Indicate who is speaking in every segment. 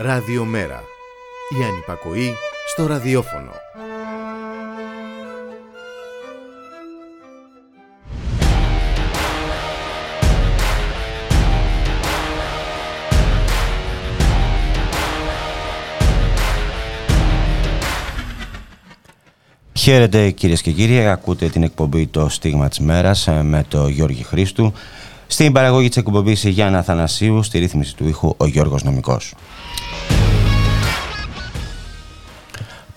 Speaker 1: Ραδιομέρα. Η ανυπακοή στο ραδιόφωνο.
Speaker 2: Χαίρετε κυρίες και κύριοι, ακούτε την εκπομπή «Το Στίγμα της Μέρας» ε, με τον Γιώργη Χρήστου. Στην παραγωγή της εκπομπής η Γιάννα Θανασίου, στη ρύθμιση του ήχου ο Γιώργος Νομικός.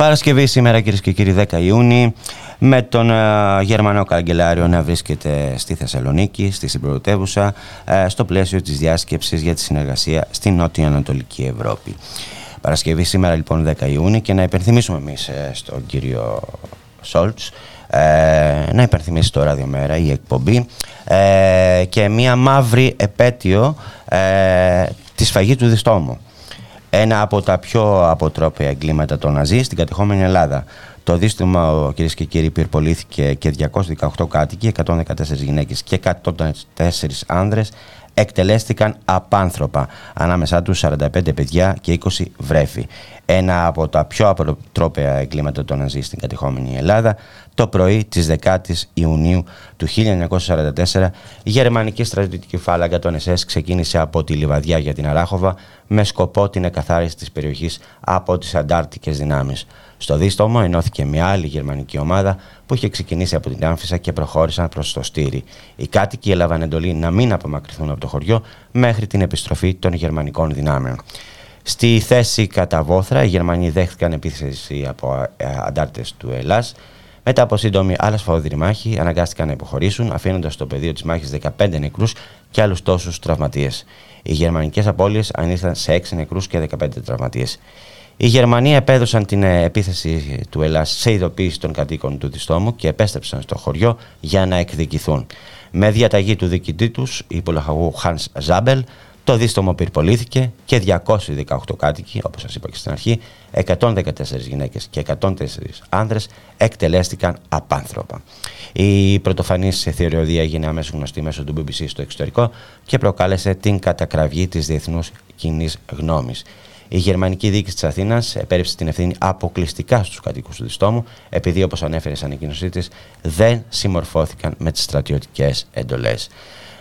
Speaker 2: Παρασκευή σήμερα κυρίες και κύριοι 10 Ιούνιου με τον uh, Γερμανό Καγκελάριο να βρίσκεται στη Θεσσαλονίκη, στη συμπρωτεύουσα, uh, στο πλαίσιο της διάσκεψης για τη συνεργασία στην Νότια Ανατολική Ευρώπη. Παρασκευή σήμερα λοιπόν 10 Ιούνιου και να υπενθυμίσουμε εμείς uh, στον κύριο Σόλτς να υπενθυμίσει το ραδιομέρα η εκπομπή και μια μαύρη επέτειο τη σφαγή του Διστόμου ένα από τα πιο αποτρόπαια εγκλήματα των Ναζί στην κατεχόμενη Ελλάδα. Το δίστημα, κυρίες και κύριοι, πυρπολήθηκε και 218 κάτοικοι, 114 γυναίκες και 104 άνδρες εκτελέστηκαν απάνθρωπα. Ανάμεσά τους 45 παιδιά και 20 βρέφη. Ένα από τα πιο αποτρόπαια εγκλήματα των Ναζί στην κατεχόμενη Ελλάδα το πρωί της 10ης Ιουνίου του 1944 η γερμανική στρατιωτική φάλαγγα των ΕΣΕΣ ξεκίνησε από τη Λιβαδιά για την Αράχοβα με σκοπό την εκαθάριση της περιοχής από τις αντάρτικες δυνάμεις. Στο δίστομο ενώθηκε μια άλλη γερμανική ομάδα που είχε ξεκινήσει από την Άμφισα και προχώρησαν προς το Στήρι. Οι κάτοικοι έλαβαν εντολή να μην απομακρυνθούν από το χωριό μέχρι την επιστροφή των γερμανικών δυνάμεων. Στη θέση κατά βόθρα, οι Γερμανοί δέχτηκαν επίθεση από ε, αντάρτες του Ελλάς μετά από σύντομη άλλα σφοδρή μάχη, αναγκάστηκαν να υποχωρήσουν, αφήνοντας στο πεδίο της μάχης 15 νεκρούς και άλλους τόσους τραυματίες. Οι γερμανικές απώλειες ανήλθαν σε 6 νεκρούς και 15 τραυματίες. Οι Γερμανοί επέδωσαν την ε, επίθεση του Ελλάς σε ειδοποίηση των κατοίκων του Διστόμου και επέστρεψαν στο χωριό για να εκδικηθούν. Με διαταγή του διοικητή τους, υπολαχαγού Hans Ζάμπελ, το δίστομο πυρπολήθηκε και 218 κάτοικοι, όπως σας είπα και στην αρχή, 114 γυναίκες και 104 άνδρες εκτελέστηκαν απάνθρωπα. Η πρωτοφανής θεωριοδία έγινε αμέσως γνωστή μέσω του BBC στο εξωτερικό και προκάλεσε την κατακραυγή της διεθνούς κοινής γνώμης. Η γερμανική διοίκηση της Αθήνας επέριψε την ευθύνη αποκλειστικά στους κατοίκους του Διστόμου, επειδή, όπως ανέφερε σαν ανακοίνωσή της, δεν συμμορφώθηκαν με τις στρατιωτικές εντολές.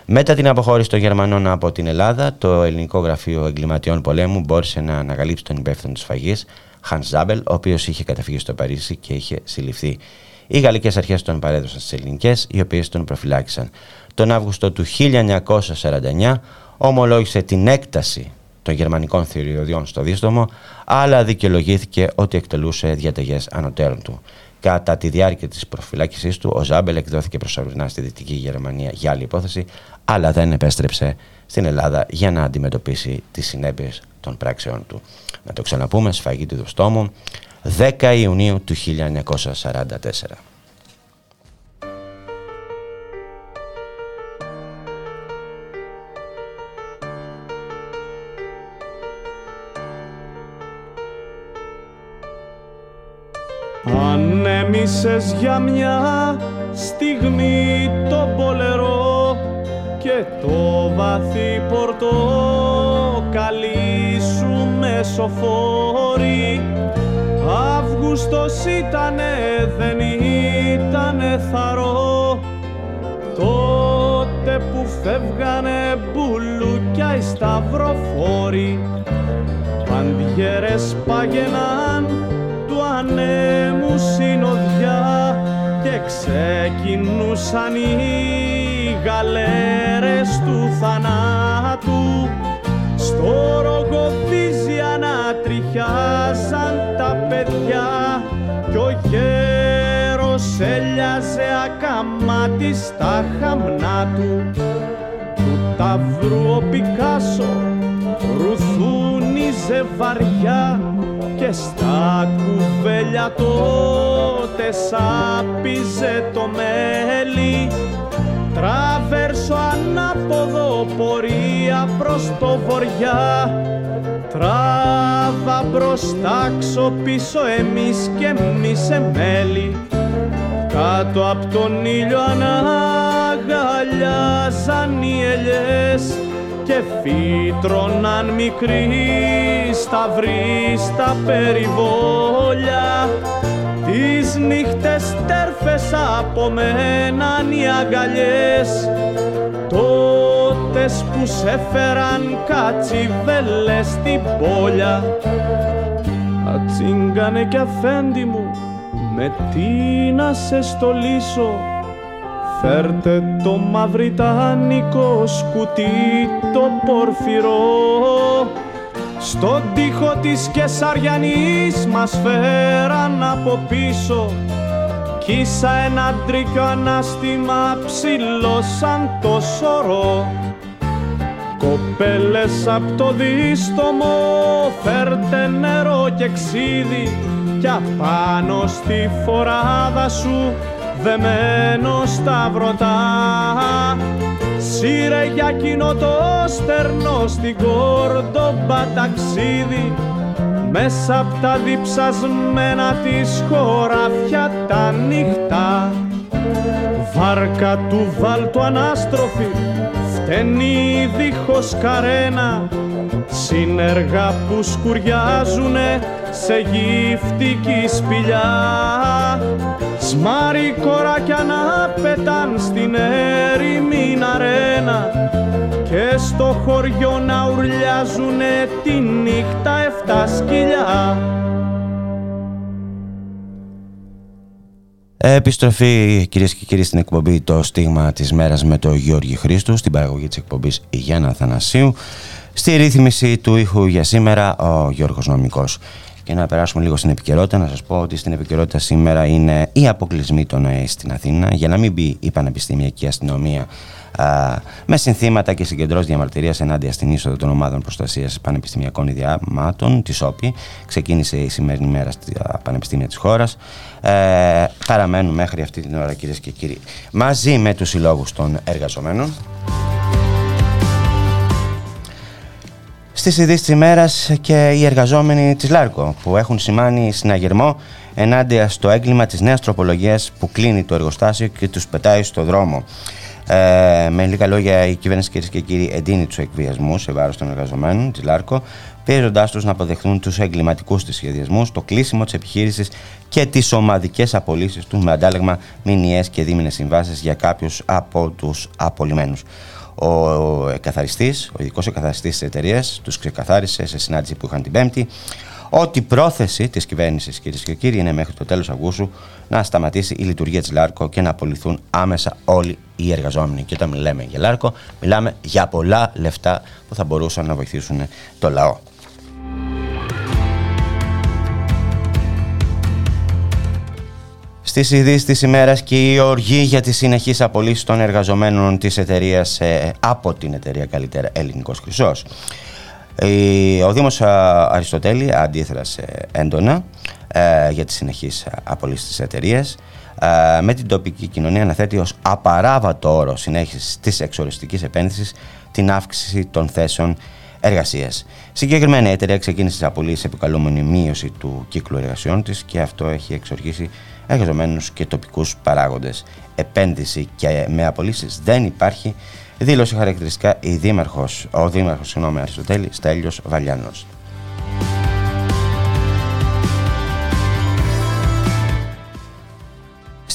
Speaker 2: Μετά την αποχώρηση των Γερμανών από την Ελλάδα, το ελληνικό γραφείο εγκληματιών πολέμου μπόρεσε να ανακαλύψει τον υπεύθυνο της φαγής, Hans Ζάμπελ, ο οποίος είχε καταφύγει στο Παρίσι και είχε συλληφθεί. Οι γαλλικές αρχές τον παρέδωσαν στις ελληνικές, οι οποίες τον προφυλάκησαν. Τον Αύγουστο του 1949 ομολόγησε την έκταση των γερμανικών θηριωδιών στο δίστομο, αλλά δικαιολογήθηκε ότι εκτελούσε διαταγές ανωτέρων του. Κατά τη διάρκεια της προφυλάκησής του, ο Ζάμπελ εκδόθηκε προσωρινά στη Δυτική Γερμανία για άλλη υπόθεση, αλλά δεν επέστρεψε στην Ελλάδα για να αντιμετωπίσει τις συνέπειες των πράξεών του. Να το ξαναπούμε, σφαγή του Δουστόμου, 10 Ιουνίου του 1944.
Speaker 3: Ανέμισες για μια στιγμή το πολερό και το βαθύ πορτοκαλί σου μεσοφόρη Αύγουστος ήτανε, δεν ήτανε θαρό. Τότε που φεύγανε μπουλούκια οι σταυροφόροι. Παντιέρες πάγαιναν του ανέμου συνοδιά και ξεκινούσαν οι γαλέρες του θανάτου. Στο ρογοδίζι ανατριχιάζαν τα παιδιά κι ο γέρος έλιαζε ακαμάτι στα χαμνά του. Του ταυρού ο Πικάσο ρουθούνιζε βαριά και στα κουβέλια τότε σάπιζε το μέλι. Τραβέρσω ανάποδο πορεία προς το βοριά. Τράβα μπροστά πίσω εμείς και εμείς μέλη Κάτω από τον ήλιο αναγκαλιάζαν οι ελιές και φύτρωναν μικροί σταυροί στα περιβόλια. Τις νύχτες τέρφες απομέναν οι αγκαλιές. Τότες που σε φέραν κατσιβέλες στην πόλια. Ατσίγκανε κι αφέντη μου με τι να σε στολίσω Φέρτε το μαυριτάνικο σκουτί το πορφυρό. Στον τοίχο της Κεσαριανής μας φέραν από πίσω. Κι ένα τρίκιο ανάστημα ψηλό σαν το σωρό. Κοπέλες απ' το δίστομο φέρτε νερό και ξύδι. Κι απάνω στη φοράδα σου δεμένο σταυρωτά Σύρε για κοινό το στερνό στην κόρδομπα ταξίδι μέσα απ' τα διψασμένα της χωράφια τα νύχτα. Βάρκα του βάλτου ανάστροφη φταίνει δίχως καρένα. Συνεργά που σκουριάζουνε σε γυφτική σπηλιά Σμάρι κοράκια να πετάν στην έρημη αρένα και στο χωριό να ουρλιάζουνε τη νύχτα εφτά σκυλιά.
Speaker 2: Επιστροφή κυρίες και κύριοι στην εκπομπή Το Στίγμα της Μέρας με τον Γιώργη Χρήστο, στην παραγωγή της εκπομπής Γιάννα Θανασίου. Στη ρύθμιση του ήχου για σήμερα ο Γιώργος Νομικός. Και να περάσουμε λίγο στην επικαιρότητα, να σας πω ότι στην επικαιρότητα σήμερα είναι οι αποκλεισμοί των ΑΕ στην Αθήνα για να μην μπει η πανεπιστημιακή αστυνομία α, με συνθήματα και συγκεντρώσεις διαμαρτυρίας ενάντια στην είσοδο των ομάδων προστασίας πανεπιστημιακών ιδιαμάτων, της ΟΠΗ. Ξεκίνησε η σημερινή μέρα στα πανεπιστήμια της χώρας. Ε, παραμένουν μέχρι αυτή την ώρα, κυρίες και κύριοι, μαζί με τους συλλόγους των εργαζομένων. Στις ειδήσεις της ημέρας και οι εργαζόμενοι της ΛΑΡΚΟ που έχουν σημάνει συναγερμό ενάντια στο έγκλημα της νέας τροπολογίας που κλείνει το εργοστάσιο και τους πετάει στο δρόμο. Ε, με λίγα λόγια, η κυβέρνηση κυρίες και κύριοι εντείνει τους εκβιασμούς σε βάρος των εργαζομένων της ΛΑΡΚΟ, πιέζοντάς τους να αποδεχθούν τους εγκληματικούς της σχεδιασμούς, το κλείσιμο της επιχείρησης και τις ομαδικές απολύσεις του με αντάλλαγμα μηνιαίες και δίμηνες συμβάσεις για κάποιους από τους απολυμμένου. Ο καθαριστή, ο ειδικός εκαθαριστής της εταιρείας, τους ξεκαθάρισε σε συνάντηση που είχαν την Πέμπτη ότι η πρόθεση της κυβέρνησης, κυρίες και κύριοι, είναι μέχρι το τέλος Αυγούστου να σταματήσει η λειτουργία της ΛΑΡΚΟ και να απολυθούν άμεσα όλοι οι εργαζόμενοι. Και όταν μιλάμε για ΛΑΡΚΟ, μιλάμε για πολλά λεφτά που θα μπορούσαν να βοηθήσουν το λαό. Στις ειδήσεις της ημέρας και η οργή για τη συνεχής απολύση των εργαζομένων της εταιρείας ε, από την εταιρεία καλύτερα Ελληνικός Χρυσός. Ο Δήμος Αριστοτέλη αντίθρασε έντονα ε, για τη συνεχής απολύση της εταιρείας. Ε, με την τοπική κοινωνία να θέτει ως απαράβατο όρο συνέχισης της εξοριστικής επένδυσης την αύξηση των θέσεων εργασίας. Συγκεκριμένα η εταιρεία ξεκίνησε τις απολύσεις επικαλούμενη μείωση του κύκλου εργασιών της και αυτό έχει εξοργήσει εργαζομένους και τοπικούς παράγοντες. Επένδυση και με απολύσεις δεν υπάρχει, δήλωσε χαρακτηριστικά η δήμαρχος, ο δήμαρχος συγγνώμη, Αριστοτέλη Στέλιος Βαλιάνος.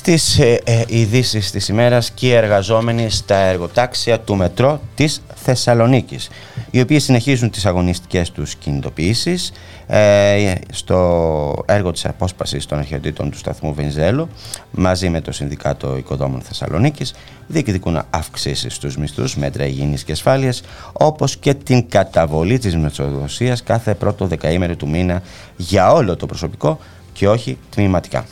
Speaker 2: Στις ε, ε, ειδήσεις της ημέρας και οι εργαζόμενοι στα εργοτάξια του μετρό της Θεσσαλονίκης οι οποίοι συνεχίζουν τις αγωνιστικές τους κινητοποιήσεις ε, στο έργο της απόσπασης των αρχαιοτήτων του σταθμού Βενζέλου μαζί με το Συνδικάτο Οικοδόμων Θεσσαλονίκης διεκδικούν αυξήσεις στους μισθούς, μέτρα υγιεινής και ασφάλειας όπως και την καταβολή της μεσοδοσίας κάθε πρώτο δεκαήμερο του μήνα για όλο το προσωπικό και όχι τμήματικά.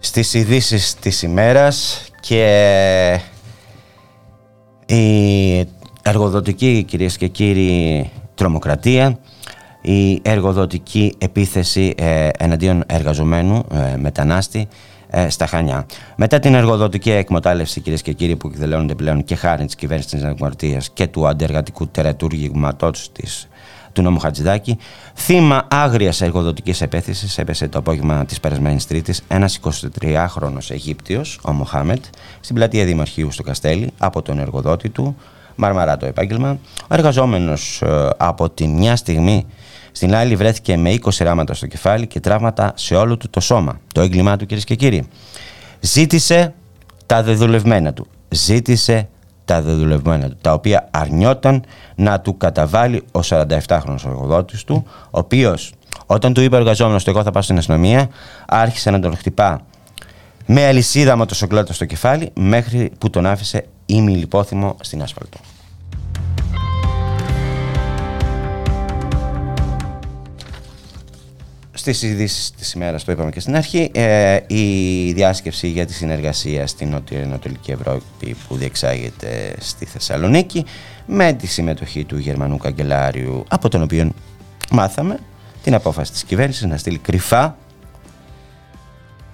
Speaker 2: Στις ειδήσει της ημέρας και η εργοδοτική κυρίες και κύριοι τρομοκρατία η εργοδοτική επίθεση ε, εναντίον εργαζομένου ε, μετανάστη ε, στα Χανιά. Μετά την εργοδοτική εκμετάλλευση, κυρίες και κύριοι, που εκδηλώνονται πλέον και χάρη της κυβέρνησης της Δημοκρατία και του αντεργατικού τερατουργήματό της του νόμου Χατζηδάκη. Θύμα άγριας εργοδοτικής επέθεσης έπεσε το απόγευμα της περασμένης Τρίτης ένας 23χρονο Αιγύπτιος, ο Μοχάμετ, στην πλατεία Δημαρχείου στο Καστέλι από τον εργοδότη του, Μαρμαρά το επάγγελμα. Ο εργαζόμενος ε, από τη μια στιγμή στην άλλη βρέθηκε με 20 ράματα στο κεφάλι και τραύματα σε όλο του το σώμα. Το έγκλημά του κυρίες και κύριοι. Ζήτησε τα δεδουλευμένα του. Ζήτησε τα δεδουλευμένα του, τα οποία αρνιόταν να του καταβάλει ο 47χρονος εργοδότης του, ο οποίος όταν του είπε ο εργαζόμενος ότι εγώ θα πάω στην αστυνομία, άρχισε να τον χτυπά με αλυσίδα μοτοσοκλώτα στο κεφάλι μέχρι που τον άφησε ημιλιπόθυμο στην άσφαλτο. Στις ειδήσεις της ημέρας, το είπαμε και στην αρχή, ε, η διάσκεψη για τη συνεργασία στην Νοτιοανατολική Ευρώπη που διεξάγεται στη Θεσσαλονίκη με τη συμμετοχή του Γερμανού Καγκελάριου από τον οποίο μάθαμε την απόφαση της κυβέρνησης να στείλει κρυφά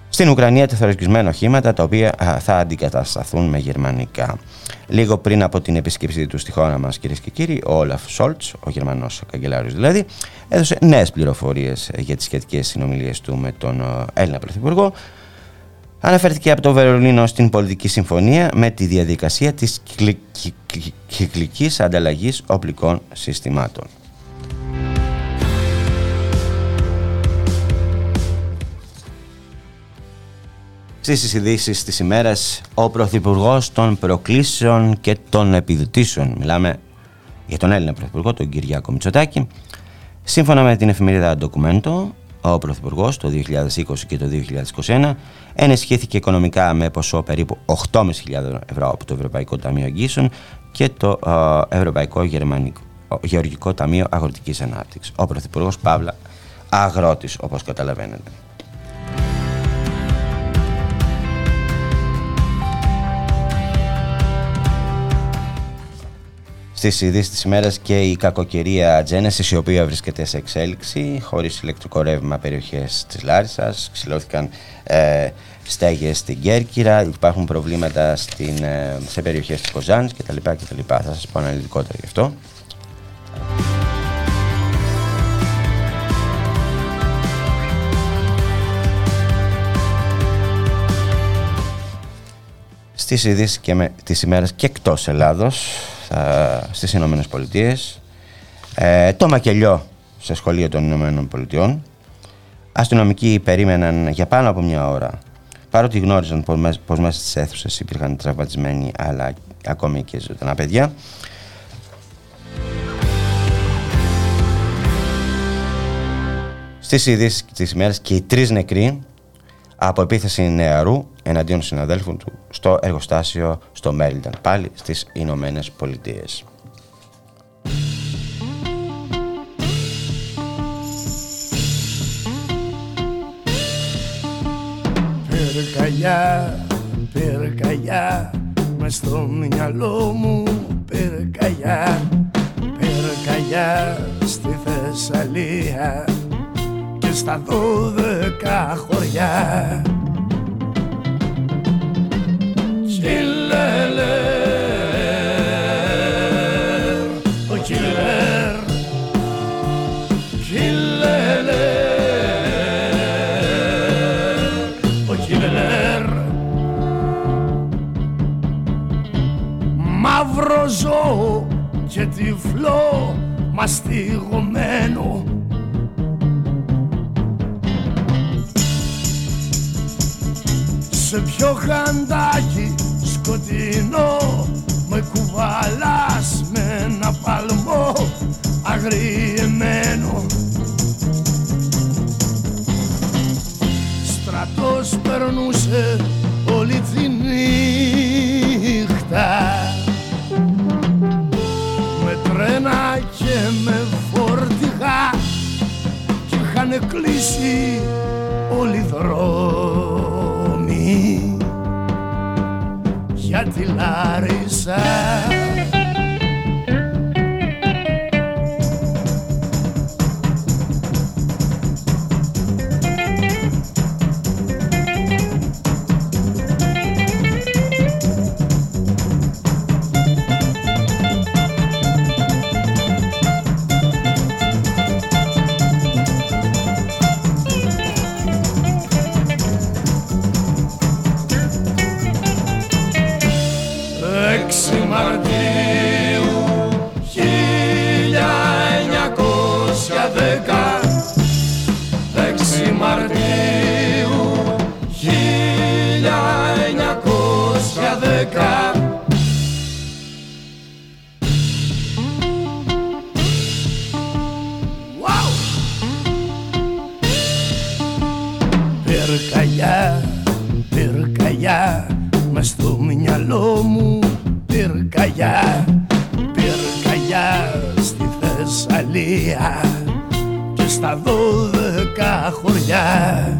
Speaker 2: στην Ουκρανία τεθωρακισμένα οχήματα τα οποία θα αντικατασταθούν με γερμανικά. Λίγο πριν από την επίσκεψή του στη χώρα μας, κυρίες και κύριοι, ο Όλαφ Σόλτς, ο Γερμανός καγκελάριος δηλαδή, έδωσε νέες πληροφορίες για τις σχετικές συνομιλίες του με τον Έλληνα Πρωθυπουργό. Αναφέρθηκε από το Βερολίνο στην πολιτική συμφωνία με τη διαδικασία της κυκλικής ανταλλαγής οπλικών συστημάτων. Στι ειδήσεις της ημέρας, ο Πρωθυπουργός των Προκλήσεων και των Επιδοτήσεων. Μιλάμε για τον Έλληνα Πρωθυπουργό, τον Κυριάκο Μητσοτάκη. Σύμφωνα με την εφημερίδα Documento, ο Πρωθυπουργός το 2020 και το 2021 ενισχύθηκε οικονομικά με ποσό περίπου 8.500 ευρώ από το Ευρωπαϊκό Ταμείο Αγγίσεων και το Ευρωπαϊκό Γερμανικό, Γεωργικό Ταμείο Αγροτικής Ανάπτυξης. Ο Πρωθυπουργός Παύλα Αγρότης, όπως καταλαβαίνετε. Στις ειδήσεις της ημέρας και η κακοκαιρία Genesis, η οποία βρίσκεται σε εξέλιξη, χωρίς ηλεκτρικό ρεύμα περιοχές της Λάρισας. Ξυλώθηκαν ε, στέγες στην Κέρκυρα, υπάρχουν προβλήματα στην, ε, σε περιοχές της Κοζάνης κτλ. κτλ. Θα σας πω αναλυτικότερα γι' αυτό. Στις ειδήσεις και με τις ημέρες και εκτός Ελλάδος στις Ηνωμένες Πολιτείες. Ε, το μακελιό σε σχολείο των Ηνωμένων Πολιτειών. Αστυνομικοί περίμεναν για πάνω από μια ώρα παρότι γνώριζαν πως μέσα στις αίθουσες υπήρχαν τραυματισμένοι αλλά ακόμη και ζωντανά παιδιά. Στις ειδήσεις της ημέρας και οι τρεις νεκροί από επίθεση νεαρού εναντίον συναδέλφων του στο εργοστάσιο στο Μέριλταν, πάλι στις Ηνωμένες Πολιτείες.
Speaker 4: Πυρκαγιά, πυρκαγιά, μες στο μυαλό μου πυρκαγιά, πυρκαγιά στη Θεσσαλία και στα δώδεκα χωριά. Κιλελέρ, ο κιλελέρ, κιλελέρ, ο κιλελέρ Μαύρο ζώο και τυφλό μαστιγωμένο σε ποιο χαντάκι σκοτεινό με κουβαλάς με ένα παλμό αγριεμένο Στρατός περνούσε όλη τη νύχτα. Με τρένα και με φορτηγά και είχαν κλείσει όλοι οι δρόμοι για τη Λάρισα δώδεκα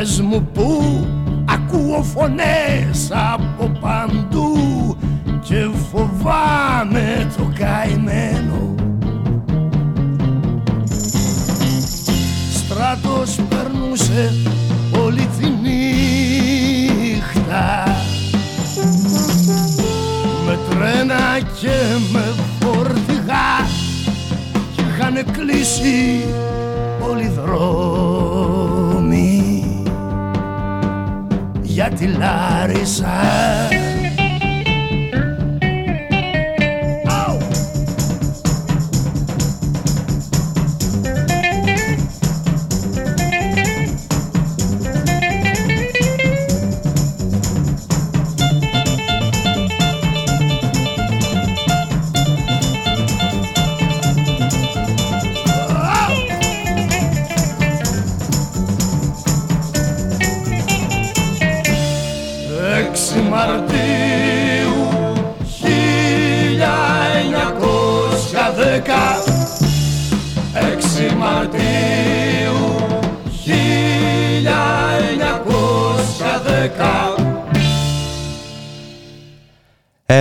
Speaker 4: πες μου πού Ακούω φωνές από παντού Και φοβάμαι το καημένο. Στράτος περνούσε όλη τη νύχτα. Τρένα και με φορτηγά και είχαν κλείσει όλοι οι δρόμοι για τη Λάρισα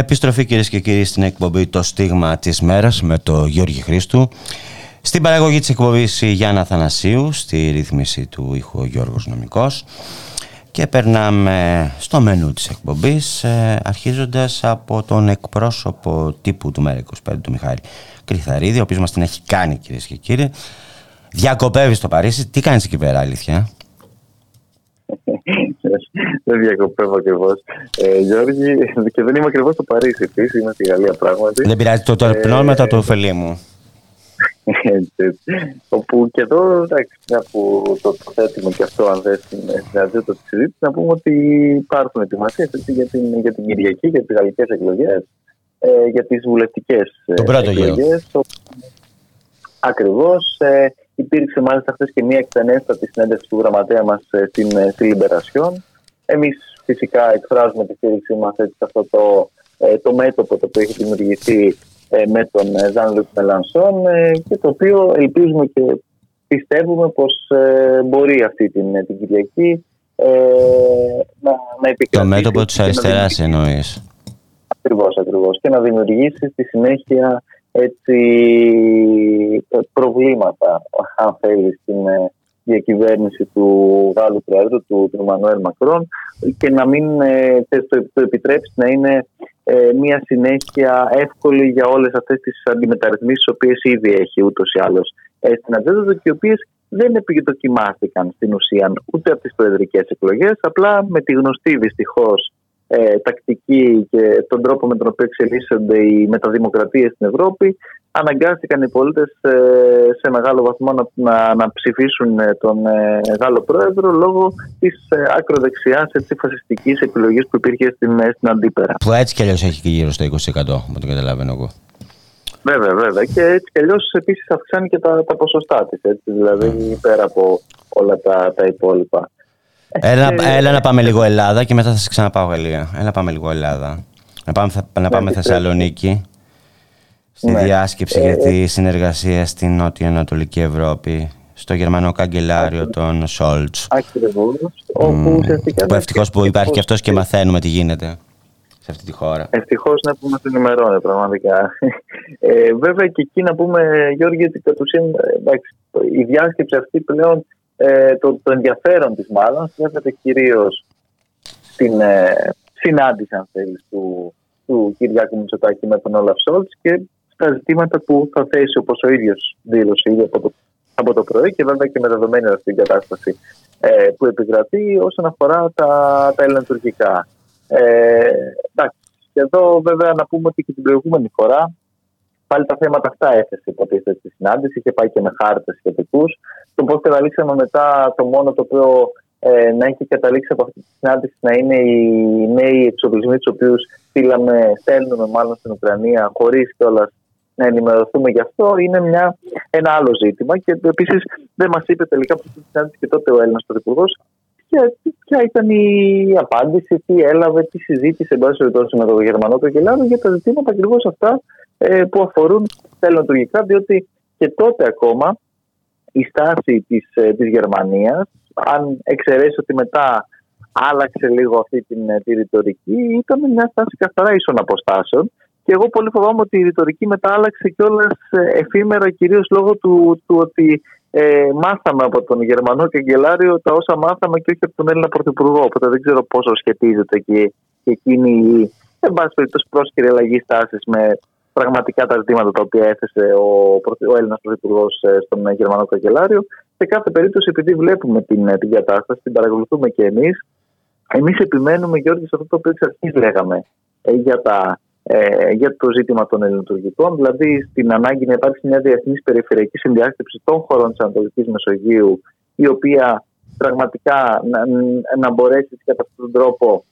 Speaker 2: Επιστροφή κυρίες και κύριοι στην εκπομπή Το Στίγμα της Μέρας με το Γιώργη Χρήστου. Στην παραγωγή της εκπομπής η Γιάννα Θανασίου, στη ρύθμιση του ήχου ο Γιώργος Νομικός. Και περνάμε στο μενού της εκπομπής, ε, αρχίζοντας από τον εκπρόσωπο τύπου του ΜΕΡΑ25, του Μιχάλη Κρυθαρίδη, ο οποίος μας την έχει κάνει κυρίες και κύριοι. Διακοπεύει στο Παρίσι. Τι κάνεις εκεί πέρα, αλήθεια;
Speaker 5: Δεν διακοπεύω ακριβώς. Ε, Γιώργη, και δεν είμαι ακριβώς στο Παρίσι επίσης, είμαι στη Γαλλία πράγματι.
Speaker 2: Δεν πειράζει, το, το ε, μετά το ωφελεί μου.
Speaker 5: Έτσι, Όπου και εδώ, εντάξει, μια που το, το θέτουμε και αυτό, αν δεν στην ατζέντα τη συζήτηση, να πούμε ότι υπάρχουν ετοιμασίες για, την, για την Κυριακή, για τις γαλλικές εκλογές, ε, για τις βουλευτικές εκλογές. Ακριβώς. Ε, υπήρξε μάλιστα χθες και μια εκτενέστατη συνέντευξη του γραμματέα μας ε, στην, ε, στη Λιμπερασιόν. Εμείς φυσικά εκφράζουμε τη στήριξή μας σε αυτό το, ε, το μέτωπο το οποίο έχει δημιουργηθεί με τον Ζαν Λουκ Μελανσόν και το οποίο ελπίζουμε και πιστεύουμε πως μπορεί αυτή την, την Κυριακή να, να επικρατήσει.
Speaker 2: Το μέτωπο της αριστεράς εννοείς.
Speaker 5: Ακριβώς, ακριβώς. Και να δημιουργήσει στη συνέχεια έτσι, προβλήματα, αν θέλεις, στην ε, διακυβέρνηση του Γάλλου Πρόεδρου, του, του Μανουέλ Μακρόν και να μην ε, το, το επιτρέψεις να είναι ε, μια συνέχεια εύκολη για όλες αυτές τις αντιμεταρρυθμίσεις τις οποίες ήδη έχει ούτως ή άλλως στην ατζέντα του και οι οποίες δεν επιδοκιμάστηκαν στην ουσία ούτε από τις προεδρικές εκλογές απλά με τη γνωστή δυστυχώς ε, τακτική και τον τρόπο με τον οποίο εξελίσσονται οι μεταδημοκρατίες στην Ευρώπη αναγκάστηκαν οι πολίτες ε, σε μεγάλο βαθμό να, να, να ψηφίσουν ε, τον ε, Γάλλο Πρόεδρο λόγω της ε, ακροδεξιάς έτσι, φασιστικής επιλογής που υπήρχε στην, ε, στην Αντίπερα.
Speaker 2: Που έτσι κι αλλιώς έχει και γύρω στο 20% με το καταλαβαίνω εγώ.
Speaker 5: Βέβαια, βέβαια. Και έτσι κι αλλιώς επίσης αυξάνει και τα, τα ποσοστά της. Δηλαδή πέρα από όλα τα, τα υπόλοιπα.
Speaker 2: Έλα, έλα να πάμε λίγο Ελλάδα και μετά θα σε ξαναπάω Γαλλία. Έλα πάμε λίγο Ελλάδα. Να πάμε, να πάμε ναι, Θεσσαλονίκη. Στη ναι. διάσκεψη για ε, τη συνεργασία στην Νότια Ανατολική Ευρώπη. Στο γερμανό καγκελάριο των Σόλτς.
Speaker 5: Ακριβώς.
Speaker 2: Που ευτυχώς που υπάρχει αυτός και μαθαίνουμε τι γίνεται σε αυτή τη χώρα.
Speaker 5: Ευτυχώς να πούμε την ενημερώνει πραγματικά. Ε, βέβαια και εκεί να πούμε, Γιώργη, ότι κατ' ουσίαν η διάσκεψη αυτή πλέον ε, το, το ενδιαφέρον της μάλλον στρέφεται κυρίως στην ε, συνάντηση αν θέλεις, του, του Κυριάκου Μητσοτάκη με τον Όλαφ Σόλτς και στα ζητήματα που θα θέσει όπως ο ίδιος δήλωσε ήδη από το από το πρωί και βέβαια και με δεδομένη αυτή την κατάσταση ε, που επικρατεί όσον αφορά τα, τα ελληνοτουρκικά. Ε, εντάξει, και εδώ βέβαια να πούμε ότι και την προηγούμενη φορά πάλι τα θέματα αυτά έθεσε υποτίθεται στη συνάντηση και πάει και με χάρτες σχετικούς. Το πώς καταλήξαμε μετά, το μόνο το οποίο ε, να έχει καταλήξει από αυτή τη συνάντηση να είναι οι νέοι εξοπλισμοί τους οποίους στέλνουμε μάλλον στην Ουκρανία χωρίς κιόλας να ενημερωθούμε γι' αυτό είναι μια, ένα άλλο ζήτημα. Και επίσης δεν μας είπε τελικά από αυτή τη συνάντηση και τότε ο Έλληνας Πρωθυπουργός ποια ήταν η απάντηση, τι έλαβε, τι συζήτησε εν πάση περιπτώσει με τον Γερμανό Καγκελάριο για τα ζητήματα ακριβώς αυτά ε, που αφορούν τα ελληνοτουρκικά, διότι και τότε ακόμα η στάση της, ε, της Γερμανίας, αν εξαιρέσει ότι μετά άλλαξε λίγο αυτή την ε, τη ρητορική, ήταν μια στάση καθαρά ίσων αποστάσεων. Και εγώ πολύ φοβάμαι ότι η ρητορική μετά άλλαξε κιόλας εφήμερα, κυρίως λόγω του, του ότι ε, μάθαμε από τον Γερμανό καγκελάριο τα όσα μάθαμε και όχι από τον Έλληνα Πρωθυπουργό. Οπότε δεν ξέρω πόσο σχετίζεται και, και εκείνη η, εν πάση περιπτώσει, πρόσκαιρη αλλαγή στάσης με πραγματικά τα ζητήματα τα οποία έθεσε ο, ο Έλληνας Πρωθυπουργός ε, στον Γερμανό Καγκελάριο. Σε κάθε περίπτωση, επειδή βλέπουμε την, ε, την κατάσταση, την παρακολουθούμε και εμείς, εμείς επιμένουμε, Γιώργη, σε αυτό το οποίο εξ αρχής λέγαμε ε, για, τα, ε, για το ζήτημα των ελληνοτουρκικών, δηλαδή στην ανάγκη να υπάρξει μια διεθνής περιφερειακή συνδιάσκεψη των χωρών της Ανατολικής Μεσογείου, η οποία πραγματικά να, να μπορέσει κατά αυτόν τον τρόπο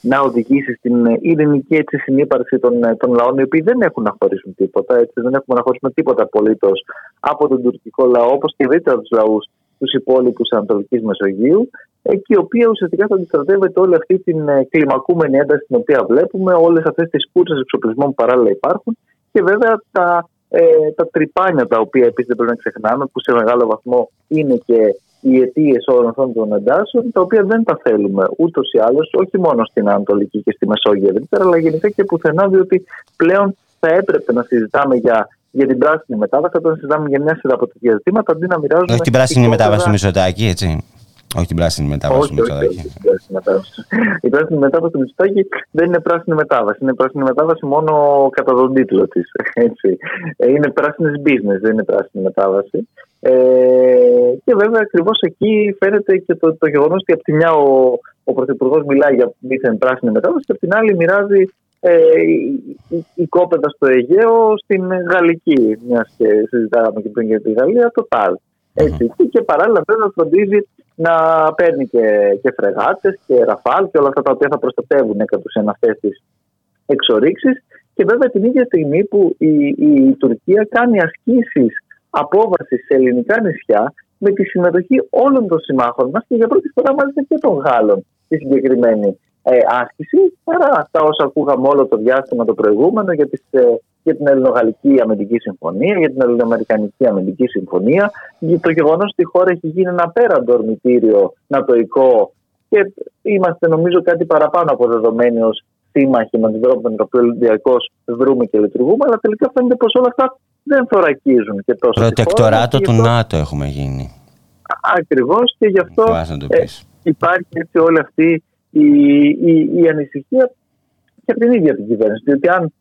Speaker 5: να οδηγήσει στην ειρηνική έτσι, συνύπαρξη των, των λαών, οι οποίοι δεν έχουν να χωρίσουν τίποτα. Έτσι, δεν έχουμε να χωρίσουμε τίποτα απολύτως από τον τουρκικό λαό, όπως και ιδιαίτερα τους λαούς τους υπόλοιπους Ανατολικής Μεσογείου, και η οποία ουσιαστικά θα αντιστρατεύεται όλη αυτή την ε, κλιμακούμενη ένταση την οποία βλέπουμε, όλες αυτές τις κούρσες εξοπλισμών που παράλληλα υπάρχουν και βέβαια τα, ε, τα τρυπάνια τα οποία επίσης δεν πρέπει να ξεχνάμε, που σε μεγάλο βαθμό είναι και οι αιτίες όλων αυτών των εντάσεων, τα οποία δεν τα θέλουμε ούτως ή άλλως, όχι μόνο στην Ανατολική και στη Μεσόγειο ευρύτερα, αλλά γενικά και πουθενά, διότι πλέον θα έπρεπε να συζητάμε για, για την πράσινη μετάβαση, όταν συζητάμε για μια σειρά από τέτοια ζητήματα, αντί να μοιράζουμε.
Speaker 2: Όχι την πράσινη μετάβαση του Μισοτάκη, έτσι. Όχι την πράσινη μετάβαση του Μητσοτάκη.
Speaker 5: Η πράσινη μετάβαση του Μητσοτάκη δεν είναι πράσινη μετάβαση. Είναι πράσινη μετάβαση μόνο κατά τον τίτλο της. Είναι πράσινης business, δεν είναι πράσινη μετάβαση. Ε, και βέβαια ακριβώς εκεί φαίνεται και το, το γεγονός ότι από τη μια ο, ο Πρωθυπουργός μιλάει για μη πράσινη μετάβαση και από την άλλη μοιράζει ε, η, κόπεδα στο Αιγαίο στην Γαλλική. Μιας και συζητάγαμε και πριν για τη Γαλλία, το ΤΑΛ. Έτσι. Mm-hmm. Και παράλληλα βέβαια φροντίζει να παίρνει και, και φρεγάτες και ραφάλ και όλα αυτά τα οποία θα προστατεύουν κατ' ουσίαν αυτέ τι εξορίξεις. Και βέβαια την ίδια στιγμή που η, η Τουρκία κάνει ασκήσεις απόβασης σε ελληνικά νησιά με τη συμμετοχή όλων των συμμάχων μας και για πρώτη φορά μάλιστα και των Γάλλων στη συγκεκριμένη ε, άσκηση, παρά αυτά όσα ακούγαμε όλο το διάστημα το προηγούμενο για, τις, ε, για την Ελληνογαλλική Αμυντική Συμφωνία, για την Ελληνοαμερικανική Αμυντική Συμφωνία, για το γεγονός ότι η χώρα έχει γίνει ένα πέραντο ορμητήριο νατοϊκό και είμαστε νομίζω κάτι παραπάνω από δεδομένοι ως σύμμαχοι με τον τρόπο με τον οποίο διαρκώ δρούμε και λειτουργούμε, αλλά τελικά φαίνεται πως όλα αυτά δεν θωρακίζουν και τόσο.
Speaker 2: Προτεκτοράτο του ΝΑΤΟ έχουμε γίνει.
Speaker 5: Ακριβώς και γι' αυτό ε, υπάρχει έτσι όλη αυτή η, η, η ανησυχία και από την ίδια την κυβέρνηση. Διότι αν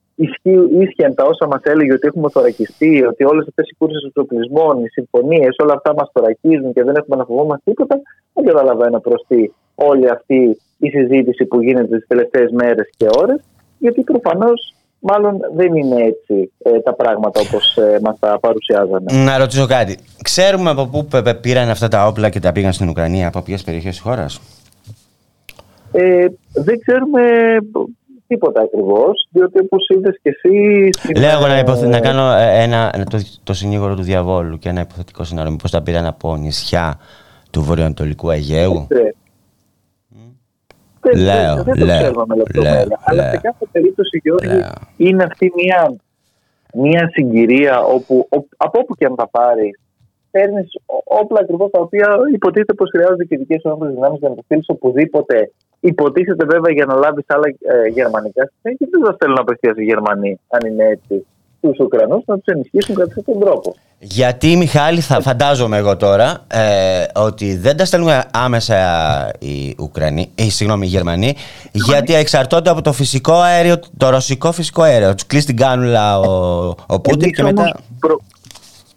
Speaker 5: ίσχυαν τα όσα μας έλεγε ότι έχουμε θωρακιστεί, ότι όλες αυτές οι κούρσες εξοπλισμών, οι συμφωνίες, όλα αυτά μας θωρακίζουν και δεν έχουμε να φοβόμαστε τίποτα, δεν καταλαβαίνω προς τι όλη αυτή η συζήτηση που γίνεται τις τελευταίες μέρες και ώρες, γιατί προφανώς μάλλον δεν είναι έτσι ε, τα πράγματα όπως ε, μας τα παρουσιάζανε.
Speaker 2: Να ρωτήσω κάτι. Ξέρουμε από πού πήραν αυτά τα όπλα και τα πήγαν στην Ουκρανία, από ποιες περιοχές της χώρας;
Speaker 5: Ε, δεν ξέρουμε τίποτα ακριβώς, διότι όπως είδες και εσύ.
Speaker 2: Λέω εγώ να, υποθε... να κάνω ε, ένα, το, το συνήγορο του διαβόλου και ένα υποθετικό σενάριο. Μήπως τα πήραν από νησιά του βορειοανατολικού Αιγαίου;
Speaker 5: Δεν, λέω, δεν, δεν λέω, το με λεπτομέρεια. Αλλά σε κάθε περίπτωση, Γιώργη, είναι αυτή μια, μια συγκυρία όπου από όπου και αν τα πάρεις, παίρνεις όπλα ακριβώς τα οποία υποτίθεται πως χρειάζονται και δικές σου δυνάμεις για να το στείλεις οπουδήποτε. Υποτίθεται βέβαια για να λάβεις άλλα ε, γερμανικά συστήματα και δεν θα στέλνουν απευθείας οι Γερμανοί, αν είναι έτσι τους Ουκρανούς να τους ενισχύσουν κατά αυτόν τον τρόπο.
Speaker 2: Γιατί, Μιχάλη, θα φαντάζομαι εγώ τώρα ε, ότι δεν τα στέλνουν άμεσα οι Ουκρανοί, ε, συγγνώμη, οι Γερμανοί, γιατί εξαρτώνται από το φυσικό αέριο, το ρωσικό φυσικό αέριο. Τους κλείσει την κάνουλα ο, ο Πούτιν και μετά.
Speaker 5: Προ...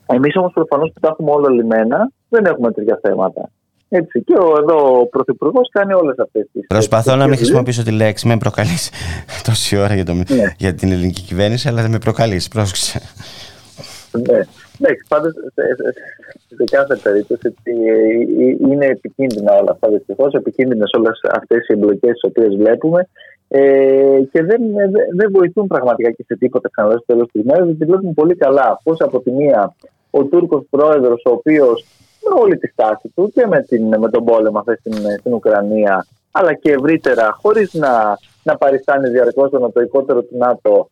Speaker 5: Εμείς όμως προφανώς που τα έχουμε όλα λιμένα, δεν έχουμε τέτοια θέματα. Έτσι. Και ο, εδώ ο Πρωθυπουργός κάνει όλες αυτές τι.
Speaker 2: Προσπαθώ να μην χρησιμοποιήσω τη λέξη, με προκαλείς τόση ώρα για, το,
Speaker 5: Ναι.
Speaker 2: για την ελληνική κυβέρνηση, αλλά δεν με προκαλείς. Πρόσεξε.
Speaker 5: Ναι. Εντάξει, πάντως σε κάθε περίπτωση έτσι, ε, ε, είναι επικίνδυνα όλα αυτά δυστυχώς. Επικίνδυνες όλες αυτές οι εμπλοκές τις οποίες βλέπουμε ε, και δεν, δεν, δεν βοηθούν πραγματικά και σε τίποτα ξαναλέω στο τέλος της μέρας. Γιατί βλέπουμε πολύ καλά πώς από τη μία ο Τούρκος πρόεδρος, ο οποίος με όλη τη στάση τους και με, την, με τον πόλεμο αυτή στην, στην Ουκρανία, αλλά και ευρύτερα, χωρίς να, να παριστάνει διαρκώς το νατοικότερο του ΝΑΤΟ,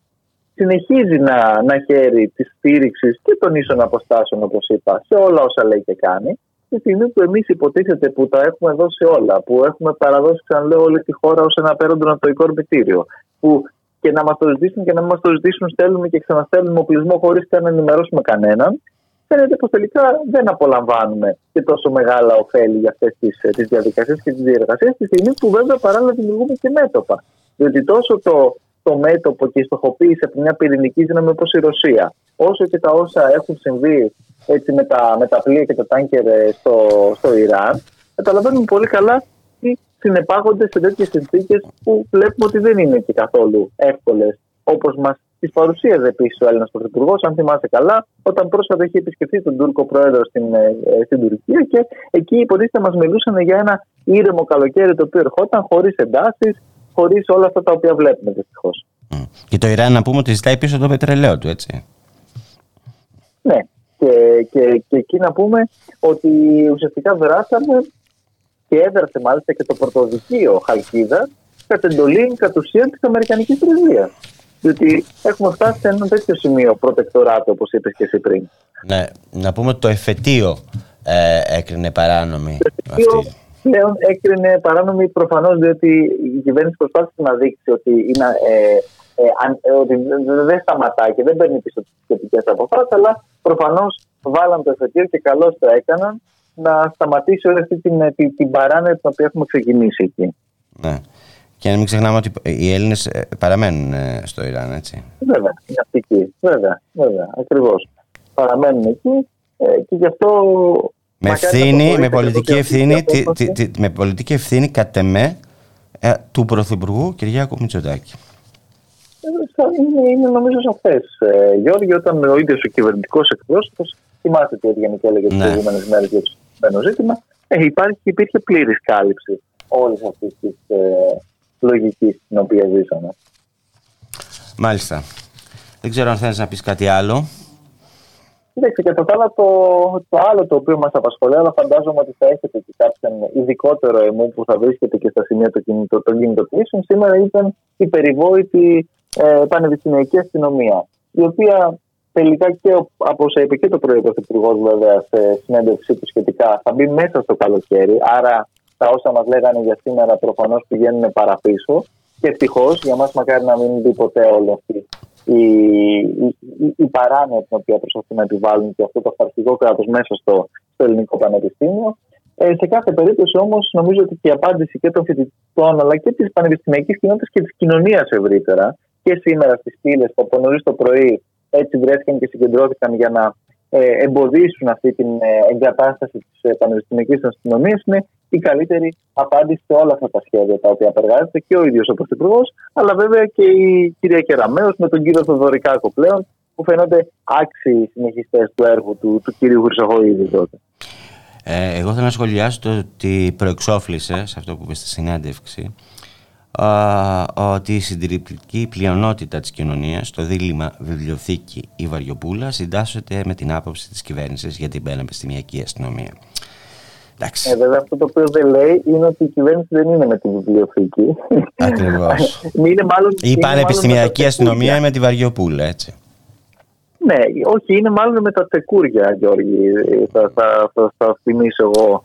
Speaker 5: συνεχίζει να, να χαίρει της στήριξης και των ίσων αποστάσεων, όπως είπα, σε όλα όσα λέει και κάνει. Τη στιγμή που εμείς υποτίθεται που τα έχουμε δώσει όλα, που έχουμε παραδώσει, ξαναλέω, όλη τη χώρα ως ένα απέραντο νατοικό ορμητήριο, που και να μας το ζητήσουν και να μην μας το ζητήσουν, στέλνουμε και ξαναστέλνουμε οπλισμό χωρίς καν να ενημερώσουμε κανέναν. Φαίνεται πως τελικά δεν απολαμβάνουμε και τόσο μεγάλα ωφέλη για αυτές τις διαδικασίες και τις διεργασίες, τη στιγμή που βέβαια παράλληλα δημιουργούμε και μέτωπα. Διότι τόσο το, το μέτωπο και η στοχοποίηση από μια πυρηνική δύναμη όπως η Ρωσία, όσο και τα όσα έχουν συμβεί έτσι, με, τα, με τα πλοία και τα τάνκερ ε, στο, στο Ιράν, καταλαβαίνουμε πολύ καλά τι συνεπάγονται σε τέτοιες συνθήκες που βλέπουμε ότι δεν είναι και καθόλου εύκολες όπως μας τι παρουσίαζε επίσης ο Έλληνας Πρωθυπουργός, αν θυμάσαι καλά, όταν πρόσφατα είχε επισκεφθεί τον Τούρκο Πρόεδρο στην, ε, στην Τουρκία και εκεί υποτίθεται μας μιλούσαν για ένα ήρεμο καλοκαίρι το οποίο ερχόταν χωρίς εντάσεις, χωρίς όλα αυτά τα οποία βλέπουμε δυστυχώς.
Speaker 2: Και το Ιράν να πούμε ότι ζητάει πίσω το πετρελαίο του, έτσι.
Speaker 5: Ναι. Και, και, και εκεί να πούμε ότι ουσιαστικά δράσαμε και έδρασε μάλιστα και το πρωτοδικείο Χαλκίδας κατ' εντολή κατ' ουσίαν της Αμερικανικής Πρεσβείας. Διότι έχουμε φτάσει σε ένα τέτοιο σημείο προτεκτοράτο, όπως είπες και εσύ πριν.
Speaker 2: Ναι, να πούμε ότι το εφετείο ε, έκρινε παράνομη
Speaker 5: το εφετείο αυτή. Πλέον έκρινε παράνομη προφανώς διότι η κυβέρνηση προσπάθησε να δείξει ότι, είναι, ε, ε, ότι δεν σταματάει και δεν παίρνει πίσω τις σχετικές αποφάσεις, αλλά προφανώς βάλαν το εφετείο και καλώς το έκαναν να σταματήσει όλη αυτή την, την, την παράνοια την οποία έχουμε ξεκινήσει εκεί.
Speaker 2: Ναι. Και να μην ξεχνάμε ότι οι Έλληνες παραμένουν στο Ιράν, έτσι.
Speaker 5: Βέβαια, είναι εκεί. Βέβαια, βέβαια, ακριβώς. Παραμένουν εκεί και γι' αυτό.
Speaker 2: Με ευθύνη, με πολιτική ευθύνη, τη, τη, τη, με πολιτική ευθύνη κατ' εμέ ε, του Πρωθυπουργού Κυριάκου Μητσοτάκη.
Speaker 5: Είναι, είναι νομίζω σαφές. Ε, Γιώργη, όταν ο ίδιος ο κυβερνητικός εκπρόσωπος, θυμάστε τι έγινε και έλεγε τις
Speaker 2: Ναι.
Speaker 5: προηγούμενες μέρες για το συγκεκριμένο ζήτημα, ε, υπάρχει, υπήρχε πλήρης κάλυψη όλης αυτής της ε, λογική στην οποία ζήσαμε.
Speaker 2: Μάλιστα. Δεν ξέρω αν θέλει να πεις κάτι άλλο.
Speaker 5: Κοίταξε, και το, άλλο, το, το άλλο το οποίο μας απασχολεί, αλλά φαντάζομαι ότι θα έχετε και κάποιον ειδικότερο εμού που θα βρίσκεται και στα σημεία των κινητο, κινητοποιήσεων, σήμερα ήταν η περιβόητη ε, πανεπιστημιακή αστυνομία, η οποία τελικά και από όσα είπε και το πρωί Πρωθυπουργός, βέβαια, σε συνέντευξή του σχετικά, θα μπει μέσα στο καλοκαίρι. Άρα τα όσα μας λέγανε για σήμερα προφανώς πηγαίνουν παραπίσω. Και ευτυχώς για μας, μακάρι να μην μπει ποτέ όλη αυτή η, η, η, η παράνοια την οποία προσπαθούν να επιβάλλουν και αυτό το αυταρχικό κράτος μέσα στο, στο ελληνικό πανεπιστήμιο. Ε, σε κάθε περίπτωση όμως, νομίζω ότι και η απάντηση και των φοιτητών αλλά και της πανεπιστημιακής κοινότητας και της κοινωνίας ευρύτερα και σήμερα στις πύλες που από νωρίς το πρωί έτσι βρέθηκαν και συγκεντρώθηκαν για να ε, εμποδίσουν αυτή την ε, εγκατάσταση της ε, πανεπιστημιακής αστυνομίας είναι η καλύτερη απάντηση σε όλα αυτά τα σχέδια τα οποία απεργάζεται και ο ίδιος ο Πρωθυπουργός, αλλά βέβαια και η κυρία Κεραμέο με τον κύριο Θοδωρικάκο πλέον, που φαίνονται άξιοι συνεχιστές του έργου του, του κυρίου Χρυσοχοίδη τότε.
Speaker 2: Ε, εγώ θέλω να σχολιάσω το ότι προεξόφλησε σε αυτό που είπες στη συνέντευξη ότι η συντηρητική πλειονότητα της κοινωνίας στο δίλημα βιβλιοθήκη ή Βαριοπούλα συντάσσεται με την άποψη της κυβέρνησης για την πανεπιστημιακή αστυνομία.
Speaker 5: Εντάξει. Ε, βέβαια, αυτό το οποίο δεν λέει είναι ότι η κυβέρνηση δεν είναι με τη βιβλιοθήκη.
Speaker 2: Ακριβώς. η πανεπιστημιακή αστυνομία είναι με τη Βαριοπούλα, έτσι.
Speaker 5: Ναι, όχι, είναι μάλλον με τα τεκούρια, Γιώργη. Θα, θα, θα, θα θυμίσω εγώ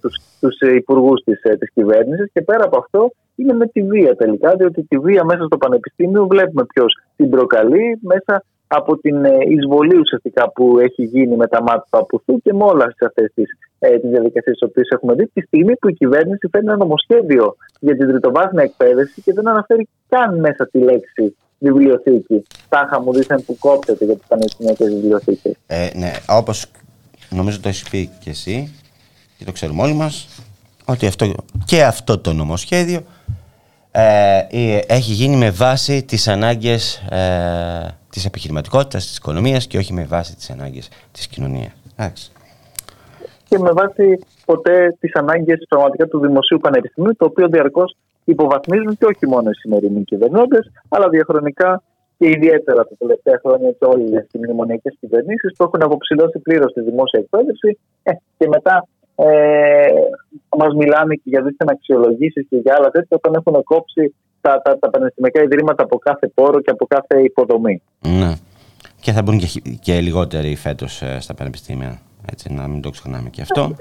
Speaker 5: τους, τους υπουργούς της, της κυβέρνησης και πέρα από αυτό είναι με τη βία τελικά, διότι τη βία μέσα στο πανεπιστήμιο βλέπουμε ποιος την προκαλεί μέσα από την εισβολή ουσιαστικά που έχει γίνει με τα μάτια του Απουθού και με όλε αυτές τις ε, διαδικασίες τις οποίες έχουμε δει, τη στιγμή που η κυβέρνηση φέρνει ένα νομοσχέδιο για την τριτοβάθμια εκπαίδευση και δεν αναφέρει καν μέσα τη λέξη βιβλιοθήκη. Τάχα μου δίσαν που κόπτεται για τι πανεπιστημιακέ βιβλιοθήκε.
Speaker 2: Ε, ναι, όπως νομίζω το έχεις πει και εσύ και το ξέρουμε όλοι μας, ότι αυτό, και αυτό το νομοσχέδιο ε, ε, έχει γίνει με βάση τις ανάγκες ε, της επιχειρηματικότητας, της οικονομίας και όχι με βάση τις ανάγκες της κοινωνίας.
Speaker 5: Και με βάση ποτέ τις ανάγκες πραγματικά του Δημοσίου Πανεπιστημίου, το οποίο διαρκώς υποβαθμίζουν και όχι μόνο οι σημερινοί κυβερνώντες, αλλά διαχρονικά και ιδιαίτερα τα τελευταία χρόνια και όλες οι μνημονιακές κυβερνήσεις που έχουν αποψηλώσει πλήρως τη δημόσια εκπαίδευση ε, και μετά ε, μας μιλάνε και για δίθεν αξιολογήσεις και για άλλα τέτοια όταν έχουν κόψει τα, τα, τα πανεπιστημιακά ιδρύματα από κάθε πόρο και από κάθε υποδομή.
Speaker 2: Ναι. Και θα μπουν και, και λιγότεροι φέτος ε, στα πανεπιστήμια. Έτσι, να μην το ξεχνάμε και αυτό.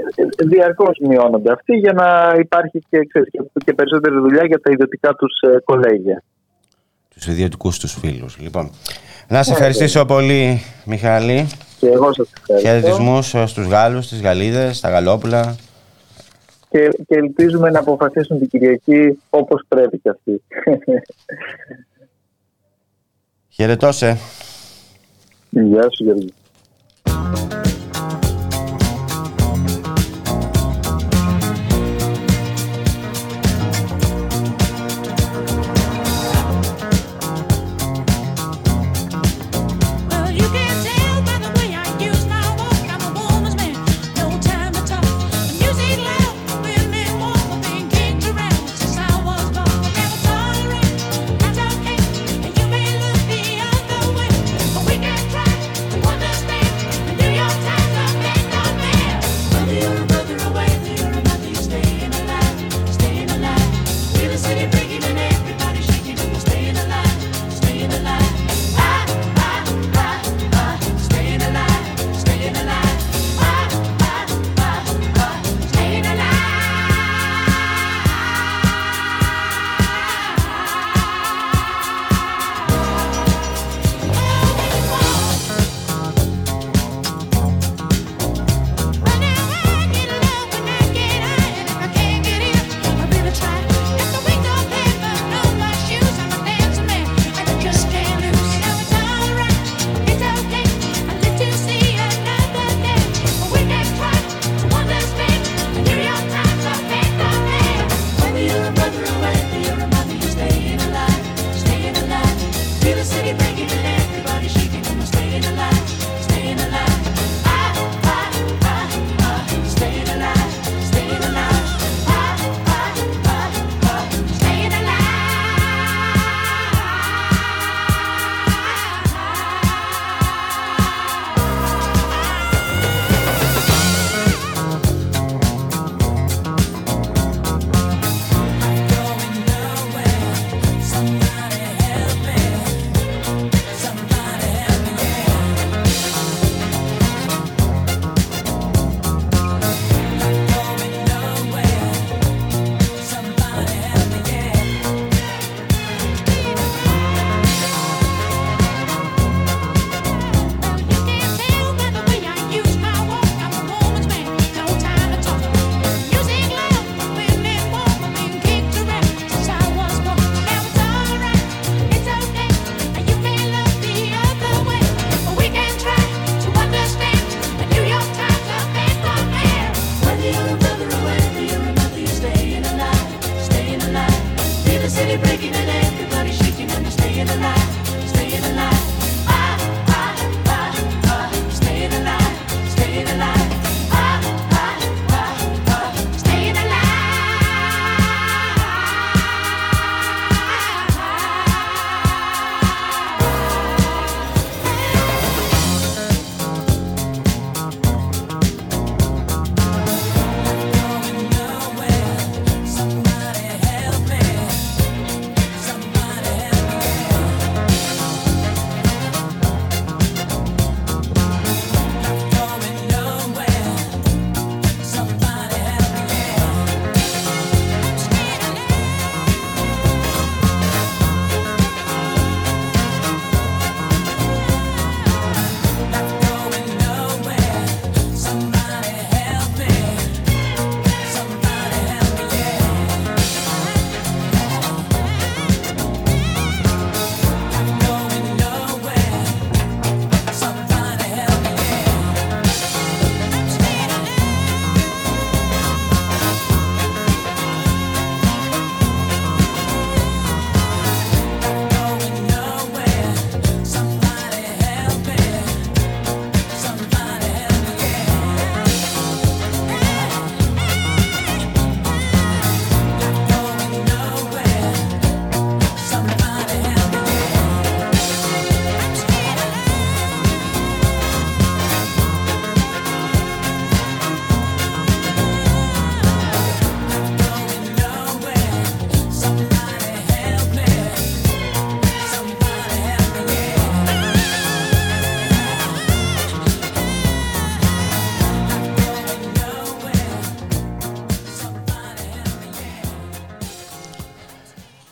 Speaker 5: Διαρκώς μειώνονται αυτοί για να υπάρχει και, ξέρεις, και περισσότερη δουλειά για τα ιδιωτικά τους ε, κολέγια.
Speaker 2: Τους ιδιωτικούς τους φίλους. Λοιπόν, να σε ευχαριστήσω πολύ, Μιχάλη.
Speaker 5: Και εγώ σας ευχαριστώ.
Speaker 2: Χαιρετισμούς στου Γάλλους, στι Γαλλίδες, στα Γαλλόπουλα.
Speaker 5: Και, και ελπίζουμε να αποφασίσουν την Κυριακή όπως πρέπει κι αυτοί.
Speaker 2: Χαιρετώ σε.
Speaker 5: Γεια σου Γιώργη.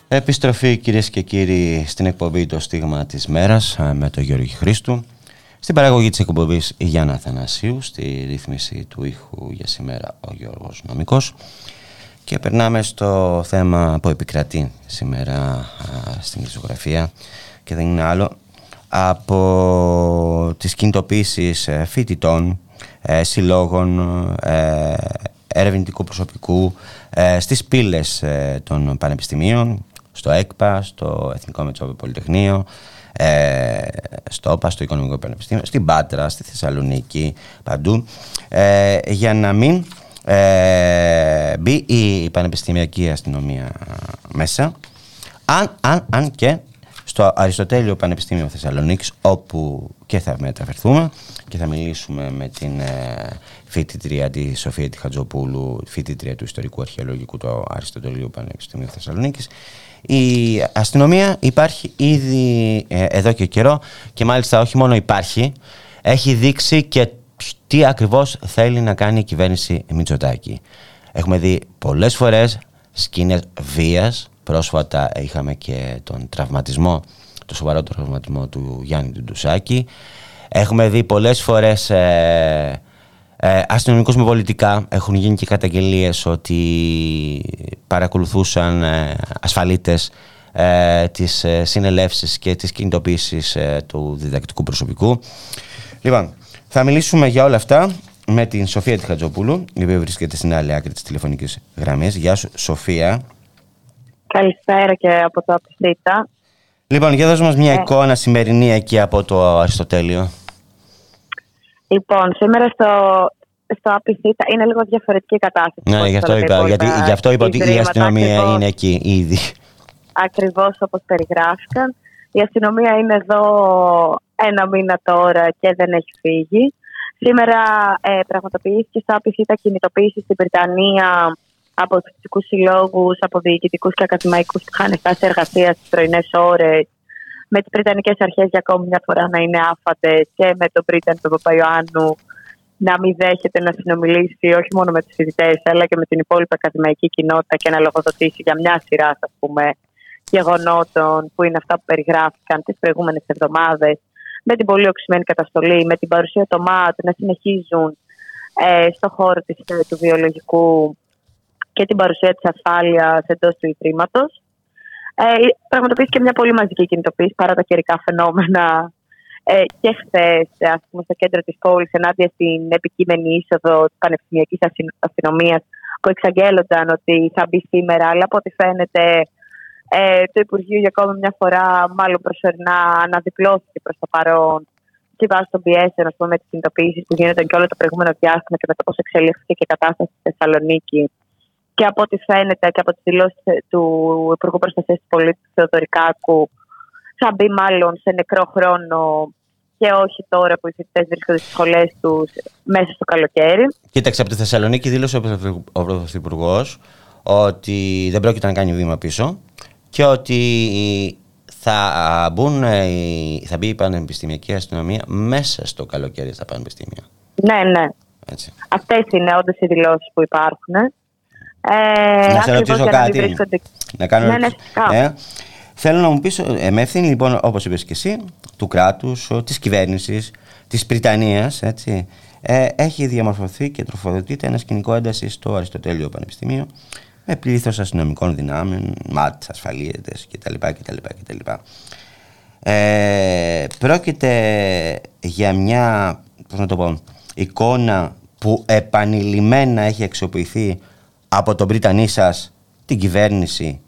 Speaker 2: Επιστροφή κυρίες και κύριοι στην εκπομπή Το Στίγμα της Μέρας με τον Γιώργη Χρήστου. Στην παραγωγή της εκπομπής Γιάννα Αθανασίου, στη ρύθμιση του ήχου για σήμερα ο Γιώργος Νομικός. Και περνάμε στο θέμα που επικρατεί σήμερα στην ισογραφία και δεν είναι άλλο από τις κινητοποίησεις ε, φοιτητών, ε, συλλόγων, ε, ερευνητικού προσωπικού στις πύλες των πανεπιστημίων, στο ΕΚΠΑ, στο Εθνικό Μετσόβιο Πολυτεχνείο, στο ΟΠΑ, στο Οικονομικό Πανεπιστήμιο, στην Πάτρα, στη Θεσσαλονίκη, παντού, για να μην μπει η πανεπιστημιακή αστυνομία μέσα, αν, αν, αν και στο Αριστοτέλειο Πανεπιστήμιο Θεσσαλονίκης όπου και θα μεταφερθούμε και θα μιλήσουμε με την ε, φοιτητρία τη Σοφία Τιχατζοπούλου, φοιτητρία του Ιστορικού Αρχαιολογικού του Αριστοτελείου Πανεπιστημίου Θεσσαλονίκης. Η αστυνομία υπάρχει ήδη ε, εδώ και καιρό και μάλιστα όχι μόνο υπάρχει, έχει δείξει και τι ακριβώς θέλει να κάνει η κυβέρνηση Μητσοτάκη. Έχουμε δει πολλές φορές σκηνές βίας, Πρόσφατα είχαμε και τον τραυματισμό, το σοβαρό τραυματισμό του Γιάννη Ντουσάκη. Έχουμε δει πολλές φορές ε, ε, αστυνομικούς με πολιτικά. Έχουν γίνει και καταγγελίες ότι παρακολουθούσαν ε, ασφαλίτες ε, τις ε, συνελεύσεις και τις κινητοποίησεις ε, του διδακτικού προσωπικού. Λοιπόν, θα μιλήσουμε για όλα αυτά με την Σοφία Τιχατζοπούλου, η οποία βρίσκεται στην άλλη άκρη της τηλεφωνικής γραμμής. Γεια σου, Σοφία.
Speaker 6: Καλησπέρα και από το Απιστήτα.
Speaker 2: Λοιπόν, για δώσ' μας μια ε. εικόνα σημερινή εκεί από το Αριστοτέλειο.
Speaker 6: Λοιπόν, σήμερα στο, στο Απιστήτα είναι λίγο διαφορετική κατάσταση.
Speaker 2: Ναι, γι' αυτό είπα, γιατί, γι αυτό είπα ότι η αστυνομία ακριβώς, είναι εκεί ήδη.
Speaker 6: Ακριβώς όπως περιγράφηκαν. Η αστυνομία είναι εδώ ένα μήνα τώρα και δεν έχει φύγει. Σήμερα ε, πραγματοποιήθηκε στο Απιστήτα κινητοποίηση στην Βρυτανία από τους φυσικούς συλλόγους, από διοικητικούς και ακαδημαϊκούς που είχαν φτάσει εργασία στις πρωινές ώρες, με τις Βρετανικές Αρχές για ακόμη μια φορά να είναι άφατες και με τον Πρίτεν τον Παπαϊωάννου να μην δέχεται να συνομιλήσει όχι μόνο με τους φοιτητές, αλλά και με την υπόλοιπη ακαδημαϊκή κοινότητα και να λογοδοτήσει για μια σειρά ας πούμε, γεγονότων που είναι αυτά που περιγράφηκαν τις προηγούμενες εβδομάδες, με την πολύ οξυμένη καταστολή, με την παρουσία των ΜΑΤ να συνεχίζουν ε, στο χώρο της, ε, του βιολογικού και την παρουσία της ασφάλειας εντός του Ιδρύματος. Ε, πραγματοποιήθηκε μια πολύ μαζική κινητοποίηση παρά τα καιρικά φαινόμενα. Ε, και χθες, ας πούμε, στο κέντρο της πόλης, ενάντια στην επικείμενη είσοδο της Πανεπιστημιακής Αστυνομίας, που εξαγγέλλονταν ότι θα μπει σήμερα, αλλά από ό,τι φαίνεται ε, το Υπουργείο για ακόμη μια φορά, μάλλον προσωρινά, αναδιπλώθηκε προς το παρόν και βάσει των πιέσεων με τις κινητοποιήσει που γίνονταν και όλο το προηγούμενο διάστημα και με το πώς εξελίχθηκε και η κατάσταση στη Θεσσαλονίκη και από ό,τι φαίνεται και από τις δηλώσεις του Υπουργού Προστασίας του Πολίτη Θεοδωρικάκου, θα μπει μάλλον σε νεκρό χρόνο και όχι τώρα που οι φοιτητές βρίσκονται στις σχολές τους μέσα στο καλοκαίρι.
Speaker 2: Κοίταξε, από τη Θεσσαλονίκη δήλωσε ο Πρωθυπουργός ότι δεν πρόκειται να κάνει βήμα πίσω και ότι θα, μπουν, θα μπει η πανεπιστημιακή αστυνομία μέσα στο καλοκαίρι στα πανεπιστήμια.
Speaker 6: Ναι, ναι. Αυτές είναι όντως οι δηλώσεις που υπάρχουν.
Speaker 2: Ε, να σε ρωτήσω κάτι. Να, κάνω ναι, ναι, ε, Θέλω να μου πεις, ε, με ευθύνη λοιπόν, όπως είπες και εσύ, του κράτους, της κυβέρνησης, της Πριτανίας, έτσι, ε, έχει διαμορφωθεί και τροφοδοτείται ένα σκηνικό έντασης στο Αριστοτέλειο Πανεπιστημίο με πλήθος αστυνομικών δυνάμεων, ΜΑΤ, ασφαλίετε κτλ. κτλ, κτλ. Ε, πρόκειται για μια πώς να το πω, εικόνα που επανειλημμένα έχει αξιοποιηθεί από τον Πρίτανή σας, την κυβέρνηση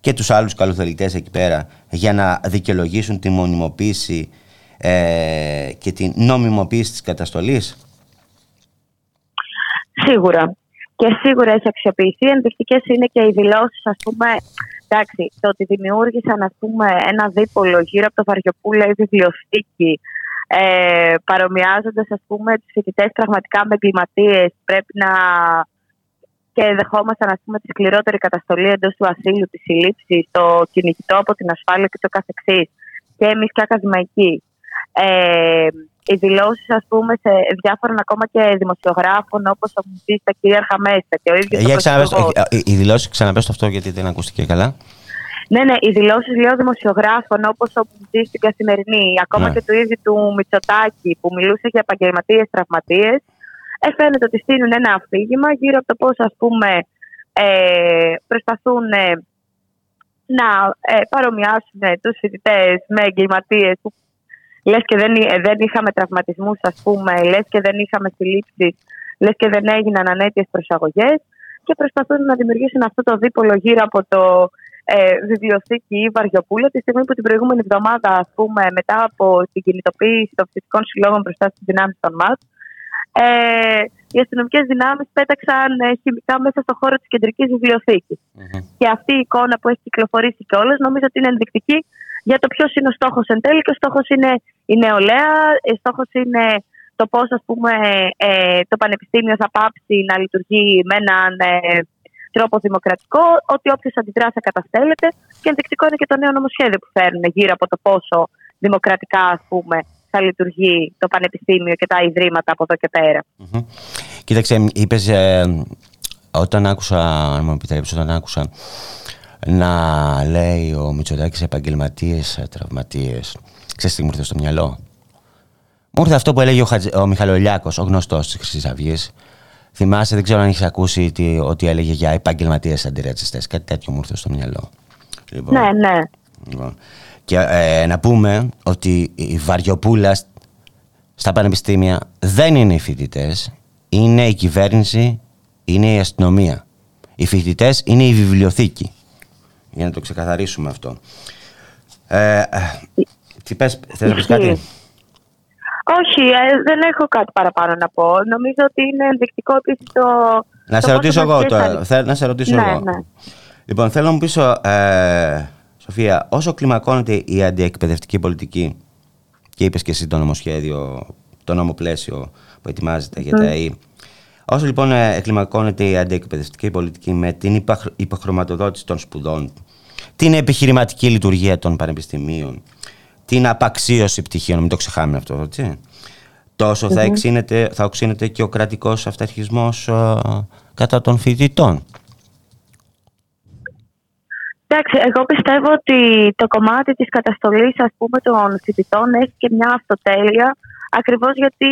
Speaker 2: και τους άλλους καλοθελητές εκεί πέρα για να δικαιολογήσουν τη μονιμοποίηση ε, και την νομιμοποίηση της καταστολής;
Speaker 6: Σίγουρα. Και σίγουρα έχει αξιοποιηθεί. Ενδεικτικές είναι και οι δηλώσεις, ας πούμε. Εντάξει, το ότι δημιούργησαν ας πούμε, ένα δίπολο γύρω από το Βαριοπούλα ή βιβλιοθήκη, ε, παρομοιάζοντας τους φοιτητές πραγματικά με εγκληματίες, πρέπει να και δεχόμασταν ας πούμε, τη σκληρότερη καταστολή εντός του ασύλου, τη συλλήψη, το κυνηγητό από την ασφάλεια και το καθεξής. Και εμείς και ακαδημαϊκοί. Ε, οι δηλώσεις, ας πούμε, σε διάφορων ακόμα και δημοσιογράφων, όπως ο Μουντή, τα κυρίαρχα μέσα και ο ίδιος.
Speaker 2: Για Οι δηλώσεις, ξαναπέστε αυτό γιατί δεν ακούστηκε καλά.
Speaker 6: Ναι, ναι, οι δηλώσεις λέω δημοσιογράφων όπως ο Μπουντζή στην καθημερινή, ακόμα
Speaker 2: Ναι.
Speaker 6: και του ίδιου του Μητσοτάκη που μιλούσε για επαγγελματίες τραυματίες, ε, φαίνεται ότι στείλουν ένα αφήγημα γύρω από το πώς ας πούμε ε, προσπαθούν ε, να ε, παρομοιάσουν τους φοιτητές με εγκληματίες που λες και δεν, ε, δεν είχαμε τραυματισμούς ας πούμε, λες και δεν είχαμε συλλήψεις, λες και δεν έγιναν ανέτειες προσαγωγές και προσπαθούν να δημιουργήσουν αυτό το δίπολο γύρω από το ε, βιβλιοθήκη ή Βαριοπούλα τη στιγμή που την προηγούμενη εβδομάδα, ας πούμε, μετά από την κινητοποίηση των φοιτητικών συλλόγων μπροστά στις δυνάμεις των ΜΑΤ, ε, οι αστυνομικές δυνάμεις πέταξαν ε, χημικά μέσα στο χώρο της κεντρικής βιβλιοθήκης. Και αυτή η εικόνα που έχει κυκλοφορήσει κιόλας νομίζω ότι είναι ενδεικτική για το ποιος είναι ο στόχος εν τέλει. Και ο στόχος είναι η νεολαία, ο στόχος είναι το πώς ε, το πανεπιστήμιο θα πάψει να λειτουργεί με έναν ε, τρόπο δημοκρατικό, ότι όποιος αντιδρά θα καταστέλλεται. Και ενδεικτικό είναι και το νέο νομοσχέδιο που φέρνουν γύρω από το πόσο δημοκρατικά ας πούμε, θα λειτουργεί το πανεπιστήμιο και τα ιδρύματα από εδώ και πέρα.
Speaker 2: Μμμ. Κοίταξε, είπες όταν άκουσα, αν μου επιτρέψεις, όταν άκουσα να λέει ο Μητσοτάκης επαγγελματίες, τραυματίες. Ξέρεις τι μου ήρθε στο μυαλό; Μου ήρθε αυτό που έλεγε ο, Χατζ, ο Μιχαλολιάκος, ο γνωστός της Χρυσής Αυγής. Θυμάσαι, δεν ξέρω αν έχεις ακούσει τι, ότι έλεγε για επαγγελματίες αντιρατσιστές. Κάτι τέτοιο μου ήρθε στο μυαλό. Λοιπόν,
Speaker 6: Ναι, ναι.
Speaker 2: Λοιπόν. Και ε, να πούμε ότι η Βαριοπούλα στα πανεπιστήμια δεν είναι οι φοιτητές, είναι η κυβέρνηση, είναι η αστυνομία. Οι φοιτητές είναι η βιβλιοθήκη. Για να το ξεκαθαρίσουμε αυτό. Ε, ε, τι πες, θες να πεις κάτι;
Speaker 6: Ισχύει. Όχι, ε, δεν έχω κάτι παραπάνω να πω. Νομίζω ότι είναι ενδεικτικό επίση το.
Speaker 2: Να
Speaker 6: το
Speaker 2: σε
Speaker 6: πόσο
Speaker 2: ρωτήσω εγώ
Speaker 6: βασικές
Speaker 2: τώρα.
Speaker 6: θα-
Speaker 2: Θέλω να σε ρωτήσω
Speaker 6: Ναι,
Speaker 2: εγώ.
Speaker 6: ναι.
Speaker 2: Λοιπόν, θέλω να μου πεις, ε, Σοφία, όσο κλιμακώνεται η αντιεκπαιδευτική πολιτική και είπες και εσύ το νομοσχέδιο, το νόμο πλαίσιο που ετοιμάζεται για τα ΕΗ, όσο λοιπόν ε, κλιμακώνεται η αντιεκπαιδευτική πολιτική με την υπαχ- υποχρηματοδότηση των σπουδών, την επιχειρηματική λειτουργία των πανεπιστημίων, την απαξίωση πτυχίων, μην το ξεχάμε αυτό, έτσι. Τόσο θα, εξήνεται, θα οξύνεται και ο κρατικός αυταρχισμός ε, κατά των φοιτητών.
Speaker 6: Εντάξει, εγώ πιστεύω ότι το κομμάτι της καταστολής ας πούμε, των φοιτητών έχει και μια αυτοτέλεια ακριβώς γιατί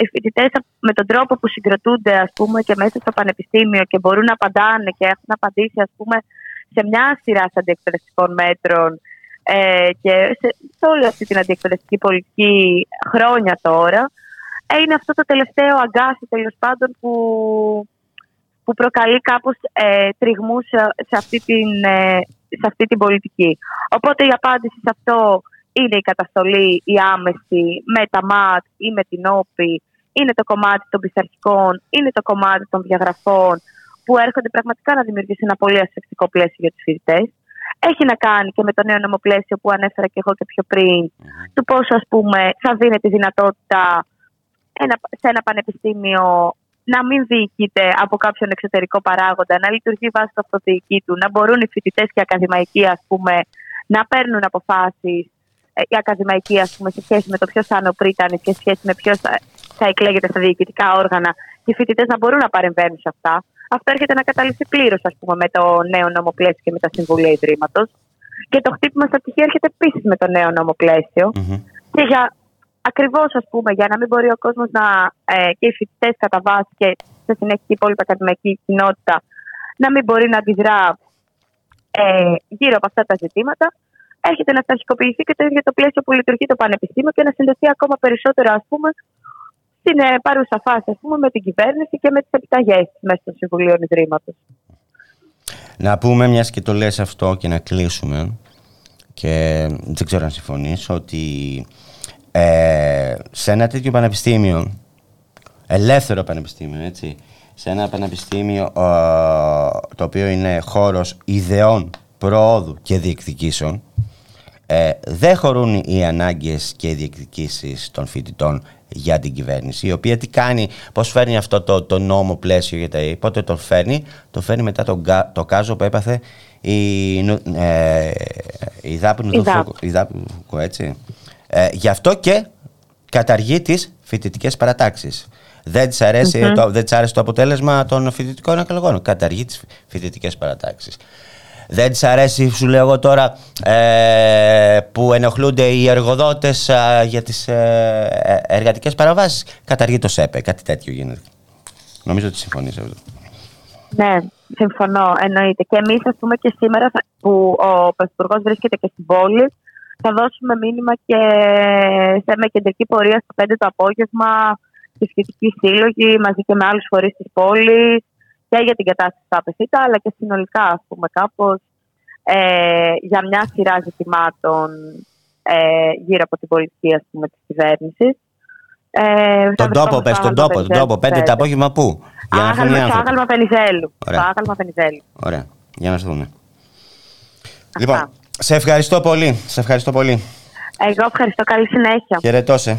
Speaker 6: οι φοιτητές με τον τρόπο που συγκροτούνται ας πούμε, και μέσα στο πανεπιστήμιο και μπορούν να απαντάνε και έχουν απαντήσει ας πούμε, σε μια σειρά αντιεκπαιδευτικών μέτρων ε, και σε, σε όλη αυτή την αντιεκπαιδευτική πολιτική χρόνια τώρα ε, είναι αυτό το τελευταίο αγκάθι τέλος πάντων που που προκαλεί κάπως ε, τριγμούς σε, σε αυτή την, ε, σε αυτή την πολιτική. Οπότε η απάντηση σε αυτό είναι η καταστολή, η άμεση με τα ΜΑΤ ή με την ΟΠΗ, είναι το κομμάτι των πειθαρχικών, είναι το κομμάτι των διαγραφών που έρχονται πραγματικά να δημιουργήσουν ένα πολύ ασφεκτικό πλαίσιο για τους φοιτητές. Έχει να κάνει και με το νέο νομοπλαίσιο που ανέφερα και εγώ και πιο πριν, του πόσο ας πούμε θα δίνει τη δυνατότητα ένα, σε ένα πανεπιστήμιο να μην διοικείται από κάποιον εξωτερικό παράγοντα, να λειτουργεί βάσει του αυτοδιοικεί του, να μπορούν οι φοιτητές και οι ακαδημαϊκοί ας πούμε, να παίρνουν αποφάσεις οι ακαδημαϊκοί ας πούμε, σε σχέση με το ποιος θα είναι ο πρίτανης και σε σχέση με ποιος θα, θα εκλέγεται στα διοικητικά όργανα και οι φοιτητές να μπορούν να παρεμβαίνουν σε αυτά. Αυτό έρχεται να καταληφθεί πλήρως με το νέο νομοπλαίσιο και με τα συμβούλια ιδρύματος. Και το χτύπημα στα πτυχία έρχεται επίσης με το νέο νομοπλαίσιο.
Speaker 2: Μμμ.
Speaker 6: Και για ακριβώς, ας πούμε, για να μην μπορεί ο κόσμος να. Ε, και οι φοιτητές κατά βάση και σε συνέχεια και η υπόλοιπη ακαδημαϊκή κοινότητα να μην μπορεί να αντιδρά ε, γύρω από αυτά τα ζητήματα, έρχεται να σταχικοποιηθεί και το ίδιο το πλαίσιο που λειτουργεί το Πανεπιστήμιο και να συνδεθεί ακόμα περισσότερο, ας πούμε, στην ε, παρούσα φάση, ας πούμε, με την κυβέρνηση και με τις επιταγές μέσα των Συμβουλίων Ιδρύματος.
Speaker 2: Να πούμε, μιας και το λες αυτό και να κλείσουμε και δεν ξέρω αν συμφωνείς ότι ε, σε ένα τέτοιο πανεπιστήμιο, ελεύθερο πανεπιστήμιο, έτσι, σε ένα πανεπιστήμιο ε, το οποίο είναι χώρος ιδεών, προόδου και διεκδικήσεων, ε, δεν χωρούν οι ανάγκες και οι διεκδικήσεις των φοιτητών για την κυβέρνηση, η οποία τι κάνει, πώς φέρνει αυτό το, το νόμο πλαίσιο για τα ΕΕ, πότε το φέρνει, το φέρνει μετά το, κα- το κάζο που έπαθε η, νου- ε, η Δάπη
Speaker 6: Η ΔΑΠ.
Speaker 2: Νουδοφούκο, η Δάπη Νουδοφούκο, έτσι. Ε, γι' αυτό και καταργεί τις φοιτητικές παρατάξεις. Δεν της, αρέσει το, δεν της άρεσε το αποτέλεσμα των φοιτητικών εκλογών. Καταργεί τις φοιτητικές παρατάξεις.
Speaker 7: Δεν της αρέσει, σου λέω εγώ τώρα, ε, που ενοχλούνται οι εργοδότες ε, για τις ε, εργατικές παραβάσεις. Καταργεί το ΣΕΠΕ, κάτι τέτοιο γίνεται. Νομίζω ότι συμφωνείς αυτό.
Speaker 6: Ναι, συμφωνώ, εννοείται. Και εμείς, ας πούμε, και σήμερα που ο Πρωθυπουργός βρίσκεται και στην πόλη, θα δώσουμε μήνυμα και σε με κεντρική πορεία στο 5 το απόγευμα στη σχετική σύλλογη μαζί και με άλλους φορείς της πόλης και για την κατάσταση στα ΑΠΕΣΥΤΑ, αλλά και συνολικά, ας πούμε, κάπως ε, για μια σειρά ζητημάτων ε, γύρω από την πολιτική ας πούμε, της κυβέρνησης.
Speaker 7: Ε, τον τόπο, πες, τον τόπο, τον τόπο. Πέντε το απόγευμα πού;
Speaker 6: Για να άγαλμα, στο άγαλμα Πενιζέλου. Στο άγαλμα Πενιζέλου.
Speaker 7: Ωραία. Για να σε δούμε. Λοιπόν, σε ευχαριστώ πολύ. Σε ευχαριστώ πολύ.
Speaker 6: Εγώ ευχαριστώ. Καλή συνέχεια.
Speaker 7: Χαιρετώ σε.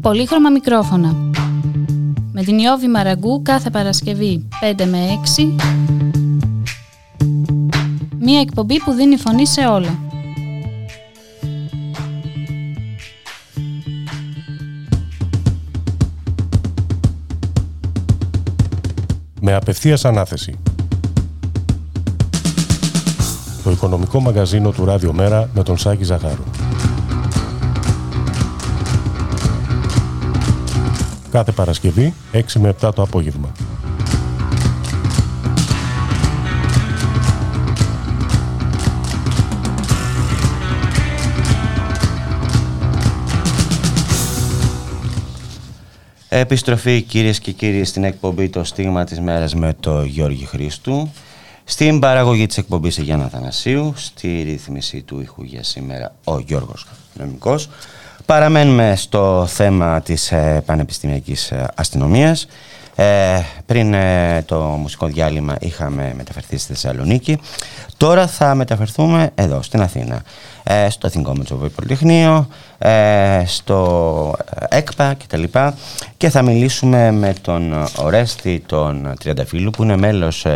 Speaker 8: Πολύχρωμα μικρόφωνα. Με την Ιώβη Μαραγκού κάθε Παρασκευή 5 με 6. Μία εκπομπή που δίνει φωνή σε όλα.
Speaker 9: Με απευθείας ανάθεση. Το οικονομικό μαγαζίνο του Ράδιο Μέρα με τον Σάκη Ζαχάρου. κάθε Παρασκευή 6 με 7 το απόγευμα.
Speaker 2: Επιστροφή κυρίες και κύριοι στην εκπομπή «Το στίγμα της μέρας» με το Γιώργη Χρήστου. Στην παραγωγή της εκπομπής η Γιάννα Θανασίου, στη ρύθμιση του ήχου για σήμερα ο Γιώργος Νομικός. Παραμένουμε στο θέμα της ε, πανεπιστημιακής ε, αστυνομίας. Ε, πριν ε, το μουσικό διάλειμμα είχαμε μεταφερθεί στη Θεσσαλονίκη. Τώρα θα μεταφερθούμε εδώ στην Αθήνα. Ε, στο Εθνικό Μετσοβόη Πολυτεχνείο, ε, στο ΕΚΠΑ κτλ. Και θα μιλήσουμε με τον Ορέστη τον Τριανταφύλου που είναι μέλος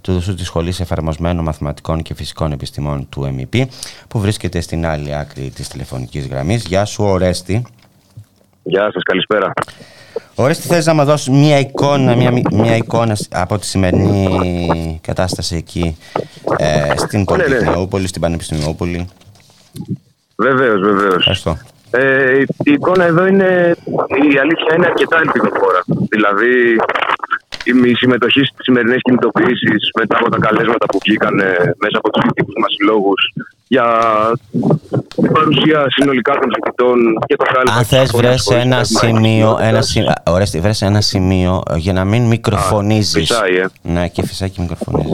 Speaker 2: του Δουσού της Σχολής Εφαρμοσμένων Μαθηματικών και Φυσικών Επιστημών του ΕΜΠ που βρίσκεται στην άλλη άκρη της τηλεφωνικής γραμμής. Γεια σου Ορέστη.
Speaker 10: Γεια σας, καλησπέρα.
Speaker 2: Ωραία, τι θες να μας δώσεις μια εικόνα, μια, μια εικόνα από τη σημερινή κατάσταση εκεί ε, στην Πολυτεχνιούπολη, στην Πανεπιστημιούπολη.
Speaker 10: Βεβαίως, βεβαίως.
Speaker 2: Ευχαριστώ.
Speaker 10: Ε, η εικόνα εδώ είναι, η αλήθεια είναι αρκετά ελπιδοφόρα. Δηλαδή, η συμμετοχή στις σημερινές κινητοποιήσεις μετά από τα καλέσματα που βγήκαν μέσα από τους φοιτητικού μας συλλόγους για την παρουσία συνολικά των φοιτητών και το κάλεσμα.
Speaker 2: Αν θες, βρες ένα σημείο. Ένα σημείο ωραία, βρες ένα σημείο για να μην μικροφωνίζεις.
Speaker 10: Φυσάει, ε.
Speaker 2: Ναι, και φυσάει και μικροφωνίζεις.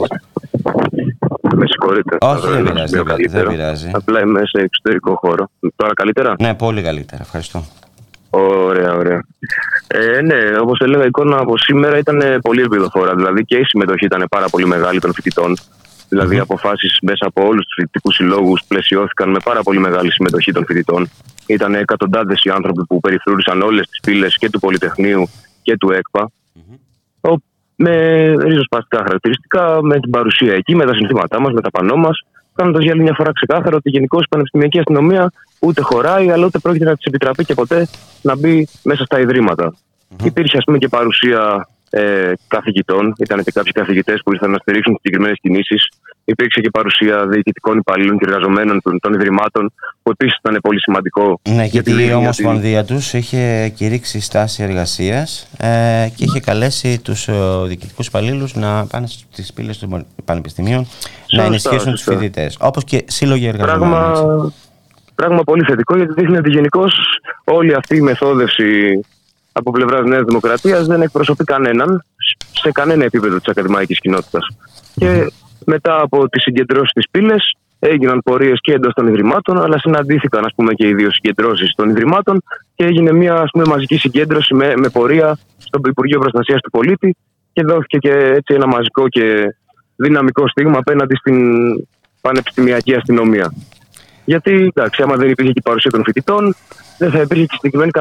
Speaker 10: Με συγχωρείτε.
Speaker 2: Όχι, δεν πειράζει, δεν πειράζει, δεν πειράζει.
Speaker 10: Απλά είμαι σε εξωτερικό χώρο. Τώρα καλύτερα;
Speaker 2: Ναι, πολύ καλύτερα. Ευχαριστώ.
Speaker 10: Ωραία, ωραία. Ε, ναι, όπως έλεγα, η εικόνα από σήμερα ήταν πολύ ελπιδοφόρα. Δηλαδή και η συμμετοχή ήταν πάρα πολύ μεγάλη των φοιτητών. Δηλαδή, οι αποφάσεις μέσα από όλους τους φοιτητικούς συλλόγους πλαισιώθηκαν με πάρα πολύ μεγάλη συμμετοχή των φοιτητών. Ήταν εκατοντάδες οι άνθρωποι που περιφρούρησαν όλες τις πύλες και του Πολυτεχνείου και του ΕΚΠΑ. Με ριζοσπαστικά χαρακτηριστικά, με την παρουσία εκεί, με τα συνθήματά μας, με τα πανό μας κάνοντας για άλλη μια φορά ξεκάθαρο ότι γενικώς η πανεπιστημιακή αστυνομία ούτε χωράει, αλλά ούτε πρόκειται να της επιτραπεί και ποτέ να μπει μέσα στα ιδρύματα. Mm-hmm. Υπήρχε, ας πούμε, και παρουσία ε, καθηγητών. Ήταν και κάποιοι καθηγητές που ήρθαν να στηρίξουν τι συγκεκριμένες κινήσεις. Υπήρξε και παρουσία διοικητικών υπαλλήλων και εργαζομένων των, των Ιδρυμάτων, που επίσης ήταν πολύ σημαντικό.
Speaker 2: Ναι, γιατί η Ομοσπονδία τους είχε κηρύξει στάση εργασίας ε, και είχε καλέσει τους ε, διοικητικούς υπαλλήλους να πάνε στις πύλες των πανεπιστημίων να ενισχύσουν τους φοιτητές. Όπως και σύλλογοι εργαζομένων.
Speaker 10: Πράγμα, πράγμα πολύ θετικό, γιατί δείχνει ότι γενικώς όλη αυτή η μεθόδευση από πλευράς Νέας Δημοκρατίας δεν εκπροσωπεί κανέναν σε κανένα επίπεδο της ακαδημαϊκής κοινότητας. Και μετά από τις συγκεντρώσεις της πύλες, έγιναν πορείες και εντός των Ιδρυμάτων, αλλά συναντήθηκαν ας πούμε, και οι δύο συγκεντρώσεις των Ιδρυμάτων και έγινε μια ας πούμε, μαζική συγκέντρωση με, με πορεία στο Υπουργείο Προστασίας του Πολίτη και δόθηκε και έτσι ένα μαζικό και δυναμικό στίγμα απέναντι στην πανεπιστημιακή αστυνομία. Γιατί, εντάξει, άμα δεν υπήρχε και η παρουσία των φοιτητών, δεν θα υπήρχε και συγκεκριμένη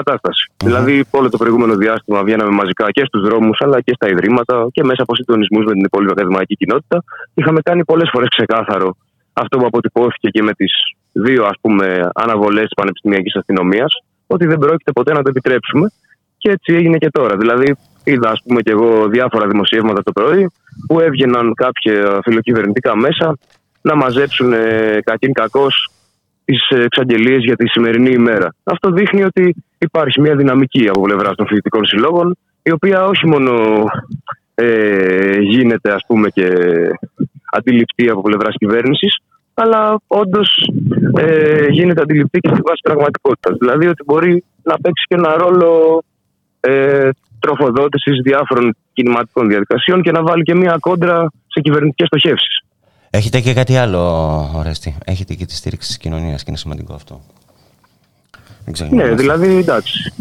Speaker 10: Δηλαδή, όλο το προηγούμενο διάστημα βγαίναμε μαζικά και στους δρόμους, αλλά και στα ιδρύματα και μέσα από συντονισμούς με την υπόλοιπη ακαδημαϊκή κοινότητα. Είχαμε κάνει πολλές φορές ξεκάθαρο αυτό που αποτυπώθηκε και με τις δύο ας πούμε αναβολές της πανεπιστημιακής αστυνομίας, ότι δεν πρόκειται ποτέ να το επιτρέψουμε. Και έτσι έγινε και τώρα. Δηλαδή, είδα ας πούμε και εγώ διάφορα δημοσιεύματα το πρωί που έβγαιναν κάποια φιλοκυβερνητικά μέσα να μαζέψουν ε, κακήν κακός τις εξαγγελίες για τη σημερινή ημέρα. Αυτό δείχνει ότι υπάρχει μια δυναμική από πλευράς των φοιτητικών συλλόγων, η οποία όχι μόνο ε, γίνεται ας πούμε και αντιληπτή από πλευράς κυβέρνησης, αλλά όντως ε, γίνεται αντιληπτή και στη βάση πραγματικότητας. Δηλαδή ότι μπορεί να παίξει και ένα ρόλο ε, τροφοδότησης διάφορων κινηματικών διαδικασιών και να βάλει και μια κόντρα σε κυβερνητικές στοχεύσεις.
Speaker 2: Έχετε και κάτι άλλο, Ορέστη. Έχετε και τη στήριξη της κοινωνίας και είναι σημαντικό αυτό.
Speaker 10: Ναι, δηλαδή εντάξει.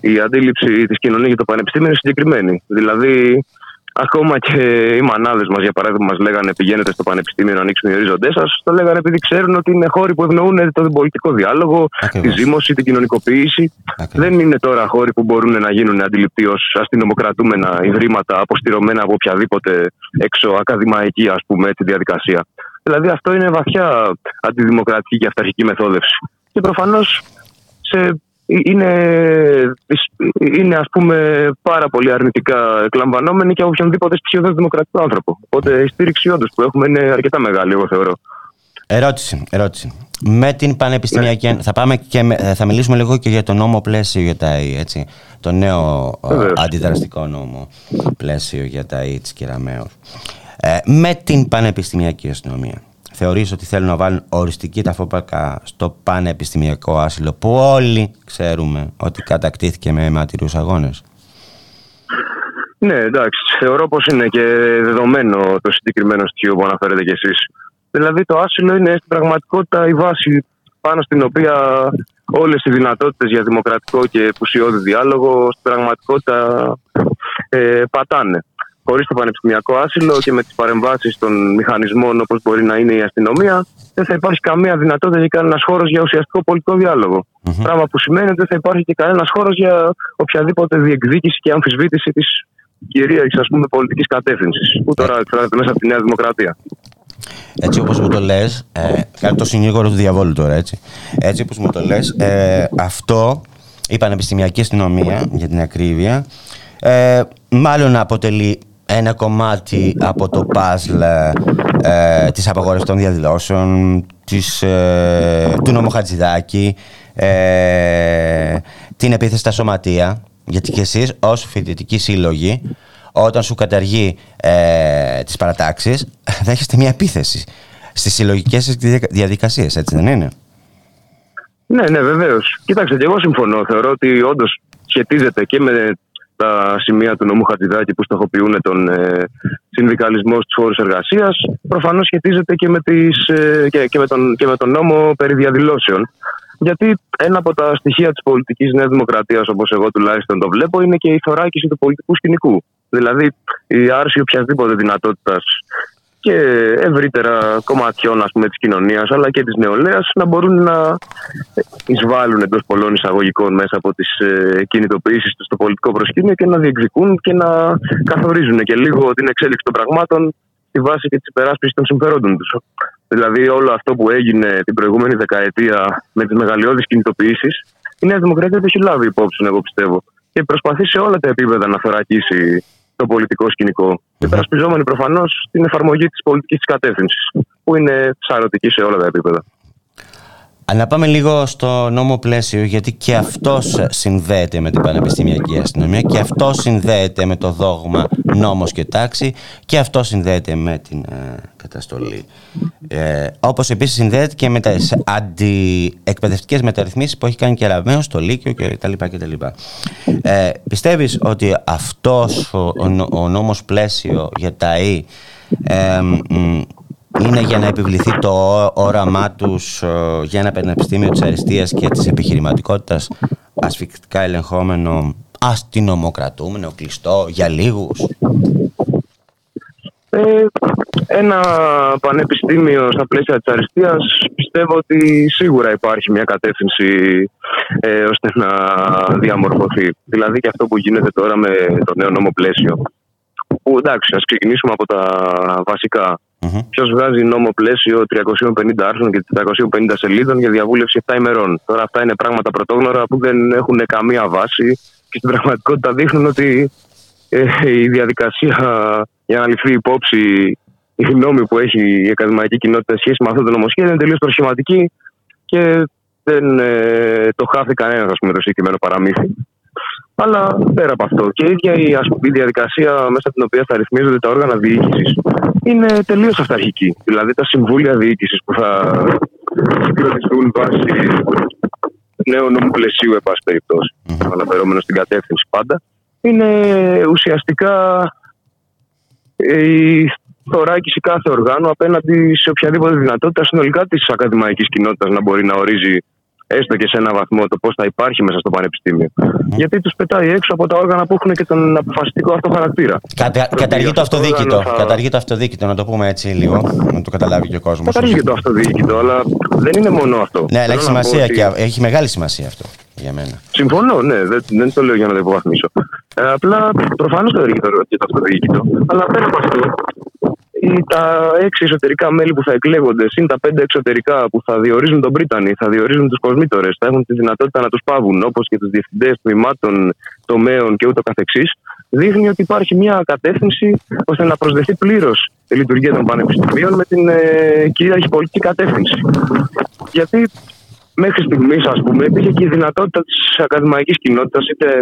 Speaker 10: Η αντίληψη της κοινωνίας για το πανεπιστήμιο είναι συγκεκριμένη. Δηλαδή, Ακόμα και οι μανάδες μας, για παράδειγμα, μας λέγανε πηγαίνετε στο πανεπιστήμιο να ανοίξουν οι ορίζοντές σας. Το λέγανε επειδή ξέρουν ότι είναι χώροι που ευνοούν τον πολιτικό διάλογο, Ακριβώς. τη ζήμωση, την κοινωνικοποίηση. Ακριβώς. Δεν είναι τώρα χώροι που μπορούν να γίνουν αντιληπτοί ως αστυνομοκρατούμενα ιδρύματα αποστηρωμένα από οποιαδήποτε έξω ακαδημαϊκή ας πούμε, έτσι, διαδικασία. Δηλαδή αυτό είναι βαθιά αντιδημοκρατική και αυταρχική μεθόδευση. Και προφανώς σε είναι, είναι ας πούμε πάρα πολύ αρνητικά εκλαμβανόμενοι και από οποιονδήποτε στοιχειοδός δημοκρατικό άνθρωπο. Οπότε η στήριξη όντως που έχουμε είναι αρκετά μεγάλη, εγώ θεωρώ.
Speaker 2: Ερώτηση, ερώτηση. Με την πανεπιστημιακή. Ναι. Θα, πάμε και θα μιλήσουμε λίγο και για το νόμο πλαίσιο για τα ΑΕ, έτσι. Το νέο Βεβαίως. αντιδραστικό νόμο πλαίσιο για τα ΑΕ της Ε, με την πανεπιστημιακή αστυνομία θεωρείς ότι θέλουν να βάλουν οριστική ταφόπακα στο πανεπιστημιακό άσυλο που όλοι ξέρουμε ότι κατακτήθηκε με αιματηρούς αγώνες;
Speaker 10: Ναι, εντάξει. Θεωρώ πως είναι και δεδομένο το συγκεκριμένο στοιχείο που αναφέρετε κι εσείς. Δηλαδή, το άσυλο είναι στην πραγματικότητα η βάση πάνω στην οποία όλες οι δυνατότητες για δημοκρατικό και πουσιώδη διάλογο στην πραγματικότητα ε, πατάνε. Χωρίς το πανεπιστημιακό άσυλο και με τις παρεμβάσεις των μηχανισμών όπως μπορεί να είναι η αστυνομία, δεν θα υπάρχει καμία δυνατότητα για κανένας χώρος για ουσιαστικό πολιτικό διάλογο. Mm-hmm. Πράγμα που σημαίνει ότι δεν θα υπάρχει και κανένας χώρος για οποιαδήποτε διεκδίκηση και αμφισβήτηση της κυρίαρχης πολιτικής κατεύθυνσης, που τώρα εκφράζεται μέσα από τη Νέα Δημοκρατία.
Speaker 2: Έτσι όπως μου το λες, ε, κάνω το συνήγορο του διαβόλου τώρα έτσι, έτσι όπως μου το λες, ε, αυτό η Πανεπιστημιακή Αστυνομία για την ακρίβεια, ε, μάλλον αποτελεί ένα κομμάτι από το παζλ ε, της απαγόρευσης των διαδηλώσεων, της, ε, του νόμου Χατζηδάκη, ε, την επίθεση στα σωματεία, γιατί και εσείς ως φοιτητικοί σύλλογοι όταν σου καταργεί ε, τις παρατάξεις δέχεστε μια επίθεση στις συλλογικές διαδικασίες, έτσι δεν είναι;
Speaker 10: Ναι, ναι, βεβαίως. Κοιτάξτε, και εγώ συμφωνώ. Θεωρώ ότι όντως σχετίζεται και με τα σημεία του νομού Χατζηδάκη που στοχοποιούν τον ε, συνδικαλισμό στους χώρους εργασίας. Προφανώς σχετίζεται και με, τις, ε, και, και, με τον, και με τον νόμο περί διαδηλώσεων. Γιατί ένα από τα στοιχεία της πολιτικής Νέας Δημοκρατίας, όπως εγώ τουλάχιστον το βλέπω, είναι και η θωράκιση του πολιτικού σκηνικού. Δηλαδή η άρση οποιασδήποτε δυνατότητας και ευρύτερα κομματιών ας πούμε, της κοινωνίας αλλά και της νεολαίας να μπορούν να εισβάλλουν εντός πολλών εισαγωγικών μέσα από τις ε, κινητοποιήσεις τους στο πολιτικό προσκήνιο και να διεκδικούν και να καθορίζουν και λίγο την εξέλιξη των πραγμάτων στη βάση και της υπεράσπισης των συμφερόντων τους. Δηλαδή, όλο αυτό που έγινε την προηγούμενη δεκαετία με τις μεγαλειώδεις κινητοποιήσεις, η Νέα Δημοκρατία το έχει λάβει υπόψη, εγώ πιστεύω. Και προσπαθεί σε όλα τα επίπεδα να θωρακίσει το πολιτικό σκηνικό. Και περασπιζόμενοι προφανώς την εφαρμογή της πολιτικής κατεύθυνσης, που είναι σαρωτική σε όλα τα επίπεδα.
Speaker 2: Αλλά πάμε λίγο στο νόμο πλαίσιο γιατί και αυτός συνδέεται με την πανεπιστημιακή αστυνομία και αυτό συνδέεται με το δόγμα νόμος και τάξη και αυτό συνδέεται με την ε, καταστολή. Ε, όπως επίσης συνδέεται και με τις αντιεκπαιδευτικές μεταρρυθμίσεις που έχει κάνει και Ραμαίο στο Λύκειο κτλ. κτλ. Ε, πιστεύεις ότι αυτός ο, ο, νόμος πλαίσιο για τα ΑΕ ε, είναι για να επιβληθεί το όραμά τους ε, για ένα πανεπιστήμιο της αριστείας και της επιχειρηματικότητας ασφικτικά ελεγχόμενο αστυνομοκρατούμενο, κλειστό, για λίγους;
Speaker 10: Ε, ένα πανεπιστήμιο στα πλαίσια της αριστείας πιστεύω ότι σίγουρα υπάρχει μια κατεύθυνση ε, ώστε να διαμορφωθεί. Δηλαδή και αυτό που γίνεται τώρα με το νέο νόμο πλαίσιο. Που εντάξει, ας ξεκινήσουμε από τα βασικά. Mm-hmm. Ποιος βγάζει νόμο πλαίσιο 350 άρθρων και 450 σελίδων για διαβούλευση 7 ημερών. Τώρα αυτά είναι πράγματα πρωτόγνωρα που δεν έχουν καμία βάση και στην πραγματικότητα δείχνουν ότι ε, η διαδικασία για να ληφθεί υπόψη η γνώμη που έχει η ακαδημαϊκή κοινότητα σχέση με αυτό το νομοσχέδιο είναι τελείως προσχηματική και δεν ε, το χάθη κανένας το συγκεκριμένο παραμύθι. Αλλά πέρα από αυτό, και η ίδια η, ας πούμε, διαδικασία μέσα την οποία θα ρυθμίζονται τα όργανα διοίκησης είναι τελείως αυταρχική. Δηλαδή τα συμβούλια διοίκησης που θα συγκροτηθούν βάσει νέου νόμου πλαισίου, εν πάση περιπτώσει, mm-hmm. αναφερόμενο στην κατεύθυνση πάντα, είναι ουσιαστικά η θωράκιση κάθε οργάνου απέναντι σε οποιαδήποτε δυνατότητα συνολικά της ακαδημαϊκής κοινότητας να μπορεί να ορίζει έστω και σε ένα βαθμό το πώς θα υπάρχει μέσα στο πανεπιστήμιο. Γιατί τους πετάει έξω από τα όργανα που έχουν και τον αποφασιστικό αυτό χαρακτήρα.
Speaker 2: Κατα, καταργεί το αυτοδίκητο. Θα... Καταργεί το αυτοδίκητο, να το πούμε έτσι λίγο, να το καταλάβει και ο κόσμος.
Speaker 10: Καταργεί το αυτοδίκητο, αλλά δεν είναι μόνο αυτό.
Speaker 2: Ναι, αλλά έχει σημασία ότι... και έχει μεγάλη σημασία αυτό για μένα.
Speaker 10: Συμφωνώ, ναι, δεν, δεν το λέω για να το υποβαθμίσω. Ε, απλά προφανώς καταργεί το, το αυτοδίκητο. Αλλά πέρα από αυτό, τα έξι εσωτερικά μέλη που θα εκλέγονται, συν τα πέντε εξωτερικά που θα διορίζουν τον Πρίτανη, θα διορίζουν τους κοσμήτορε, θα έχουν τη δυνατότητα να τους πάβουν, όπως και τους διευθυντές τμήματων, τομέων και ούτω καθεξής, δείχνει ότι υπάρχει μια κατεύθυνση ώστε να προσδεθεί πλήρως η λειτουργία των πανεπιστημίων με την ε, κυρίαρχη πολιτική κατεύθυνση. Γιατί μέχρι στιγμής, ας πούμε, υπήρχε και η δυνατότητα της ακαδημαϊκής κοινότητας, είτε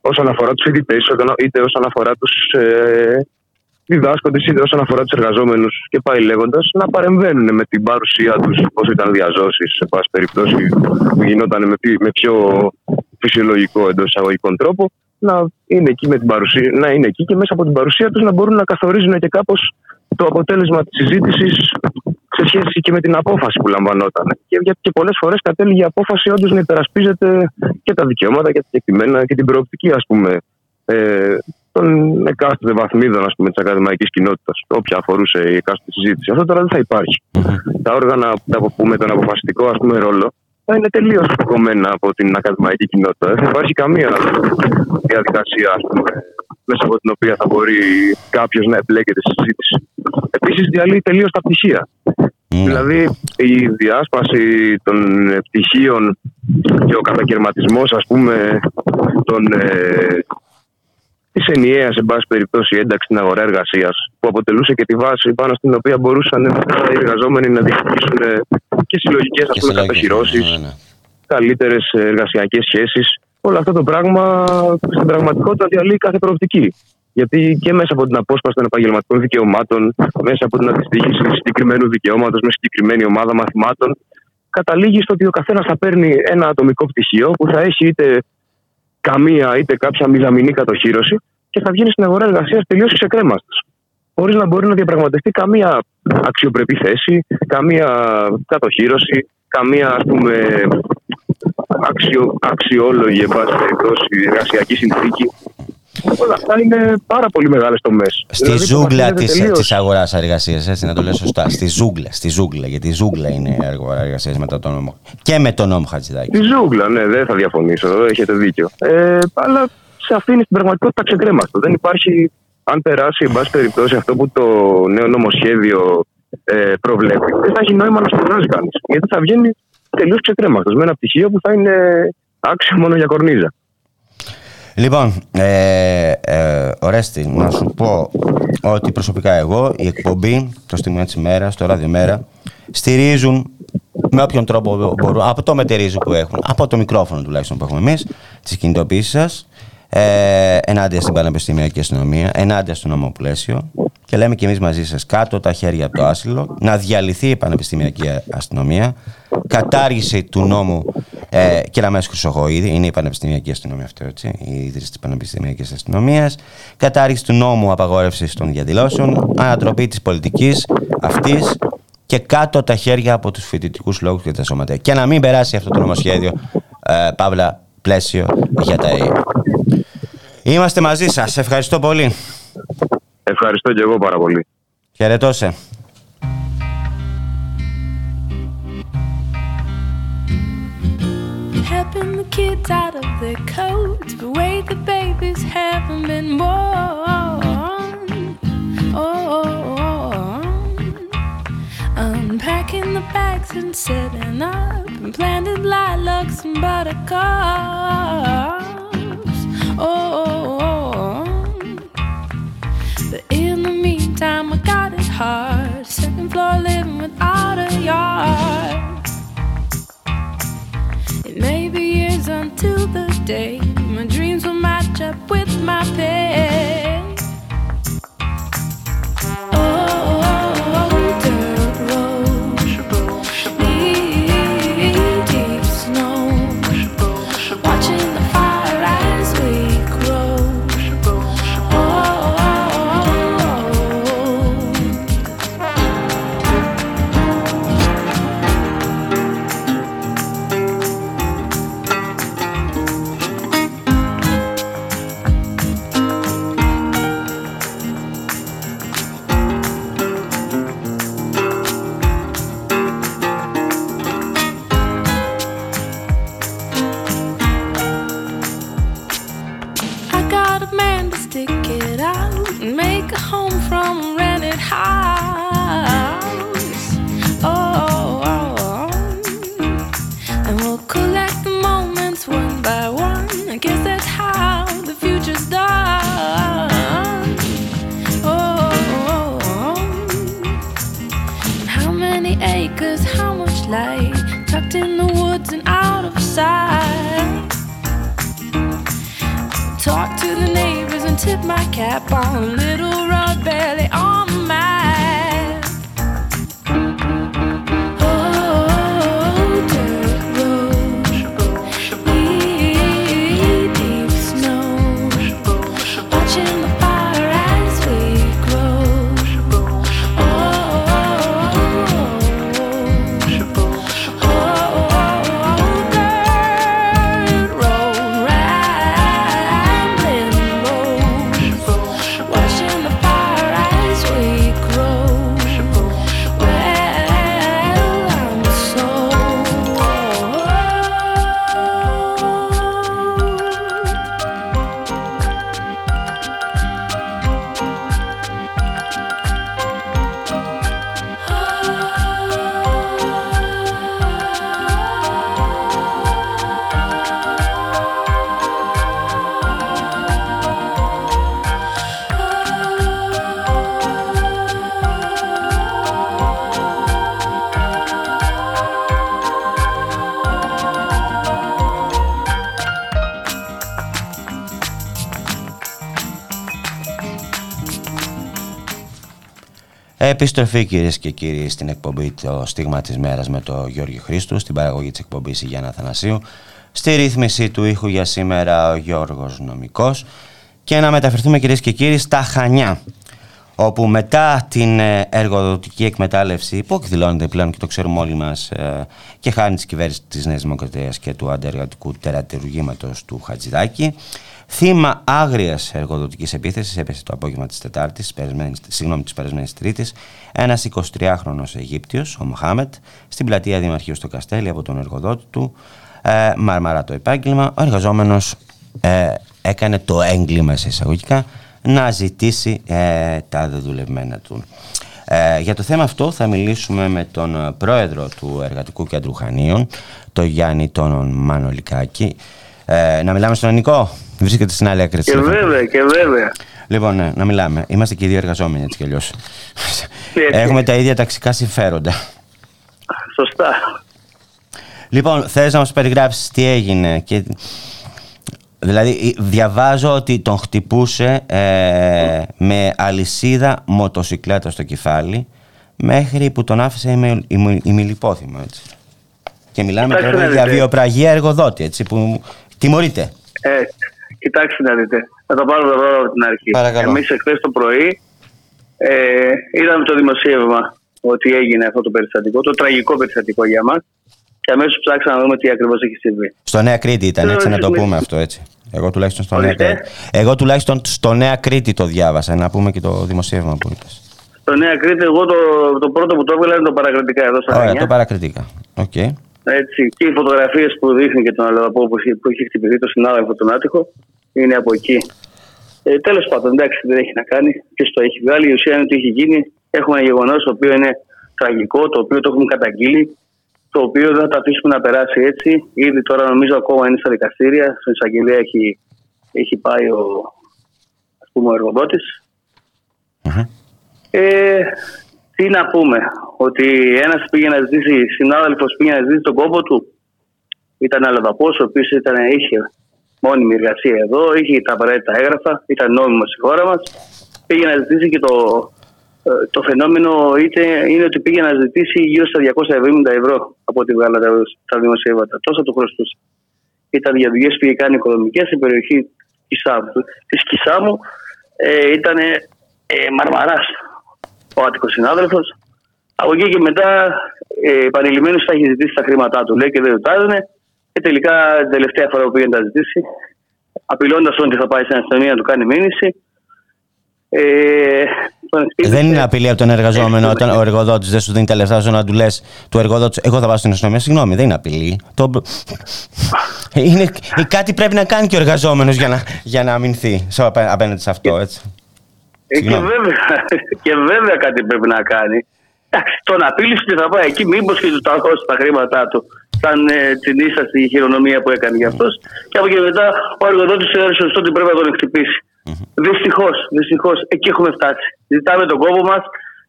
Speaker 10: όσον αφορά τους φοιτητές, είτε όσον αφορά τους ε, διδάσκοντε είτε όσον αφορά τους εργαζόμενους και πάει λέγοντας, να παρεμβαίνουν με την παρουσία τους, όπω ήταν διαζώσεις, σε πάση περιπτώσει, που γινόταν με, πιο φυσιολογικό εντός εισαγωγικών τρόπο, να είναι εκεί, με την παρουσία, να είναι εκεί και μέσα από την παρουσία τους να μπορούν να καθορίζουν και κάπως το αποτέλεσμα της συζήτησης σε σχέση και με την απόφαση που λαμβανόταν. Και, γιατί και πολλές φορές κατέληγε η απόφαση όντως να υπερασπίζεται και τα δικαιώματα και τα κεκτημένα και την προοπτική ας πούμε ε, των εκάστοτε βαθμίδων ας πούμε, της ακαδημαϊκής κοινότητας, όποια αφορούσε η εκάστοτε συζήτηση. Αυτό τώρα δεν θα υπάρχει. Τα όργανα που με τον αποφασιστικό ας πούμε, ρόλο θα είναι τελείως κομμένα από την ακαδημαϊκή κοινότητα. Δεν θα υπάρχει καμία διαδικασία ας πούμε, μέσα από την οποία θα μπορεί κάποιος να εμπλέκεται στη συζήτηση. Επίσης, διαλύει τελείως τα πτυχία. Δηλαδή, η διάσπαση των πτυχίων και ο κατακαιρματισμός, ας πούμε, των, ε, της ενιαίας, εν πάση περιπτώσει, ένταξη στην αγορά εργασίας, που αποτελούσε και τη βάση πάνω στην οποία μπορούσαν οι εργαζόμενοι να διεκδικήσουν και συλλογικές κατοχυρώσεις, ναι, ναι. καλύτερες εργασιακές σχέσεις. Όλο αυτό το πράγμα στην πραγματικότητα διαλύει κάθε προοπτική. Γιατί και μέσα από την απόσπαση των επαγγελματικών δικαιωμάτων, μέσα από την αντιστοίχηση συγκεκριμένου δικαιώματος με συγκεκριμένη ομάδα μαθημάτων, καταλήγει στο ότι ο καθένας θα παίρνει ένα ατομικό πτυχίο που θα έχει είτε καμία είτε κάποια μηδαμινή κατοχήρωση και θα βγαίνει στην αγορά εργασίας τελείως ξεκρέμαστος. Χωρίς να μπορεί να διαπραγματευτεί καμία αξιοπρεπή θέση, καμία κατοχήρωση, καμία ας πούμε, αξιο, αξιόλογη εργασιακή συνθήκη. Όλα αυτά είναι πάρα πολύ μεγάλες τομές.
Speaker 11: Στη δηλαδή, ζούγκλα τη τελείως... αγοράς εργασίας, έτσι να το λέω σωστά. Στη ζούγκλα, στη ζούγκλα, γιατί η ζούγκλα είναι η αγορά εργασίας μετά τον νόμο. Και με τον νόμο Χατζηδάκη.
Speaker 10: Τη ζούγκλα, ναι, δεν θα διαφωνήσω, έχετε δίκιο. Ε, αλλά σε αφήνει στην πραγματικότητα ξεκρέμαστο. Δεν υπάρχει, αν περάσει, εν πάση περιπτώσει, αυτό που το νέο νομοσχέδιο ε, προβλέπει, δεν θα έχει νόημα να σπουδάζει κανείς. Γιατί θα βγαίνει τελείως ξεκρέμαστο με ένα πτυχίο που θα είναι άξιο μόνο για κορνίζα.
Speaker 11: Λοιπόν, ε, ε, Ορέστη, να σου πω ότι προσωπικά εγώ, η εκπομπή, το στιγμή της ημέρας, το ράδιο μέρα, στηρίζουν με όποιον τρόπο μπορούν, από το μετερίζο που έχουν, από το μικρόφωνο τουλάχιστον που έχουμε εμείς, τις κινητοποίησεις σας, ε, ενάντια στην πανεπιστημιακή αστυνομία, ενάντια στο νόμο πλαίσιο. Και λέμε και εμείς μαζί σας κάτω τα χέρια από το άσυλο, να διαλυθεί η πανεπιστημιακή αστυνομία, κατάργηση του νόμου ε, Κεραμές Χρυσογοίδη, είναι η πανεπιστημιακή αστυνομία αυτό έτσι, η ίδρυση της πανεπιστημιακής αστυνομίας, κατάργηση του νόμου απαγόρευσης των διαδηλώσεων, ανατροπή της πολιτικής αυτής και κάτω τα χέρια από τους φοιτητικούς λόγους και τα σώματα. Και να μην περάσει αυτό το νομοσχέδιο, ε, Παύλα, πλαίσιο για τα ΕΕ. Είμαστε μαζί σας. Ευχαριστώ πολύ.
Speaker 10: Ευχαριστώ και εγώ πάρα πολύ.
Speaker 11: Χαιρετώ σε. Helping the kids out of their coats, but wait, the babies haven't been born. Oh, unpacking the bags and setting up, and planted lilacs and buttercups. Oh. But in the meantime, I got it hard. Second floor living without a yard. It may be years until the day my dreams will match up with my pay.
Speaker 2: Επιστροφή κυρίες και κύριοι στην εκπομπή Το Στίγμα της Μέρας με το Γιώργη Χρήστου, στην παραγωγή της εκπομπής η Γιάννα Θανασίου, στη ρύθμιση του ήχου για σήμερα ο Γιώργος Νομικός. Και να μεταφερθούμε κυρίες και κύριοι στα Χανιά όπου μετά την ε, εργοδοτική εκμετάλλευση που εκδηλώνεται πλέον και το ξέρουμε όλοι μας ε, και χάνει της κυβέρνησης της Νέας Δημοκρατίας και του αντεργατικού τερατουργήματος του Χατζηδάκη θύμα άγριας εργοδοτικής επίθεσης έπεσε το απόγευμα της Τετάρτης, συγγνώμη της περασμένης Τρίτης ένας 23χρονος Αιγύπτιος, ο Μοχάμετ, στην πλατεία Δημαρχείου στο Καστέλι από τον εργοδότη του ε, μαρμαρά το επάγγελμα, ο εργαζόμενος ε, έκανε το έγκλημα σε εισαγωγικά να ζητήσει ε, τα δεδουλευμένα του. Ε, για το θέμα αυτό θα μιλήσουμε με τον πρόεδρο του Εργατικού Κέντρου Χανίων, τον Γιάννη τον Μανολικάκη. Ε, να μιλάμε στον Ελληνικό, βρίσκεται στην άλλη άκρη
Speaker 12: Και βέβαια, και βέβαια.
Speaker 2: Λοιπόν, ναι, να μιλάμε. Είμαστε και οι δύο εργαζόμενοι έτσι κι αλλιώς. Έχουμε τα ίδια ταξικά συμφέροντα.
Speaker 12: Σωστά.
Speaker 2: Λοιπόν, θες να μας περιγράψεις τι έγινε και Δηλαδή διαβάζω ότι τον χτυπούσε ε, με αλυσίδα μοτοσυκλέτα στο κεφάλι μέχρι που τον άφησε ημιλιπόθυμο έτσι. Και μιλάμε τώρα για βιοπραγία εργοδότη έτσι που τιμωρείται.
Speaker 12: Ε, κοιτάξτε να δείτε. Θα το πάρω εδώ από την αρχή.
Speaker 2: Παρακαλώ.
Speaker 12: Εμείς εχθές το πρωί ε, είδαμε το δημοσίευμα ότι έγινε αυτό το περιστατικό, το τραγικό περιστατικό για μας και αμέσως ψάξαμε να δούμε τι ακριβώς έχει συμβεί.
Speaker 2: Στο Νέα Κρήτη ήταν, έτσι να το πούμε αυτό έτσι. Εγώ τουλάχιστον στο, Νέα, εγώ τουλάχιστον στο Νέα Κρήτη το διάβασα, να πούμε και το δημοσίευμα που είπες.
Speaker 12: Στο Νέα Κρήτη, εγώ το, το πρώτο που το έβγαλα είναι το παρακριτικά εδώ στα
Speaker 2: Ωραία, το παρακριτικά. Okay.
Speaker 12: Έτσι, και οι φωτογραφίες που δείχνει και τον Αλλοδαπό που, που έχει χτυπηθεί το συνάδελφο τον άτυχο είναι από εκεί. Ε, Τέλος πάντων, εντάξει, δεν έχει να κάνει. Ποιος το έχει βγάλει. Η ουσία είναι ότι έχει γίνει. Έχουμε ένα γεγονός το οποίο είναι τραγικό, το οποίο το έχουμε καταγγείλει το οποίο δεν θα το αφήσουμε να περάσει έτσι. Ήδη τώρα νομίζω ακόμα είναι στα δικαστήρια. Στην εισαγγελία έχει, έχει πάει ο, ας πούμε, ο εργοδοτης Ε, τι να πούμε, ότι ένας πήγε να ζητήσει, συνάδελφος πήγε να ζητήσει τον κόπο του. Ήταν αλλοδαπό, ο οποίος είχε μόνιμη εργασία εδώ, είχε τα απαραίτητα έγγραφα, ήταν νόμιμος στη χώρα μας. Πήγε να ζητήσει και το, ε, το φαινόμενο είτε είναι ότι πήγε να ζητήσει γύρω στα 270 ευρώ από ό,τι βγάλα τα δημοσίευματα. Τόσο του χρωστούσε. Ήταν για δουλειές που είχε κάνει οικονομικές στην περιοχή της Κισάμου. Ε, ήταν ε, Μαρμαράς ο άτυχο συνάδελφος. Από εκεί και μετά ε, επανειλημμένως θα έχει ζητήσει τα χρήματά του. Λέει και δεν του έδωνε. Και τελικά την τελευταία φορά που πήγε να τα ζητήσει, απειλώντας ότι θα πάει στην αστυνομία να του κάνει μήνυση,
Speaker 2: ε, δεν είναι απειλή από τον εργαζόμενο ε, όταν ο εργοδότης δεν σου δίνει τα λεφτά σου να του λες του εργοδότη: Εγώ θα πάω στην αστυνομία. Συγγνώμη, δεν είναι απειλή. Το... είναι... Κάτι πρέπει να κάνει και ο εργαζόμενος για να, για να αμυνθεί απέναντι σε αυτό, έτσι.
Speaker 12: Ε, και, βέβαια, και βέβαια κάτι πρέπει να κάνει. Εντάξει, τον απείλησε και θα πάει εκεί, μήπως και του τα δώσει τα χρήματά του. Σαν ε, την ίστατη χειρονομία που έκανε για αυτός. Και από εκεί μετά ο εργοδότης έδωσε σωστό ότι πρέπει να τον χτυπήσει. Δυστυχώς, δυστυχώς, εκεί έχουμε φτάσει. Ζητάμε τον κόπο μας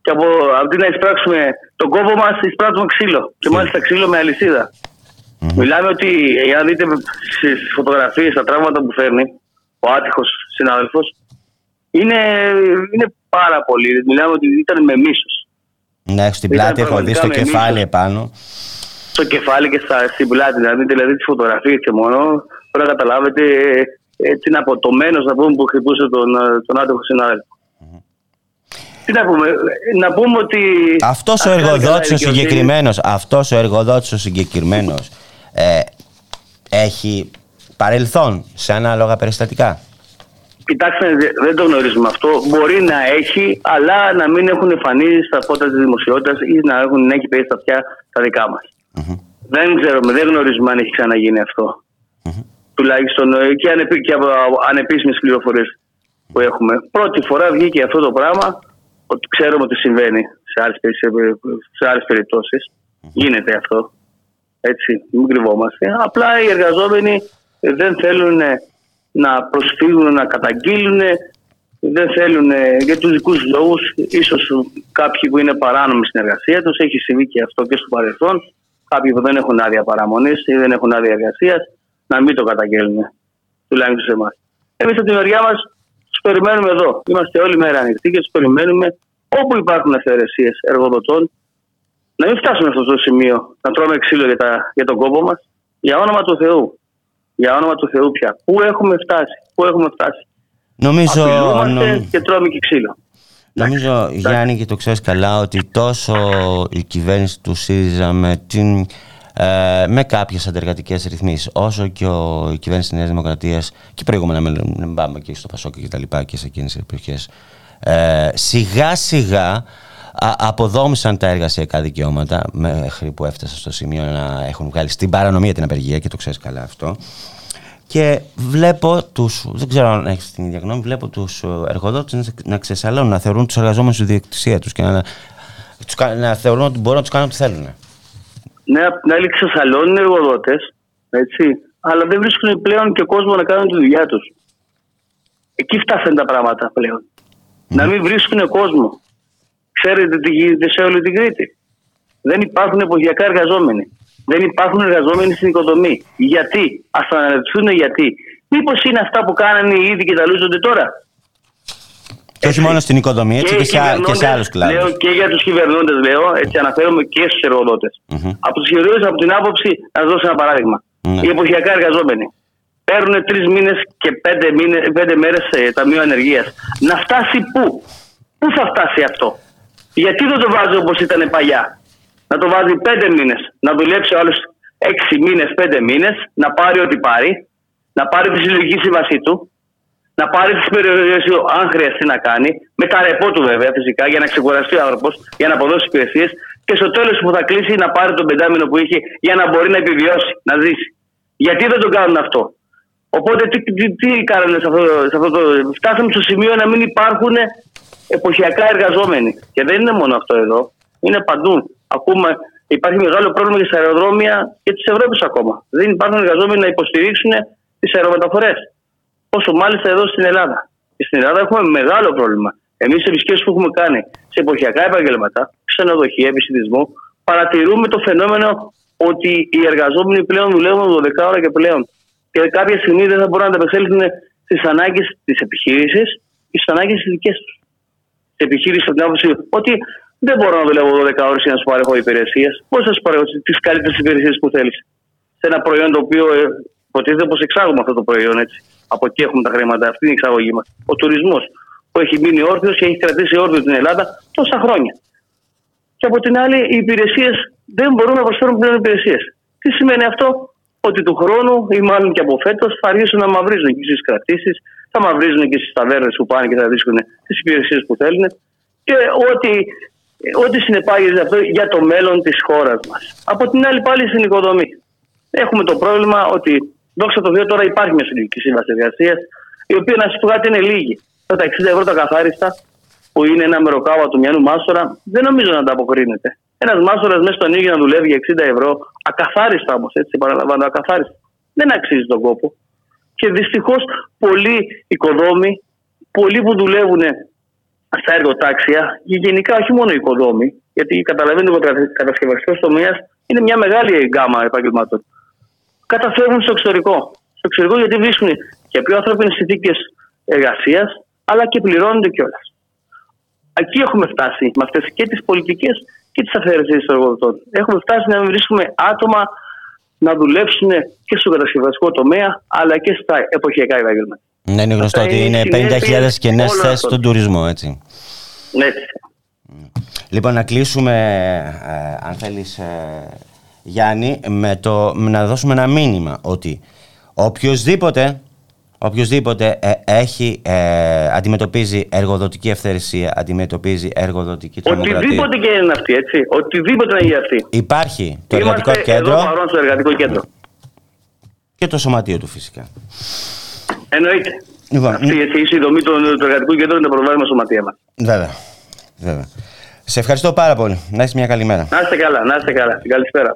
Speaker 12: και από, αντί να εισπράξουμε τον κόπο μας, εισπράττουμε ξύλο. Και μάλιστα ξύλο με αλυσίδα. Μιλάμε ότι, αν δείτε στις φωτογραφίες, τα τραύματα που φέρνει ο άτυχος συνάδελφος, είναι, είναι πάρα πολύ. Μιλάμε ότι ήταν με μίσος.
Speaker 2: Ναι, στην πλάτη έχω δει στο κεφάλι επάνω.
Speaker 12: Στο κεφάλι και στα, στην πλάτη. Δηλαδή, δηλαδή τις φωτογραφίες και μόνο, πρέπει να καταλάβετε έτσι είναι αποτομένο να πούμε που χτυπούσε τον, τον άτομο συνάδελφο. Τι να πούμε, να πούμε ότι...
Speaker 2: Αυτός ο εργοδότης ο συγκεκριμένος, αυτός ο εργοδότης ο συγκεκριμένος ε, έχει παρελθόν σε ανάλογα περιστατικά.
Speaker 12: Κοιτάξτε, δεν το γνωρίζουμε αυτό. Μπορεί να έχει, αλλά να μην έχουν εμφανίσει στα φώτα της δημοσιότητας ή να έχουν έχει πέσει στα αυτιά τα δικά μας. Δεν ξέρουμε, δεν γνωρίζουμε αν έχει ξαναγίνει αυτό τουλάχιστον ε, και, ανεπί, και από ανεπίσημες πληροφορίες που έχουμε. Πρώτη φορά βγήκε αυτό το πράγμα, ότι ξέρουμε ότι συμβαίνει σε άλλες, σε άλλες περιπτώσεις. Γίνεται αυτό. Έτσι, μην κρυβόμαστε. Απλά οι εργαζόμενοι δεν θέλουν να προσφύγουν, να καταγγείλουν, δεν θέλουν για τους δικούς λόγους, ίσως κάποιοι που είναι παράνομοι στην εργασία τους, έχει συμβεί και αυτό και στο παρελθόν, κάποιοι που δεν έχουν άδεια παραμονής ή δεν έχουν άδεια εργασίας, να μην το καταγγέλνουν. Τουλάχιστον σε εμάς. Εμείς από τη μεριά μας τους περιμένουμε εδώ. Είμαστε όλη μέρα ανοιχτοί και τους περιμένουμε όπου υπάρχουν αυθαιρεσίες εργοδοτών, να μην φτάσουμε σε αυτό το σημείο να τρώμε ξύλο για, τα, για τον κόπο μας. Για όνομα του Θεού. Για όνομα του Θεού πια. Πού έχουμε φτάσει. Πού έχουμε φτάσει.
Speaker 2: Νομίζω,
Speaker 12: Απειλούμαστε
Speaker 2: νο-
Speaker 12: και τρώμε και ξύλο.
Speaker 2: νομίζω Γιάννη και το ξέρεις καλά ότι τόσο η κυβέρνηση του ΣΥΡΙΖΑ με, την, ε, με κάποιες αντεργατικές ρυθμίσεις όσο και ο, η κυβέρνηση της Νέας Δημοκρατίας και προηγούμενα με μην πάμε και στο Πασόκ και τα λοιπά και σε εκείνες τις εποχές ε, σιγά σιγά α- αποδόμησαν τα εργασιακά δικαιώματα μέχρι που έφτασαν στο σημείο να έχουν βγάλει στην παρανομία την απεργία και το ξέρεις καλά αυτό και βλέπω τους, δεν ξέρω αν έχεις την ίδια γνώμη, βλέπω τους ε, εργοδότες να, να ξεσαλώνουν, να θεωρούν τους εργαζόμενους στη διεκτησία τους και να, τους, κα- να θεωρούν ότι μπορούν να τους κάνουν ό,τι θέλουν.
Speaker 12: Ναι, απ' την άλλη ξεσαλώνουν οι εργοδότες, έτσι, αλλά δεν βρίσκουν πλέον και κόσμο να κάνουν τη δουλειά τους. Εκεί φτάσαν τα πράγματα πλέον. Να μην βρίσκουν κόσμο. Ξέρετε τι γίνεται σε όλη την Κρήτη. Δεν υπάρχουν εποχιακά εργαζόμενοι. Δεν υπάρχουν εργαζόμενοι στην οικοδομή. Γιατί, ας αναρωτηθούν γιατί. Μήπως είναι αυτά που κάνανε οι ίδιοι και τα λούζονται τώρα;
Speaker 2: Και όχι μόνο στην οικοδομή, έτσι και,
Speaker 12: οι
Speaker 2: σε, α- και σε
Speaker 12: κυβερνώντες,
Speaker 2: άλλους κλάδους.
Speaker 12: Λέω και για τους κυβερνώντες, λέω, έτσι αναφέρομαι και στους εργοδότες.
Speaker 2: Μμμ.
Speaker 12: Από τους χειρότερους από την άποψη, να σας δώσω ένα παράδειγμα.
Speaker 2: Ναι.
Speaker 12: Οι εποχιακά εργαζόμενοι παίρνουν τρεις μήνες και πέντε, μήνες, πέντε μέρες ε, ταμείο ανεργίας. Να φτάσει πού, πού θα φτάσει αυτό; Γιατί δεν το βάζει όπως ήταν παλιά; Να το βάζει πέντε μήνες. Να δουλέψει άλλου έξι μήνες, πέντε μήνες, να πάρει ό,τι πάρει, να πάρει τη συλλογική σύμβασή του, να πάρει τις περιορίες του, αν χρειαστεί να κάνει, με τα ρεπό του βέβαια φυσικά, για να ξεκουραστεί ο άνθρωπος, για να αποδώσει υπηρεσίες και στο τέλος που θα κλείσει να πάρει τον πεντάμινο που είχε για να μπορεί να επιβιώσει, να ζήσει. Γιατί δεν το κάνουν αυτό; Οπότε τι, τι, τι κάνανε σε αυτό, σε αυτό το. Φτάσαμε στο σημείο να μην υπάρχουν εποχιακά εργαζόμενοι. Και δεν είναι μόνο αυτό εδώ. Είναι παντού. Ακούμε, υπάρχει μεγάλο πρόβλημα και στα αεροδρόμια και της Ευρώπης ακόμα. Δεν υπάρχουν εργαζόμενοι να υποστηρίξουν τις αερομεταφορές. Όσο μάλιστα εδώ στην Ελλάδα. Και στην Ελλάδα έχουμε μεγάλο πρόβλημα. Εμείς σε επισκέψεις που έχουμε κάνει σε εποχιακά επαγγέλματα, ξενοδοχεία, επιστημισμό, παρατηρούμε το φαινόμενο ότι οι εργαζόμενοι πλέον δουλεύουν 12 ώρα και πλέον. Και κάποια στιγμή δεν θα μπορούν να ανταπεξέλθουν στις ανάγκες της επιχείρησης και στις ανάγκες της δικές τους. Τη επιχείρηση από την άποψη ότι δεν μπορώ να δουλεύω 12 ώρες για να σου παρέχω υπηρεσίες. Πώς θα σου παρέχω τις καλύτερες υπηρεσίες που θέλεις; Σε ένα προϊόν το οποίο ε, υποτίθεται πως εξάγουμε αυτό το προϊόν έτσι. Από εκεί έχουμε τα χρήματα, αυτή είναι η εξαγωγή μας. Ο τουρισμός που έχει μείνει όρθιος και έχει κρατήσει όρθιο την Ελλάδα τόσα χρόνια. Και από την άλλη, οι υπηρεσίες δεν μπορούν να προσφέρουν πλέον υπηρεσίες. Τι σημαίνει αυτό, ότι του χρόνου ή μάλλον και από φέτος θα αρχίσουν να μαυρίζουν και στις κρατήσεις, θα μαυρίζουν και στις ταβέρνες που πάνε και θα βρίσκουν τις υπηρεσίες που θέλουν και ό,τι, ό,τι συνεπάγεται αυτό για το μέλλον της χώρας μας. Από την άλλη, πάλι στην οικοδομή. Έχουμε το πρόβλημα ότι, δόξα τω Θεώ, τώρα υπάρχει μια συλλογική σύμβαση εργασίας, η οποία να σας πω κάτι είναι λίγη. Τα 60 ευρώ τα καθάριστα, που είναι ένα μεροκάβα του μιανού μάστορα, δεν νομίζω να ανταποκρίνεται. Ένας μάστορας μέσα στον ήλιο να δουλεύει για 60 ευρώ, ακαθάριστα όμως, έτσι παραλαμβάνω, ακαθάριστα. Δεν αξίζει τον κόπο. Και δυστυχώς πολλοί οικοδόμοι, πολλοί που δουλεύουν στα εργοτάξια, και γενικά όχι μόνο οι οικοδόμοι, γιατί καταλαβαίνετε ότι ο κατασκευαστικός τομέας είναι μια μεγάλη γκάμα επαγγελμάτων. Καταφεύγουν στο εξωτερικό. Στο εξωτερικό γιατί βρίσκουν και πιο ανθρώπινες συνθήκες εργασίας, αλλά και πληρώνονται κιόλας. Εκεί έχουμε φτάσει με αυτές και τις πολιτικές και τι αφαιρεσίε των εργοδοτών. Έχουμε φτάσει να μην βρίσκουμε άτομα να δουλέψουν και στο κατασκευαστικό τομέα, αλλά και στα εποχιακά επαγγέλματα.
Speaker 2: Ναι, είναι γνωστό
Speaker 12: Αυτά
Speaker 2: ότι
Speaker 12: είναι
Speaker 2: είναι 50.000
Speaker 12: συνέπειες
Speaker 2: κενέ
Speaker 12: όλων
Speaker 2: θέσεις
Speaker 12: αυτών.
Speaker 2: στον τουρισμό, έτσι.
Speaker 12: Έτσι.
Speaker 2: Λοιπόν, να κλείσουμε, ε, αν θέλεις, ε, Γιάννη, με το, με να δώσουμε ένα μήνυμα ότι οποιοδήποτε, οποιοδήποτε ε, έχει, ε, αντιμετωπίζει εργοδοτική ευθερεσία, αντιμετωπίζει εργοδοτική τρομοκρατία.
Speaker 12: Οτιδήποτε και είναι αυτή, έτσι. Οτιδήποτε είναι για αυτή.
Speaker 2: Υπάρχει το
Speaker 12: Είμαστε
Speaker 2: εργατικό κέντρο
Speaker 12: εδώ παρόν στο εργατικό κέντρο.
Speaker 2: και το σωματείο του φυσικά.
Speaker 12: Εννοείται.
Speaker 2: Λοιπόν,
Speaker 12: Αυτή η δομή του, του εργατικού κέντρου είναι το προβάδισμα σωματεία μας.
Speaker 2: Βέβαια. Βέβαια. Σε ευχαριστώ πάρα πολύ. Να έχεις μια καλή μέρα.
Speaker 12: Να είστε καλά, να είστε καλά. Καλησπέρα.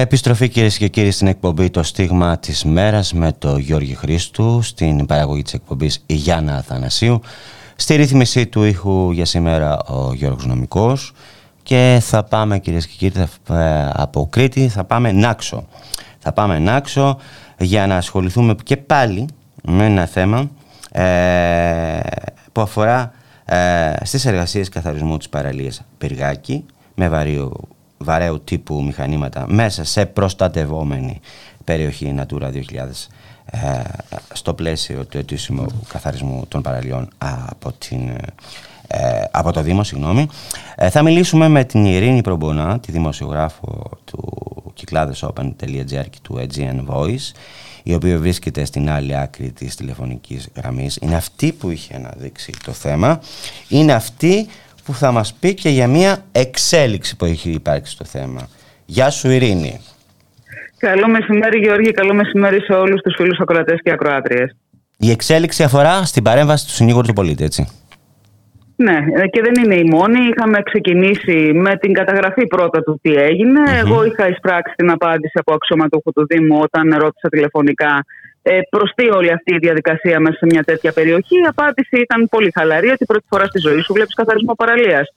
Speaker 2: Επιστροφή κυρίες και κύριοι στην εκπομπή Το Στίγμα της Μέρας με το Γιώργη Χρήστου στην παραγωγή της εκπομπής η Γιάννα Αθανασίου στη ρύθμιση του ήχου για σήμερα ο Γιώργος Νομικός. Και θα πάμε κυρίες και κύριοι θα- ε, από Κρήτη θα πάμε Νάξο. Θα πάμε Νάξο για να ασχοληθούμε και πάλι με ένα θέμα ε, που αφορά ε, στις εργασίες καθαρισμού της παραλίας Πυργάκη με βαρύο, βαρέου τύπου μηχανήματα μέσα σε προστατευόμενη περιοχή Natura 2000 ε, στο πλαίσιο του ετήσιμου καθαρισμού των παραλιών από, την, ε, από το Δήμο. Συγγνώμη. Ε, θα μιλήσουμε με την Ειρήνη Προμπονά, τη δημοσιογράφο του κυκλάδεsopen.gr και του Aegean Voice η οποία βρίσκεται στην άλλη άκρη της τηλεφωνικής γραμμής. Είναι αυτή που είχε αναδείξει το θέμα. Είναι αυτή που θα μας πει και για μια εξέλιξη που έχει υπάρξει στο θέμα. Γεια σου Ειρήνη.
Speaker 13: Καλό μεσημέρι Γιώργη, καλό μεσημέρι σε όλους τους φίλους ακροατές και ακροάτριες.
Speaker 2: Η εξέλιξη αφορά στην παρέμβαση του συνήγορου του πολίτη, έτσι.
Speaker 13: Ναι, ε, και δεν είναι η μόνη. Είχαμε ξεκινήσει με την καταγραφή πρώτα του τι έγινε. Εγώ είχα εισπράξει την απάντηση από αξιωματούχο του Δήμου όταν ρώτησα τηλεφωνικά ε, προ τι όλη αυτή η διαδικασία μέσα σε μια τέτοια περιοχή. Η απάντηση ήταν πολύ χαλαρή, ότι πρώτη φορά στη ζωή σου βλέπεις καθαρισμό παραλίας.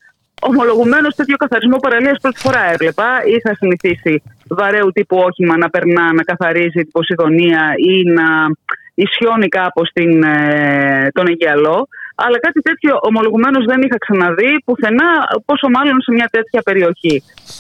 Speaker 13: Ομολογουμένως, τέτοιο καθαρισμό παραλίας πρώτη φορά έβλεπα. Είχα συνηθίσει βαρέου τύπου όχημα να περνά, να καθαρίζει την Ποσειδονία ή να ισιώνει κάπως ε, τον Αιγιαλό. Αλλά κάτι τέτοιο ομολογουμένως δεν είχα ξαναδεί πουθενά, πόσο μάλλον σε μια τέτοια περιοχή.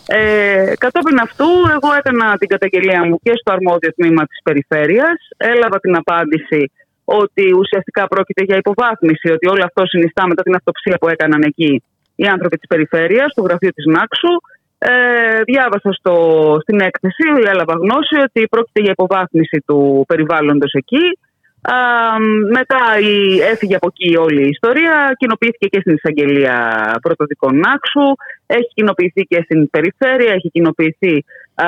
Speaker 13: Ε, κατόπιν αυτού, εγώ έκανα την καταγγελία μου και στο αρμόδιο τμήμα της περιφέρειας. Έλαβα την απάντηση ότι ουσιαστικά πρόκειται για υποβάθμιση, ότι όλο αυτό συνιστά μετά την αυτοψία που έκαναν εκεί οι άνθρωποι της περιφέρειας, του γραφείου της Νάξου. Ε, διάβασα στο, στην έκθεση, έλαβα γνώση ότι πρόκειται για υποβάθμιση του περιβάλλοντος εκεί. Α, μετά η, έφυγε από εκεί όλη η ιστορία, κοινοποιήθηκε και στην εισαγγελία πρωτοδικών Νάξου, έχει κοινοποιηθεί και στην περιφέρεια, έχει κοινοποιηθεί α,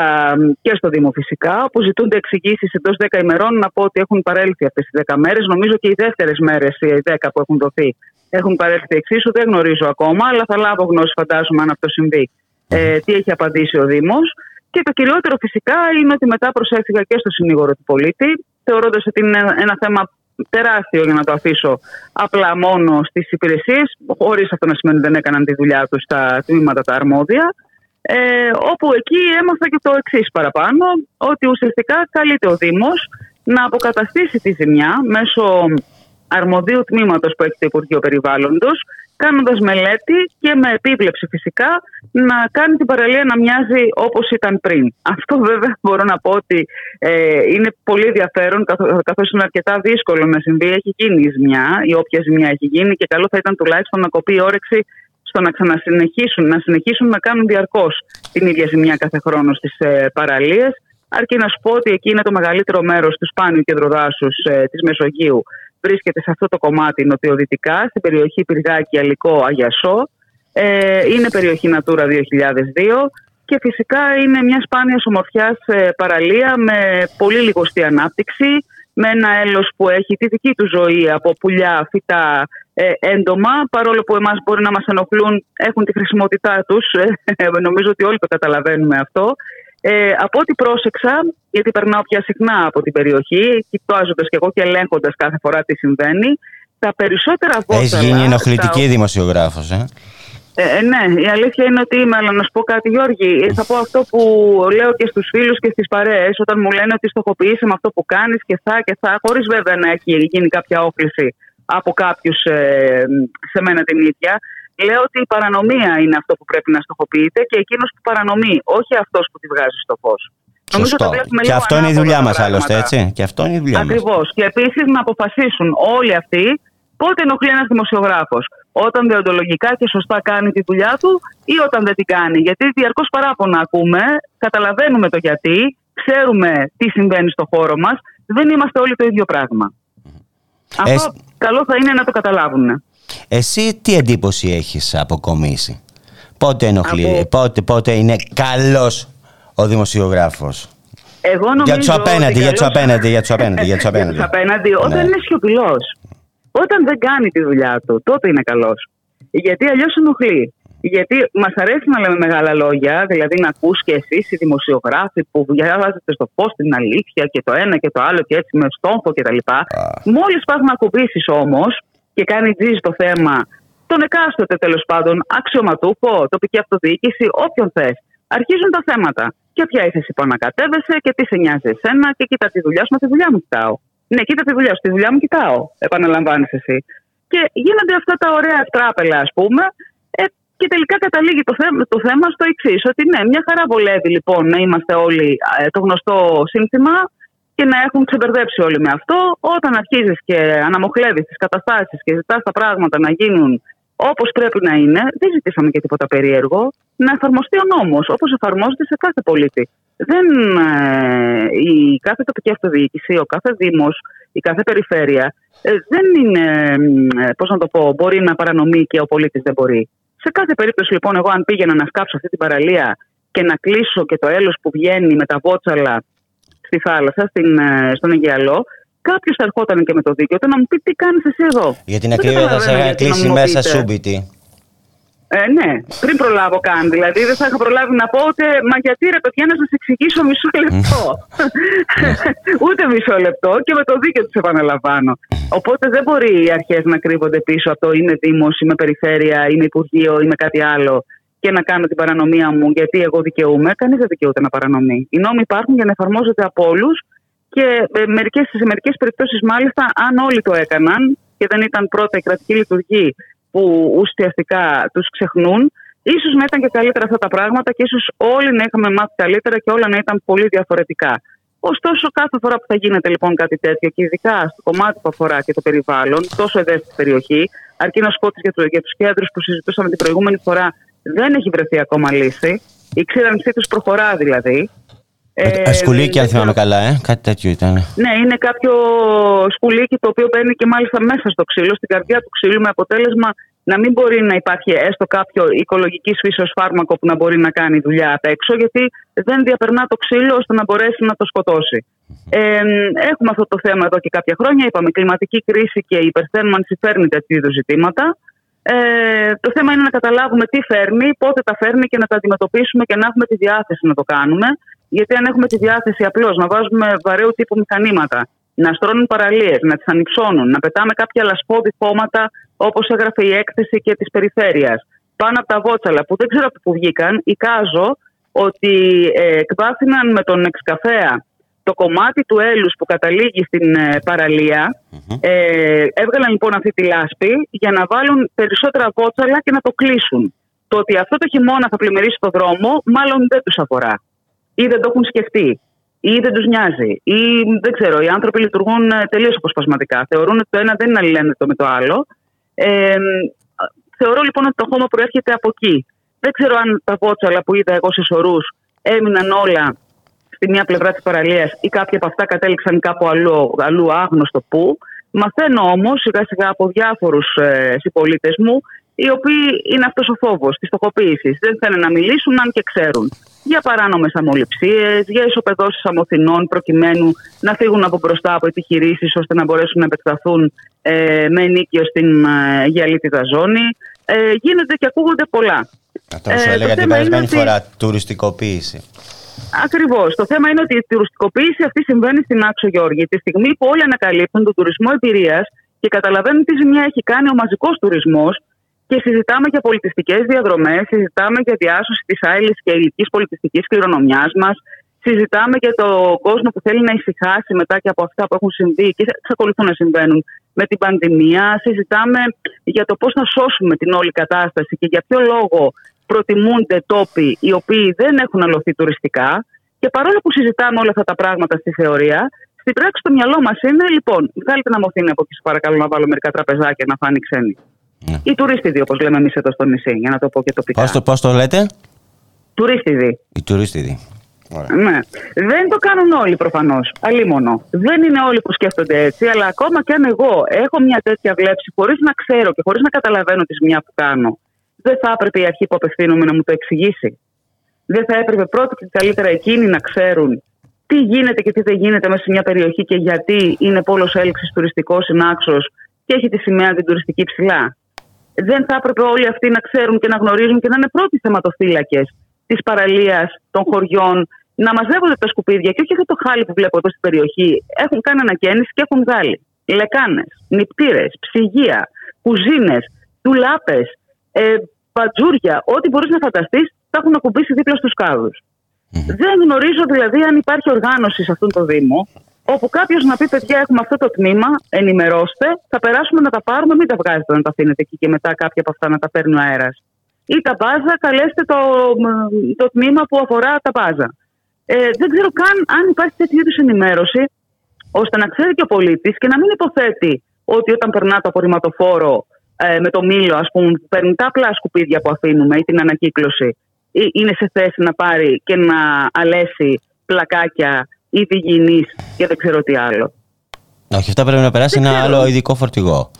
Speaker 13: και στο Δήμο φυσικά, όπου ζητούνται εξηγήσεις εντός 10 ημερών. Να πω ότι έχουν παρέλθει αυτές τι 10 μέρες. Νομίζω και οι δεύτερες μέρες, οι 10 που έχουν δοθεί, έχουν παρέλθει εξίσου. Δεν γνωρίζω ακόμα, αλλά θα λάβω γνώση, φαντάζομαι, αν αυτό συμβεί. Ε, τι έχει απαντήσει ο Δήμος. Και το κυριότερο φυσικά είναι ότι μετά προσέφυγα και στο συνήγορο του πολίτη, θεωρώντας ότι είναι ένα θέμα τεράστιο για να το αφήσω απλά μόνο στις υπηρεσίες, χωρίς αυτό να σημαίνει ότι δεν έκαναν τη δουλειά τους στα τμήματα τα αρμόδια. Ε, όπου εκεί έμαθα και το εξής παραπάνω, ότι ουσιαστικά καλείται ο Δήμος να αποκαταστήσει τη ζημιά μέσω αρμοδίου τμήματος που έχει το Υπουργείο Περιβάλλοντος, κάνοντας μελέτη και με επίβλεψη φυσικά να κάνει την παραλία να μοιάζει όπως ήταν πριν. Αυτό βέβαια μπορώ να πω ότι ε, είναι πολύ ενδιαφέρον, καθώς είναι αρκετά δύσκολο να συμβεί. Έχει γίνει η ζημιά, η όποια ζημιά έχει γίνει, και καλό θα ήταν τουλάχιστον να κοπεί η όρεξη στο να ξανασυνεχίσουν, να συνεχίσουν να κάνουν διαρκώς την ίδια ζημιά κάθε χρόνο στις ε, παραλίες. Αρκεί να σου πω ότι εκεί είναι το μεγαλύτερο μέρος του σπάνιου κεντροδάσους ε, της Μεσογείου βρίσκεται σε αυτό το κομμάτι νοτιοδυτικά, στην περιοχή Πυργάκη, Αλικό, Αγιασό. Ε, είναι περιοχή Natura 2002 και φυσικά είναι μια σπάνια ομορφιά παραλία με πολύ λιγοστή ανάπτυξη, με ένα έλος που έχει τη δική του ζωή από πουλιά, φυτά, ε, έντομα, παρόλο που εμάς μπορεί να μας ενοχλούν, έχουν τη χρησιμότητά τους, ε, νομίζω ότι όλοι το καταλαβαίνουμε αυτό. Ε, από ό,τι πρόσεξα, γιατί περνάω πια συχνά από την περιοχή, κοιτάζοντας και εγώ και ελέγχοντας κάθε φορά τι συμβαίνει, τα περισσότερα βότανα.
Speaker 2: Έχει γίνει ενοχλητική
Speaker 13: τα...
Speaker 2: δημοσιογράφος, ε;
Speaker 13: Ε, ναι, η αλήθεια είναι ότι είμαι, αλλά να σου πω κάτι, Γιώργη. Θα πω αυτό που λέω και στους φίλους και στις παρέες, όταν μου λένε ότι στοχοποιήσει με αυτό που κάνεις και θα και θα, χωρίς βέβαια να έχει γίνει κάποια όχληση από κάποιους ε, σε μένα την ίδια. Λέω ότι η παρανομία είναι αυτό που πρέπει να στοχοποιείται και εκείνος που παρανομεί, όχι αυτός που τη βγάζει στο φως.
Speaker 2: Σωστό. Και αυτό είναι η δουλειά μας άλλωστε, έτσι. Και αυτό είναι η δουλειά μας.
Speaker 13: Ακριβώς. Και επίσης να αποφασίσουν όλοι αυτοί πότε ενοχλεί ένας δημοσιογράφος. Όταν διοντολογικά και σωστά κάνει τη δουλειά του ή όταν δεν την κάνει. Γιατί διαρκώς παράπονα ακούμε, καταλαβαίνουμε το γιατί, ξέρουμε τι συμβαίνει στο χώρο μας, δεν είμαστε όλοι το ίδιο πράγμα. Αυτό καλό θα είναι να το καταλάβουν.
Speaker 2: Εσύ τι εντύπωση έχεις αποκομίσει. Πότε ενοχλεί, Από... πότε, πότε είναι καλός ο δημοσιογράφος;
Speaker 13: Εγώ νομίζω
Speaker 2: για του απέναντι, για τους απέναντι, για τους απέναντι. Για τους απέναντι.
Speaker 13: απέναντι όταν ναι. είναι σιωπηλός. Όταν δεν κάνει τη δουλειά του, τότε είναι καλός. Γιατί αλλιώς ενοχλεί. Γιατί μας αρέσει να λέμε μεγάλα λόγια, δηλαδή να ακούς και εσείς οι δημοσιογράφοι που διαβάζετε στο φω την αλήθεια και το ένα και το άλλο και έτσι με στόμφο κτλ. Μόλις πας να ακουμπήσεις όμως και κάνει τζιζ το θέμα τον εκάστοτε τέλος πάντων αξιωματούχο, τοπική αυτοδιοίκηση, όποιον θες. Αρχίζουν τα θέματα. Και ποια είσαι εσύ που ανακατεύεσαι και τι σε νοιάζει εσένα και κοίτα τη δουλειά σου, μα τη δουλειά μου κοιτάω. Ναι, κοίτα τη δουλειά σου, τη δουλειά μου κοιτάω. Επαναλαμβάνεις εσύ. Και γίνονται αυτά τα ωραία ευτράπελα, ας πούμε, ε, και τελικά καταλήγει το θέμα, το θέμα στο εξής: Ότι ναι, μια χαρά βολεύει λοιπόν να είμαστε όλοι ε, το γνωστό σύνθημα και να έχουν ξεμπερδέψει όλοι με αυτό. Όταν αρχίζεις και αναμοχλεύεις τις καταστάσεις και ζητάς τα πράγματα να γίνουν όπως πρέπει να είναι, δεν ζητήσαμε και τίποτα περίεργο, να εφαρμοστεί ο νόμος όπως εφαρμόζεται σε κάθε πολίτη. Δεν, ε, η κάθε τοπική αυτοδιοίκηση, ο κάθε Δήμος, η κάθε περιφέρεια ε, δεν είναι, ε, πώς να το πω, μπορεί να παρανομεί και ο πολίτης δεν μπορεί. Σε κάθε περίπτωση λοιπόν εγώ αν πήγαινα να σκάψω αυτή την παραλία και να κλείσω και το έλος που βγαίνει με τα βότσαλα στη θάλασσα, στην, ε, στον Αιγιαλό, κάποιος θα ερχόταν και με το δίκαιο του να μου πει τι κάνεις εσύ εδώ;
Speaker 2: Για την
Speaker 13: Δεν
Speaker 2: ακρίβεια θα σε
Speaker 13: καταλαβαίνω
Speaker 2: είχαν
Speaker 13: γιατί να
Speaker 2: κλείσει
Speaker 13: μου
Speaker 2: μέσα
Speaker 13: πείτε.
Speaker 2: σούμπιτι.
Speaker 13: Ε, ναι, πριν προλάβω καν. Δηλαδή δεν θα είχα προλάβει να πω ούτε Μα γιατί ρε παιδιά να σας εξηγήσω μισό λεπτό; ούτε μισό λεπτό και με το δίκαιο τους επαναλαμβάνω. Οπότε δεν μπορεί οι αρχές να κρύβονται πίσω από το είμαι Δήμο, είμαι Περιφέρεια, είμαι Υπουργείο, είμαι κάτι άλλο και να κάνω την παρανομία μου γιατί εγώ δικαιούμαι. Κανείς δεν δικαιούται να παρανομεί. Οι νόμοι υπάρχουν για να εφαρμόζονται από όλους και ε, μερικές, σε μερικές περιπτώσεις, μάλιστα, αν όλοι το έκαναν και δεν ήταν πρώτα η κρατική λειτουργή που ουσιαστικά τους ξεχνούν, ίσως να ήταν και καλύτερα αυτά τα πράγματα και ίσως όλοι να είχαμε μάθει καλύτερα και όλα να ήταν πολύ διαφορετικά. Ωστόσο, κάθε φορά που θα γίνεται λοιπόν κάτι τέτοιο και ειδικά στο κομμάτι που αφορά και το περιβάλλον, τόσο ευαίσθητη περιοχή, αρκεί να σου πω ότι για, το, για τους κέντρους που συζητούσαμε την προηγούμενη φορά, δεν έχει βρεθεί ακόμα λύση. Η ξύρανσή τους προχωρά δηλαδή.
Speaker 2: Ε, Σκουλίκι, αν θυμάμαι καλά, ε. κάτι τέτοιο ήταν.
Speaker 13: Ναι, είναι κάποιο σκουλίκι το οποίο μπαίνει και μάλιστα μέσα στο ξύλο, στην καρδιά του ξύλου, με αποτέλεσμα να μην μπορεί να υπάρχει έστω κάποιο οικολογική φύσεως φάρμακο που να μπορεί να κάνει δουλειά απ' έξω, γιατί δεν διαπερνά το ξύλο ώστε να μπορέσει να το σκοτώσει. Ε, έχουμε αυτό το θέμα εδώ και κάποια χρόνια. Είπαμε, η κλιματική κρίση και η υπερθέρμανση φέρνει τέτοιου είδους ζητήματα. Ε, το θέμα είναι να καταλάβουμε τι φέρνει, πότε τα φέρνει και να τα αντιμετωπίσουμε και να έχουμε τη διάθεση να το κάνουμε. Γιατί αν έχουμε τη διάθεση απλώς να βάζουμε βαρέου τύπου μηχανήματα, να στρώνουν παραλίες, να τις ανυψώνουν, να πετάμε κάποια λασπόδη χώματα όπως έγραφε η έκθεση και της περιφέρειας, πάνω από τα βότσαλα που δεν ξέρω από πού βγήκαν, εικάζω ότι ε, εκβάθυναν με τον εξκαφέα το κομμάτι του έλους που καταλήγει στην ε, παραλια Ε, έβγαλαν λοιπόν αυτή τη λάσπη για να βάλουν περισσότερα βότσαλα και να το κλείσουν. Το ότι αυτό το χειμώνα θα πλημμυρίσει το δρόμο, μάλλον δεν τους αφορά. Ή δεν το έχουν σκεφτεί. Ή δεν τους νοιάζει. Ή δεν ξέρω, οι άνθρωποι λειτουργούν τελείως αποσπασματικά. Θεωρούν ότι το ένα δεν είναι αλληλένδετο με το άλλο. Ε, θεωρώ λοιπόν ότι το χώμα προέρχεται από εκεί. Δεν ξέρω αν τα βότσαλα που είδα εγώ σε σωρούς έμειναν όλα στη μία πλευρά της παραλίας ή κάποια από αυτά κατέληξαν κάπου αλλού, αλλού άγνωστο πού. Μαθαίνω όμως σιγά σιγά από διάφορους ε, συμπολίτες μου, οι οποίοι είναι αυτός ο φόβος της στοχοποίησης. Δεν θέλουν να μιλήσουν, αν και ξέρουν. Για παράνομες αμοληψίε, για ισοπεδώσεις αμοθυνών, προκειμένου να φύγουν από μπροστά από επιχειρήσεις ώστε να μπορέσουν να επεκταθούν ε, με ενίκιο στην ε, γυαλίτιδα ζώνη. Ε, γίνονται και ακούγονται πολλά.
Speaker 2: Αυτό σου
Speaker 13: Ε, το
Speaker 2: έλεγα την
Speaker 13: θέμα είναι
Speaker 2: περασμένη
Speaker 13: ότι-
Speaker 2: φορά, τουριστικοποίηση.
Speaker 13: Ακριβώς. Το θέμα είναι ότι η τουριστικοποίηση αυτή συμβαίνει στην Άξο Γιώργη. Τη στιγμή που όλοι ανακαλύπτουν τον τουρισμό εμπειρίας και καταλαβαίνουν τι ζημιά έχει κάνει ο μαζικός τουρισμός και συζητάμε για πολιτιστικές διαδρομές, συζητάμε για διάσωση της άειλης και υλικής πολιτιστικής κληρονομιάς μας, συζητάμε για τον κόσμο που θέλει να ησυχάσει μετά και από αυτά που έχουν συμβεί και εξακολουθούν να συμβαίνουν με την πανδημία. Συζητάμε για το πώς να σώσουμε την όλη κατάσταση και για ποιο λόγο προτιμούνται τόποι οι οποίοι δεν έχουν αλωθεί τουριστικά. Και παρόλο που συζητάμε όλα αυτά τα πράγματα στη θεωρία, στην πράξη το μυαλό μας είναι λοιπόν, βγάλετε να μοθύνει από εκεί, σας παρακαλώ, να βάλω μερικά τραπεζάκια να φάνει ξένοι. Ή τουρίστιδοι, όπως λέμε εμείς εδώ στο νησί, για να το πω και τοπικά.
Speaker 2: Πώς το, πώς το λέτε;
Speaker 13: Τουρίστιδοι.
Speaker 2: Οι τουρίστιδοι.
Speaker 13: Ναι. Δεν το κάνουν όλοι προφανώς. Αλίμονο. Δεν είναι όλοι που σκέφτονται έτσι, αλλά ακόμα και αν εγώ έχω μια τέτοια βλέψη χωρίς να ξέρω και χωρίς να καταλαβαίνω τη ζημιά που κάνω, δεν θα έπρεπε η αρχή που απευθύνομαι να μου το εξηγήσει. Δεν θα έπρεπε πρώτα και καλύτερα εκείνοι να ξέρουν τι γίνεται και τι δεν γίνεται μέσα σε μια περιοχή και γιατί είναι πόλος έλξης τουριστικός συνάξος και έχει τη σημαία την τουριστική ψηλά. δεν θα έπρεπε όλοι αυτοί να ξέρουν και να γνωρίζουν και να είναι πρώτοι θεματοφύλακες της παραλίας των χωριών, να μαζεύονται τα σκουπίδια και όχι αυτό το χάλι που βλέπω εδώ στην περιοχή. Έχουν κάνει ανακαίνιση και έχουν βγάλει λεκάνες, νυπτήρες, ψυγεία, κουζίνες, τουλάπε, ε, πατζούρια, ό,τι μπορείς να φανταστείς, τα έχουν ακουμπήσει δίπλα στους κάδους. Δεν γνωρίζω δηλαδή αν υπάρχει οργάνωση σε αυτόν τον Δήμο, όπου κάποιος να πει: Παιδιά, έχουμε αυτό το τμήμα, ενημερώστε, θα περάσουμε να τα πάρουμε, μην τα βγάζετε να τα αφήνετε εκεί και μετά κάποια από αυτά να τα παίρνει ο αέρας. Ή τα μπάζα, καλέστε το, το τμήμα που αφορά τα μπάζα. Ε, δεν ξέρω καν αν υπάρχει τέτοιου είδους ενημέρωση, ώστε να ξέρει και ο πολίτης και να μην υποθέτει ότι όταν περνά το απορριμματοφόρο ε, με το μήλο, ας πούμε, που παίρνει τα απλά σκουπίδια που αφήνουμε ή την ανακύκλωση, ε, είναι σε θέση να πάρει και να αλέσει πλακάκια ή διγυνής και δεν ξέρω τι άλλο.
Speaker 2: Όχι, αυτά πρέπει να περάσει
Speaker 13: Δεν
Speaker 2: ένα
Speaker 13: ξέρω.
Speaker 2: άλλο ειδικό φορτηγό.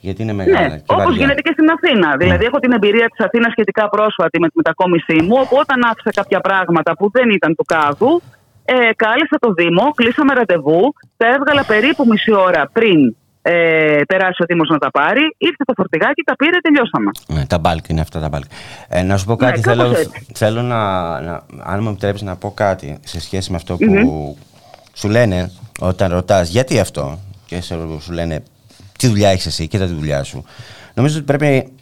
Speaker 2: Γιατί είναι μεγάλα.
Speaker 13: Ναι,
Speaker 2: και
Speaker 13: όπως
Speaker 2: βαριά.
Speaker 13: γίνεται και στην Αθήνα. Δηλαδή, έχω την εμπειρία της Αθήνας σχετικά πρόσφατη με τη μετακόμισή μου, όπου όταν άφησα κάποια πράγματα που δεν ήταν του κάδου, ε, κάλεσα το Δήμο, κλείσαμε ραντεβού, τα έβγαλα περίπου μισή ώρα πριν ε, περάσει ο Δήμος να τα πάρει, ήρθε το φορτηγάκι, τα πήρε, τελειώσαμε.
Speaker 2: Ναι, τα bulk είναι αυτά τα bulk. Ε, να σου πω κάτι,
Speaker 13: Ναι,
Speaker 2: θέλω,
Speaker 13: κάπως έτσι.
Speaker 2: θέλω να, να, αν μου επιτρέψεις να πω κάτι σε σχέση με αυτό που
Speaker 13: Μμμ.
Speaker 2: σου λένε όταν ρωτάς γιατί αυτό; Και σε- σου λένε τι δουλειά έχεις εσύ, κοίτα τη δουλειά σου. Νομίζω ότι πρέπει,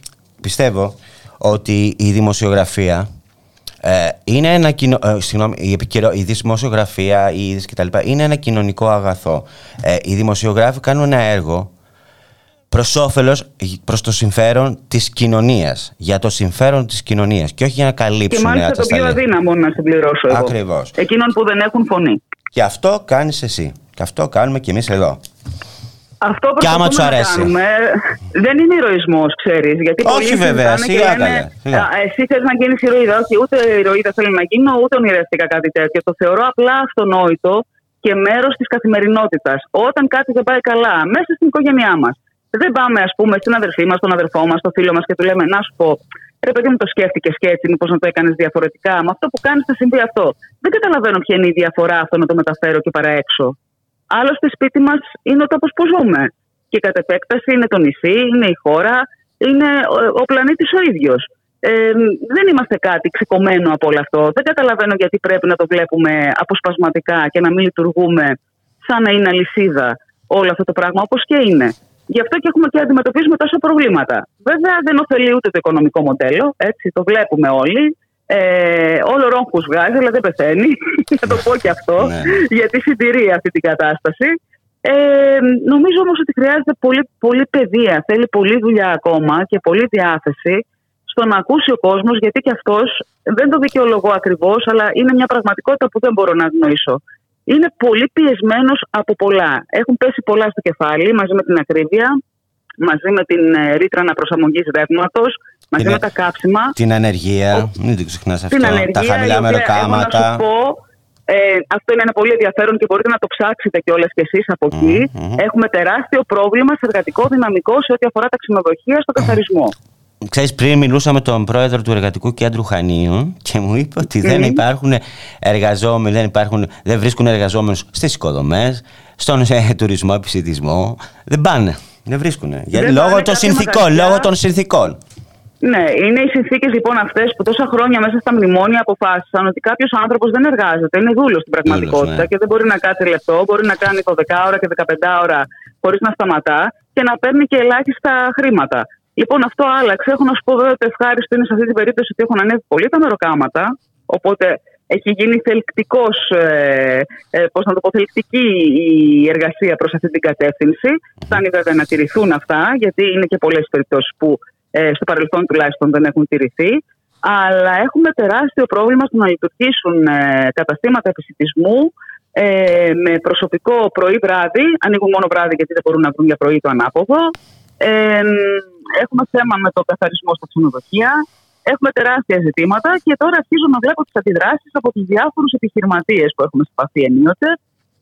Speaker 2: πιστεύω, ότι η δημοσιογραφία ε, είναι ένα κοινο, ε, συγγνώμη, η, επικαιρο, η δημοσιογραφία, οι είδηση κτλ. είναι ένα κοινωνικό αγαθό. Ε, οι δημοσιογράφοι κάνουν ένα έργο προς όφελος, προς το συμφέρον της κοινωνίας. Για το συμφέρον της κοινωνίας και όχι για να
Speaker 13: Και
Speaker 2: καλύψουν
Speaker 13: μάλιστα το πιο
Speaker 2: ατασταλία.
Speaker 13: αδύναμο να συμπληρώσω εγώ.
Speaker 2: Ακριβώς.
Speaker 13: Εκείνων που δεν έχουν φωνή.
Speaker 2: Και αυτό κάνεις εσύ. Και αυτό κάνουμε κι εμείς εδώ.
Speaker 13: Αυτό
Speaker 2: Κι άμα
Speaker 13: προσπαθούμε
Speaker 2: τους
Speaker 13: να
Speaker 2: αρέσει.
Speaker 13: κάνουμε. Δεν είναι ηρωισμός, ξέρεις. Γιατί
Speaker 2: Όχι,
Speaker 13: πολλοί
Speaker 2: βέβαια,
Speaker 13: συζητάνε και
Speaker 2: σιγά
Speaker 13: λένε,
Speaker 2: καλέ, σιγά.
Speaker 13: «Α, Εσύ θες να γίνεις ηρωίδα. Όχι, ούτε ηρωίδα θέλω να γίνω, ούτε ονειρεύτηκα κάτι τέτοιο. Το θεωρώ απλά αυτονόητο και μέρος της καθημερινότητας. Όταν κάτι δεν πάει καλά, μέσα στην οικογένειά μας. Δεν πάμε, ας πούμε, στην αδερφή μας, τον αδερφό μας, τον φίλο μας και του λέμε Να σου πω, ρε παιδί μου το σκέφτηκες και έτσι, μήπως να το έκανες διαφορετικά. Με αυτό που κάνεις θα συμβεί αυτό. Δεν καταλαβαίνω ποια είναι η διαφορά αυτό να το μεταφέρω και παρά έξω. Άλλωστε, σπίτι μας είναι ο τόπος που ζούμε. Και κατ' επέκταση είναι το νησί, είναι η χώρα, είναι ο, ο πλανήτης ο ίδιος. Ε, δεν είμαστε κάτι ξεκομμένο από όλο αυτό. Δεν καταλαβαίνω γιατί πρέπει να το βλέπουμε αποσπασματικά και να μην λειτουργούμε σαν να είναι αλυσίδα όλο αυτό το πράγμα, όπως και είναι. Γι' αυτό και έχουμε και αντιμετωπίζουμε τόσα προβλήματα. Βέβαια, δεν ωφελεί ούτε το οικονομικό μοντέλο, έτσι το βλέπουμε όλοι. Ε, όλο ρόγχους βγάζει, αλλά δεν πεθαίνει. Να το πω και αυτό, γιατί συντηρεί αυτή την κατάσταση. Ε, νομίζω όμως ότι χρειάζεται πολύ, πολύ παιδεία, θέλει πολλή δουλειά ακόμα και πολλή διάθεση στο να ακούσει ο κόσμος γιατί και αυτός δεν το δικαιολογώ ακριβώς αλλά είναι μια πραγματικότητα που δεν μπορώ να αγνοήσω. Είναι πολύ πιεσμένος από πολλά. Έχουν πέσει πολλά στο κεφάλι μαζί με την ακρίβεια, μαζί με την ε, ρήτρα αναπροσαρμογής ρεύματος, μαζί
Speaker 2: Την
Speaker 13: με
Speaker 2: ε-
Speaker 13: τα κάψιμα.
Speaker 2: Την ανεργία, μην το ξεχνάς αυτό.
Speaker 13: Την ανεργία,
Speaker 2: τα χαμηλά
Speaker 13: η οποία, εγώ να
Speaker 2: μεροκάματα.
Speaker 13: σου πω, ε, αυτό είναι ένα πολύ ενδιαφέρον και μπορείτε να το ψάξετε κιόλας κι εσείς από εκεί. Έχουμε τεράστιο πρόβλημα σε εργατικό δυναμικό σε ό,τι αφορά τα ξενοδοχεία στο καθαρισμό.
Speaker 2: Ξέρεις, πριν μιλούσα με τον πρόεδρο του Εργατικού Κέντρου Χανίων και μου είπε ότι δεν
Speaker 13: Μμμ.
Speaker 2: υπάρχουν εργαζόμενοι, δεν, υπάρχουν, δεν βρίσκουν εργαζόμενους στις οικοδομές, στον ε, τουρισμό, επισητισμό. Δεν πάνε, δεν βρίσκουν. Γιατί
Speaker 13: Δεν
Speaker 2: λόγω
Speaker 13: πάνε
Speaker 2: των
Speaker 13: κάποια
Speaker 2: συνθήκων,
Speaker 13: μαγαζιά.
Speaker 2: λόγω των συνθήκων.
Speaker 13: Ναι, είναι οι συνθήκες λοιπόν αυτές που τόσα χρόνια μέσα στα μνημόνια αποφάσισαν ότι κάποιος άνθρωπος δεν εργάζεται, είναι δούλος στην πραγματικότητα
Speaker 2: Δούλος, ναι.
Speaker 13: και δεν μπορεί να κάτσει λεπτό, μπορεί να κάνει 12 ώρα και 15 ώρα χωρίς να σταματά και να παίρνει και ελάχιστα χρήματα. Λοιπόν, αυτό άλλαξε. Έχω να σου πω βέβαια ότι το ευχάριστο είναι σε αυτή την περίπτωση ότι έχουν ανέβει πολύ τα μεροκάματα. Οπότε έχει γίνει θελκτικός, ε, ε, πώς να το πω, θελκτική η εργασία προς αυτή την κατεύθυνση. Φτάνει βέβαια να τηρηθούν αυτά, γιατί είναι και πολλές περιπτώσεις που ε, στο παρελθόν τουλάχιστον δεν έχουν τηρηθεί. Αλλά έχουμε τεράστιο πρόβλημα στο να λειτουργήσουν ε, καταστήματα επισητισμού ε, με προσωπικό πρωί-βράδυ. Ανοίγουν μόνο βράδυ γιατί δεν μπορούν να βρουν για πρωί το ανάποδο. Ε, έχουμε θέμα με το καθαρισμό στα ξενοδοχεία. Έχουμε τεράστια ζητήματα και τώρα αρχίζω να βλέπω τις αντιδράσεις από τους διάφορους επιχειρηματίες που έχουμε συμπαθεί ενίοτε,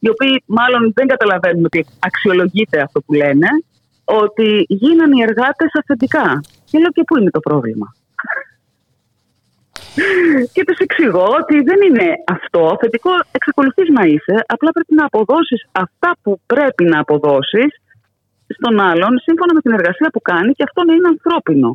Speaker 13: οι οποίοι μάλλον δεν καταλαβαίνουν ότι αξιολογείται αυτό που λένε, ότι γίνανε οι εργάτες αυθεντικά. Και λέω και πού είναι το πρόβλημα. και τους εξηγώ ότι δεν είναι αυτό. Αφεντικό εξακολουθείς να είσαι, απλά πρέπει να αποδώσεις αυτά που πρέπει να αποδώσεις στον άλλον σύμφωνα με την εργασία που κάνει και αυτό να είναι ανθρώπινο.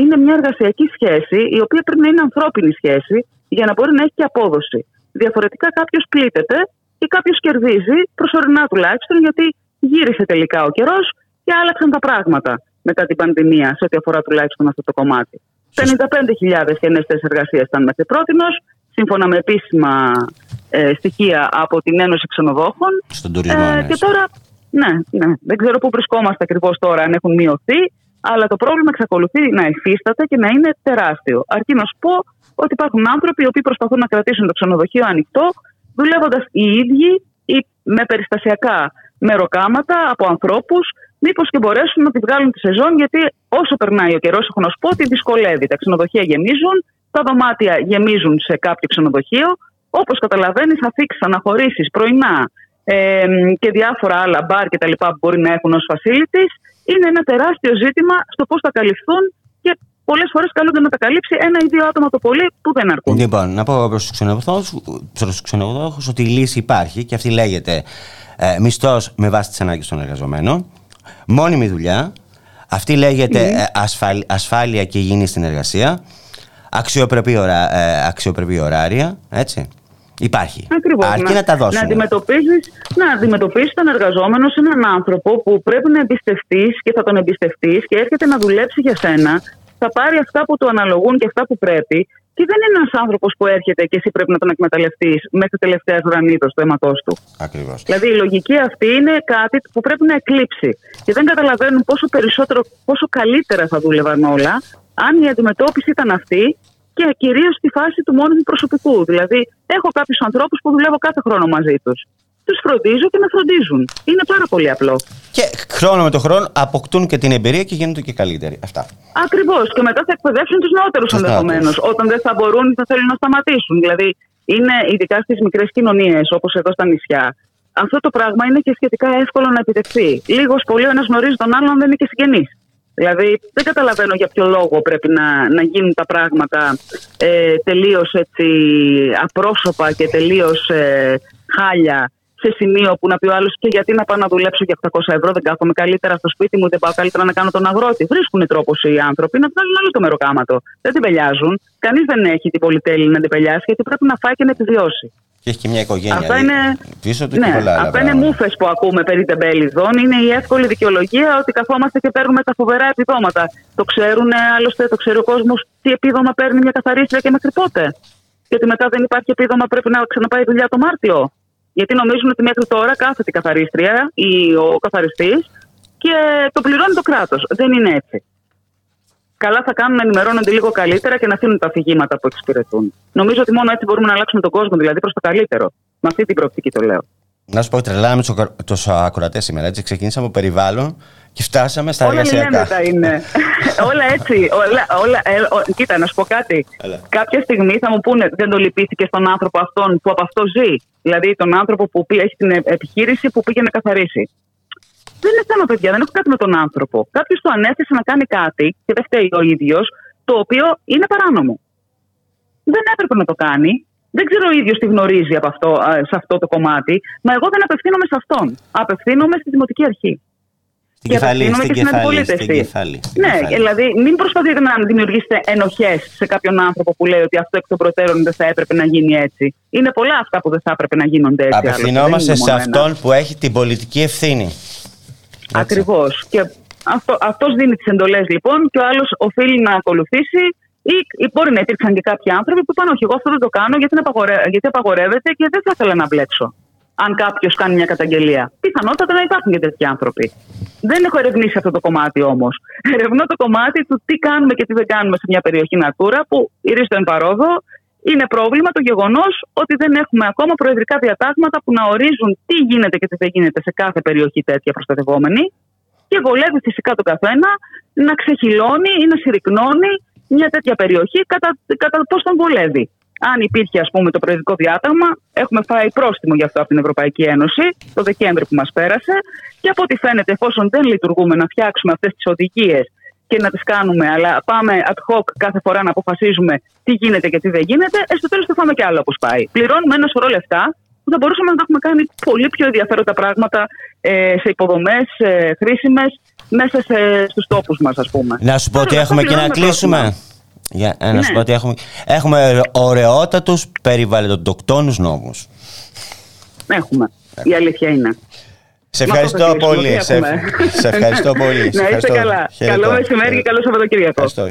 Speaker 13: Είναι μια εργασιακή σχέση η οποία πρέπει να είναι ανθρώπινη σχέση για να μπορεί να έχει και απόδοση. Διαφορετικά κάποιος πλήττεται και κάποιος κερδίζει, προσωρινά τουλάχιστον, γιατί γύρισε τελικά ο καιρός και άλλαξαν τα πράγματα μετά την πανδημία, σε ό,τι αφορά τουλάχιστον αυτό το κομμάτι. 55.000 καινέ θέσεις εργασίας ήταν μέχρι πρώτη, σύμφωνα με επίσημα ε, στοιχεία από την Ένωση Ξενοδόχων.
Speaker 2: Στον τουρισμό,
Speaker 13: Ε,
Speaker 2: ναι.
Speaker 13: και τώρα, ναι, ναι, δεν ξέρω πού βρισκόμαστε ακριβώς τώρα, αν έχουν μειωθεί, αλλά το πρόβλημα εξακολουθεί να υφίσταται και να είναι τεράστιο. Αρκεί να σου πω ότι υπάρχουν άνθρωποι οι οποίοι προσπαθούν να κρατήσουν το ξενοδοχείο ανοιχτό, δουλεύοντας οι ίδιοι ή με περιστασιακά μεροκάματα από ανθρώπους, μήπως και μπορέσουν να τη βγάλουν τη σεζόν, γιατί όσο περνάει ο καιρός, έχω να σου πω ότι δυσκολεύει. Τα ξενοδοχεία γεμίζουν, τα δωμάτια γεμίζουν σε κάποιο ξενοδοχείο. Όπως καταλαβαίνεις, αφήξει, αναχωρήσεις, πρωινά ε, και διάφορα άλλα μπαρ και τα λοιπά που μπορεί να έχουν ως facilities είναι ένα τεράστιο ζήτημα στο πώς θα καλυφθούν και πολλές φορές καλούνται να τα καλύψει ένα ή δύο άτομα το πολύ που δεν αρκούν.
Speaker 2: Λοιπόν, να πω προς τους ξενοδόχου προς τους ξενοδόχους ότι η λύση υπάρχει και αυτή λέγεται ε, μισθός με βάση τις ανάγκες των εργαζομένων, μόνιμη δουλειά. Αυτή λέγεται
Speaker 13: Ναι.
Speaker 2: ε, ασφάλ- ασφάλεια και υγιεινή στην εργασία, αξιοπρεπή, ωρα, ε, αξιοπρεπή ωράρια. Έτσι. Υπάρχει.
Speaker 13: Ακριβώς,
Speaker 2: Αρκεί να, τα δώσουν.
Speaker 13: Να αντιμετωπίζεις, να αντιμετωπίσεις τον εργαζόμενο σε έναν άνθρωπο που πρέπει να εμπιστευτείς και θα τον εμπιστευτείς και έρχεται να δουλέψει για σένα. Θα πάρει αυτά που του αναλογούν και αυτά που πρέπει. Και δεν είναι ένας άνθρωπος που έρχεται και εσύ πρέπει να τον εκμεταλλευτείς μέχρι τελευταία γραμμίδα του αίματός του.
Speaker 2: Ακριβώς.
Speaker 13: Δηλαδή η λογική αυτή είναι κάτι που πρέπει να εκλείψει. Και δεν καταλαβαίνουν πόσο περισσότερο, πόσο καλύτερα θα δούλευαν όλα αν η αντιμετώπιση ήταν αυτή και κυρίως στη φάση του μόνιμου προσωπικού. Δηλαδή, έχω κάποιους ανθρώπους που δουλεύω κάθε χρόνο μαζί τους. Τους φροντίζω και με φροντίζουν. Είναι πάρα πολύ απλό.
Speaker 2: Και χρόνο με το χρόνο αποκτούν και την εμπειρία και γίνονται και καλύτεροι. Αυτά.
Speaker 13: Ακριβώς. Και μετά θα εκπαιδεύσουν τους νεότερους
Speaker 2: Τους
Speaker 13: ενδεχομένως.
Speaker 2: νεότερους.
Speaker 13: Όταν δεν θα μπορούν ή θα θέλουν να σταματήσουν. Δηλαδή, είναι ειδικά στις μικρές κοινωνίες, όπως εδώ στα νησιά, αυτό το πράγμα είναι και σχετικά εύκολο να επιτευχθεί. Λίγος πολύ ο ένας γνωρίζει τον άλλον, αν δεν είναι και συγγενής. Δηλαδή, δεν καταλαβαίνω για ποιο λόγο πρέπει να, να γίνουν τα πράγματα ε, τελείως απρόσωπα και τελείως ε, χάλια σε σημείο που να πει ο άλλος και γιατί να πάω να δουλέψω για 800 ευρώ, δεν κάθομαι καλύτερα στο σπίτι μου, δεν πάω καλύτερα να κάνω τον αγρότη. Βρίσκουν τρόπος οι άνθρωποι να βγάλουν άλλο το μεροκάματο. Δεν την πελιάζουν. Κανείς δεν έχει την πολυτέλεια να την πελιάσει γιατί πρέπει να φάει και να επιβιώσει.
Speaker 2: Και έχει και μια οικογένεια.
Speaker 13: Αυτά
Speaker 2: δηλαδή,
Speaker 13: είναι,
Speaker 2: Πίσω του
Speaker 13: ναι,
Speaker 2: και πολλά άλλα
Speaker 13: αυτά είναι
Speaker 2: πράγματα.
Speaker 13: μούφε που ακούμε περί τεμπέληδων. Είναι η εύκολη δικαιολογία ότι καθόμαστε και παίρνουμε τα φοβερά επιδόματα. Το ξέρουν, ε, άλλωστε το ξέρει ο κόσμος τι επίδομα παίρνει μια καθαρίστρια και μέχρι πότε. Και ότι μετά δεν υπάρχει επίδομα, πρέπει να ξαναπάει η δουλειά το Μάρτιο. Γιατί νομίζουν ότι μέχρι τώρα κάθεται η καθαρίστρια ή ο καθαριστής και το πληρώνει το κράτος. Δεν είναι έτσι. Καλά θα κάνουν να ενημερώνονται λίγο καλύτερα και να αφήνουν τα αφηγήματα που εξυπηρετούν. Νομίζω ότι μόνο έτσι μπορούμε να αλλάξουμε τον κόσμο, δηλαδή προς το καλύτερο. Με αυτή την προοπτική το λέω.
Speaker 2: Να σου πω, τρελάμε τους ακροατές σήμερα. Έτσι, ξεκινήσαμε από περιβάλλον και φτάσαμε στα
Speaker 13: όλα
Speaker 2: εργασιακά.
Speaker 13: λιμέντα είναι. όλα έτσι. Όλα, όλα, ε, ο- κοίτα, να σου πω κάτι.
Speaker 2: Έλα.
Speaker 13: Κάποια στιγμή θα μου πούνε δεν το λυπήθηκε στον άνθρωπο αυτόν που από αυτό ζει. Δηλαδή τον άνθρωπο που πει- έχει την ε- επιχείρηση που πήγε να καθαρίσει. Δεν είναι θέμα, παιδιά, δεν έχω κάτι με τον άνθρωπο. Κάποιος του ανέθεσε να κάνει κάτι και δεν φταίει ο ίδιος, το οποίο είναι παράνομο. Δεν έπρεπε να το κάνει. Δεν ξέρω ο ίδιος τι γνωρίζει από αυτό, α, σε αυτό το κομμάτι. Μα εγώ δεν απευθύνομαι σε αυτόν. Απευθύνομαι στη Δημοτική Αρχή.
Speaker 2: Στην
Speaker 13: Και
Speaker 2: κεφαλή,
Speaker 13: απευθύνομαι
Speaker 2: στην
Speaker 13: και στην
Speaker 2: κεφαλή,
Speaker 13: αντιπολίτευση.
Speaker 2: στην κεφαλή. στην
Speaker 13: Ναι,
Speaker 2: κεφαλή.
Speaker 13: δηλαδή μην προσπαθείτε να δημιουργήσετε ενοχές σε κάποιον άνθρωπο που λέει ότι αυτό εκ των προτέρων δεν θα έπρεπε να γίνει έτσι. Είναι πολλά αυτά που δεν θα έπρεπε να γίνονται έτσι. άλλωστε,
Speaker 2: Απευθυνόμαστε
Speaker 13: δεν είναι
Speaker 2: σε
Speaker 13: μόνο ένα.
Speaker 2: αυτόν που έχει την πολιτική ευθύνη.
Speaker 13: Ακριβώς. Και αυτό, αυτός δίνει τις εντολές λοιπόν και ο άλλος οφείλει να ακολουθήσει. Ή, ή μπορεί να υπήρξαν και κάποιοι άνθρωποι που είπαν: Όχι, εγώ αυτό δεν το κάνω γιατί, είναι απαγορε- γιατί απαγορεύεται και δεν θα ήθελα να μπλέξω. Αν κάποιος κάνει μια καταγγελία. Πιθανότατα να υπάρχουν και τέτοιοι άνθρωποι. Δεν έχω ερευνήσει αυτό το κομμάτι όμως. Ερευνώ το κομμάτι του τι κάνουμε και τι δεν κάνουμε σε μια περιοχή Natura που ηρίστο εν παρόδο είναι πρόβλημα το γεγονός ότι δεν έχουμε ακόμα προεδρικά διατάγματα που να ορίζουν τι γίνεται και τι δεν γίνεται σε κάθε περιοχή τέτοια προστατευόμενη και βολεύει φυσικά τον καθένα να ξεχυλώνει ή να συρρυκνώνει μια τέτοια περιοχή κατά, κατά πώς τον βολεύει. Αν υπήρχε, ας πούμε, το προεδρικό διάταγμα, έχουμε φάει πρόστιμο γι' αυτό από την Ευρωπαϊκή Ένωση το Δεκέμβρη που μας πέρασε. Και από ό,τι φαίνεται, εφόσον δεν λειτουργούμε να φτιάξουμε αυτές τις οδηγίες και να τις κάνουμε, αλλά πάμε ad hoc κάθε φορά να αποφασίζουμε τι γίνεται και τι δεν γίνεται, ε, στο τέλος θα φάμε κι άλλο όπως πάει. Πληρώνουμε ένα σωρό λεφτά που θα μπορούσαμε να το έχουμε κάνει πολύ πιο ενδιαφέροντα πράγματα ε, σε υποδομές ε, χρήσιμες μέσα σε, στους τόπους μας ας πούμε.
Speaker 2: Να σου πω ότι
Speaker 13: Άρα,
Speaker 2: έχουμε
Speaker 13: αυτό
Speaker 2: και να
Speaker 13: πληρώνουμε
Speaker 2: κλείσουμε.
Speaker 13: πρόστιμα.
Speaker 2: Για, ε, να σου
Speaker 13: Ναι.
Speaker 2: πω ότι έχουμε, έχουμε ωραιότατους περιβαλλοντοκτόνους νόμους.
Speaker 13: Έχουμε. Η αλήθεια είναι.
Speaker 2: Σε
Speaker 13: Με αυτό
Speaker 2: ευχαριστώ
Speaker 13: θα κλείσουμε.
Speaker 2: πολύ.
Speaker 13: Τι
Speaker 2: Σε,
Speaker 13: έχουμε.
Speaker 2: σε ευχαριστώ πολύ. Σε
Speaker 13: Να είστε
Speaker 2: ευχαριστώ.
Speaker 13: καλά.
Speaker 2: Χαιρετώ.
Speaker 13: Καλό μεσημέρι και καλό Σαββατοκύριακο.
Speaker 2: Ευχαριστώ.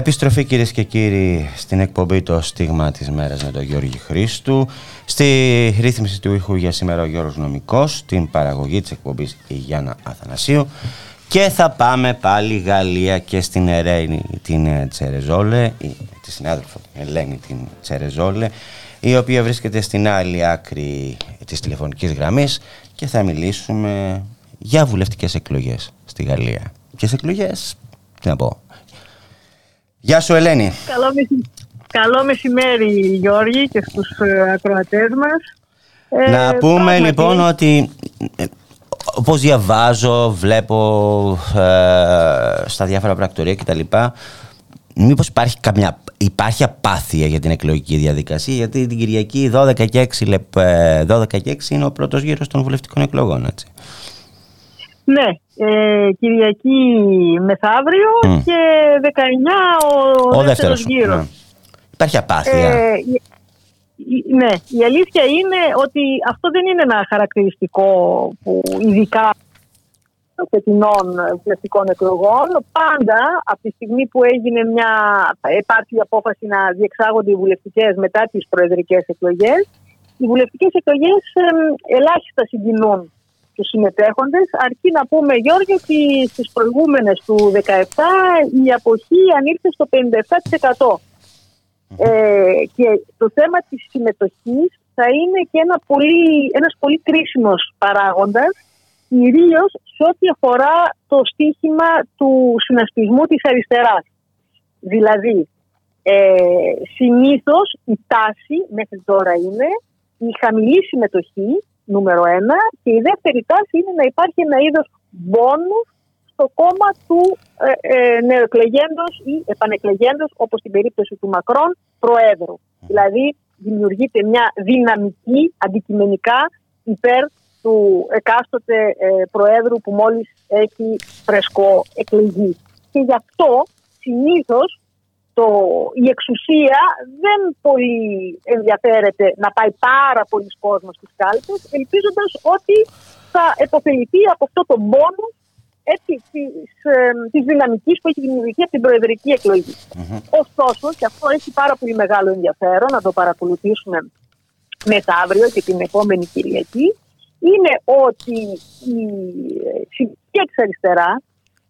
Speaker 2: Επιστροφή κυρίες και κύριοι στην εκπομπή το στίγμα της μέρας με τον Γιώργη Χρήστου στη ρύθμιση του ήχου για σήμερα ο Γιώργος Νομικός την παραγωγή της εκπομπής η Γιάννα Αθανασίου και θα πάμε πάλι Γαλλία και στην Ερένη την ε, Τσερεζόλε η- τη συνάδελφο Ελένη την Τσερεζόλε η οποία βρίσκεται στην άλλη άκρη της τηλεφωνικής γραμμής και θα μιλήσουμε για βουλευτικές εκλογές στη Γαλλία. Ποιες εκλογές, τι να πω, Γεια σου Ελένη.
Speaker 14: Καλό, μεση- Καλό μεσημέρι Γιώργη και στους ε, ακροατές μας. Ε,
Speaker 2: Να πούμε
Speaker 14: πράγματι,
Speaker 2: λοιπόν ότι ε, όπως διαβάζω, βλέπω ε, στα διάφορα πρακτορία κτλ. Μήπως υπάρχει, καμιά, υπάρχει απάθεια για την εκλογική διαδικασία γιατί την Κυριακή 12 και 6, λεπ, ε, 12 και 6 είναι ο πρώτος γύρος των βουλευτικών εκλογών έτσι.
Speaker 14: Ναι, ε, Κυριακή μεθαύριο
Speaker 2: Μμ.
Speaker 14: και 19 ο,
Speaker 2: Ο,
Speaker 14: δεύτερος
Speaker 2: δεύτερος.
Speaker 14: γύρος.
Speaker 2: Ναι. Υπάρχει απάθεια.
Speaker 14: Ε, η- η- ναι, η αλήθεια είναι ότι αυτό δεν είναι ένα χαρακτηριστικό που ειδικά των φετινών βουλευτικών εκλογών. Πάντα από τη στιγμή που έγινε μια υπάρχει η απόφαση να διεξάγονται οι βουλευτικές μετά τις προεδρικές εκλογές, οι βουλευτικές εκλογές εμ, ελάχιστα συγκινούν τους συμμετέχοντες, αρκεί να πούμε Γιώργη ότι στις προηγούμενες του 17 η αποχή ανήρθε στο 57%. Ε, και το θέμα της συμμετοχής θα είναι και ένα πολύ, ένας πολύ κρίσιμος παράγοντας κυρίως σε ό,τι αφορά το στίχημα του συνασπισμού της αριστεράς. Δηλαδή, ε, συνήθως η τάση μέχρι τώρα είναι η χαμηλή συμμετοχή, νούμερο ένα, και η δεύτερη τάση είναι να υπάρχει ένα είδος μπόνου στο κόμμα του ε, ε, νεοεκλεγέντος ή επανεκλεγέντος, όπως στην περίπτωση του Μακρόν, προέδρου. Δηλαδή, δημιουργείται μια δυναμική αντικειμενικά υπέρ του εκάστοτε ε, προέδρου που μόλις έχει φρεσκό εκλεγεί. Και γι' αυτό συνήθως το, η εξουσία δεν πολύ ενδιαφέρεται να πάει πάρα πολλοί κόσμος στις κάλπες, ελπίζοντας ότι θα επωφεληθεί από αυτό το πόνο έτσι, της, ε, της δυναμικής που έχει δημιουργηθεί από την προεδρική εκλογή. Ωστόσο, και αυτό έχει πάρα πολύ μεγάλο ενδιαφέρον να το παρακολουθήσουμε μεθαύριο και την επόμενη Κυριακή, είναι ότι η συμμετοχή της αριστεράς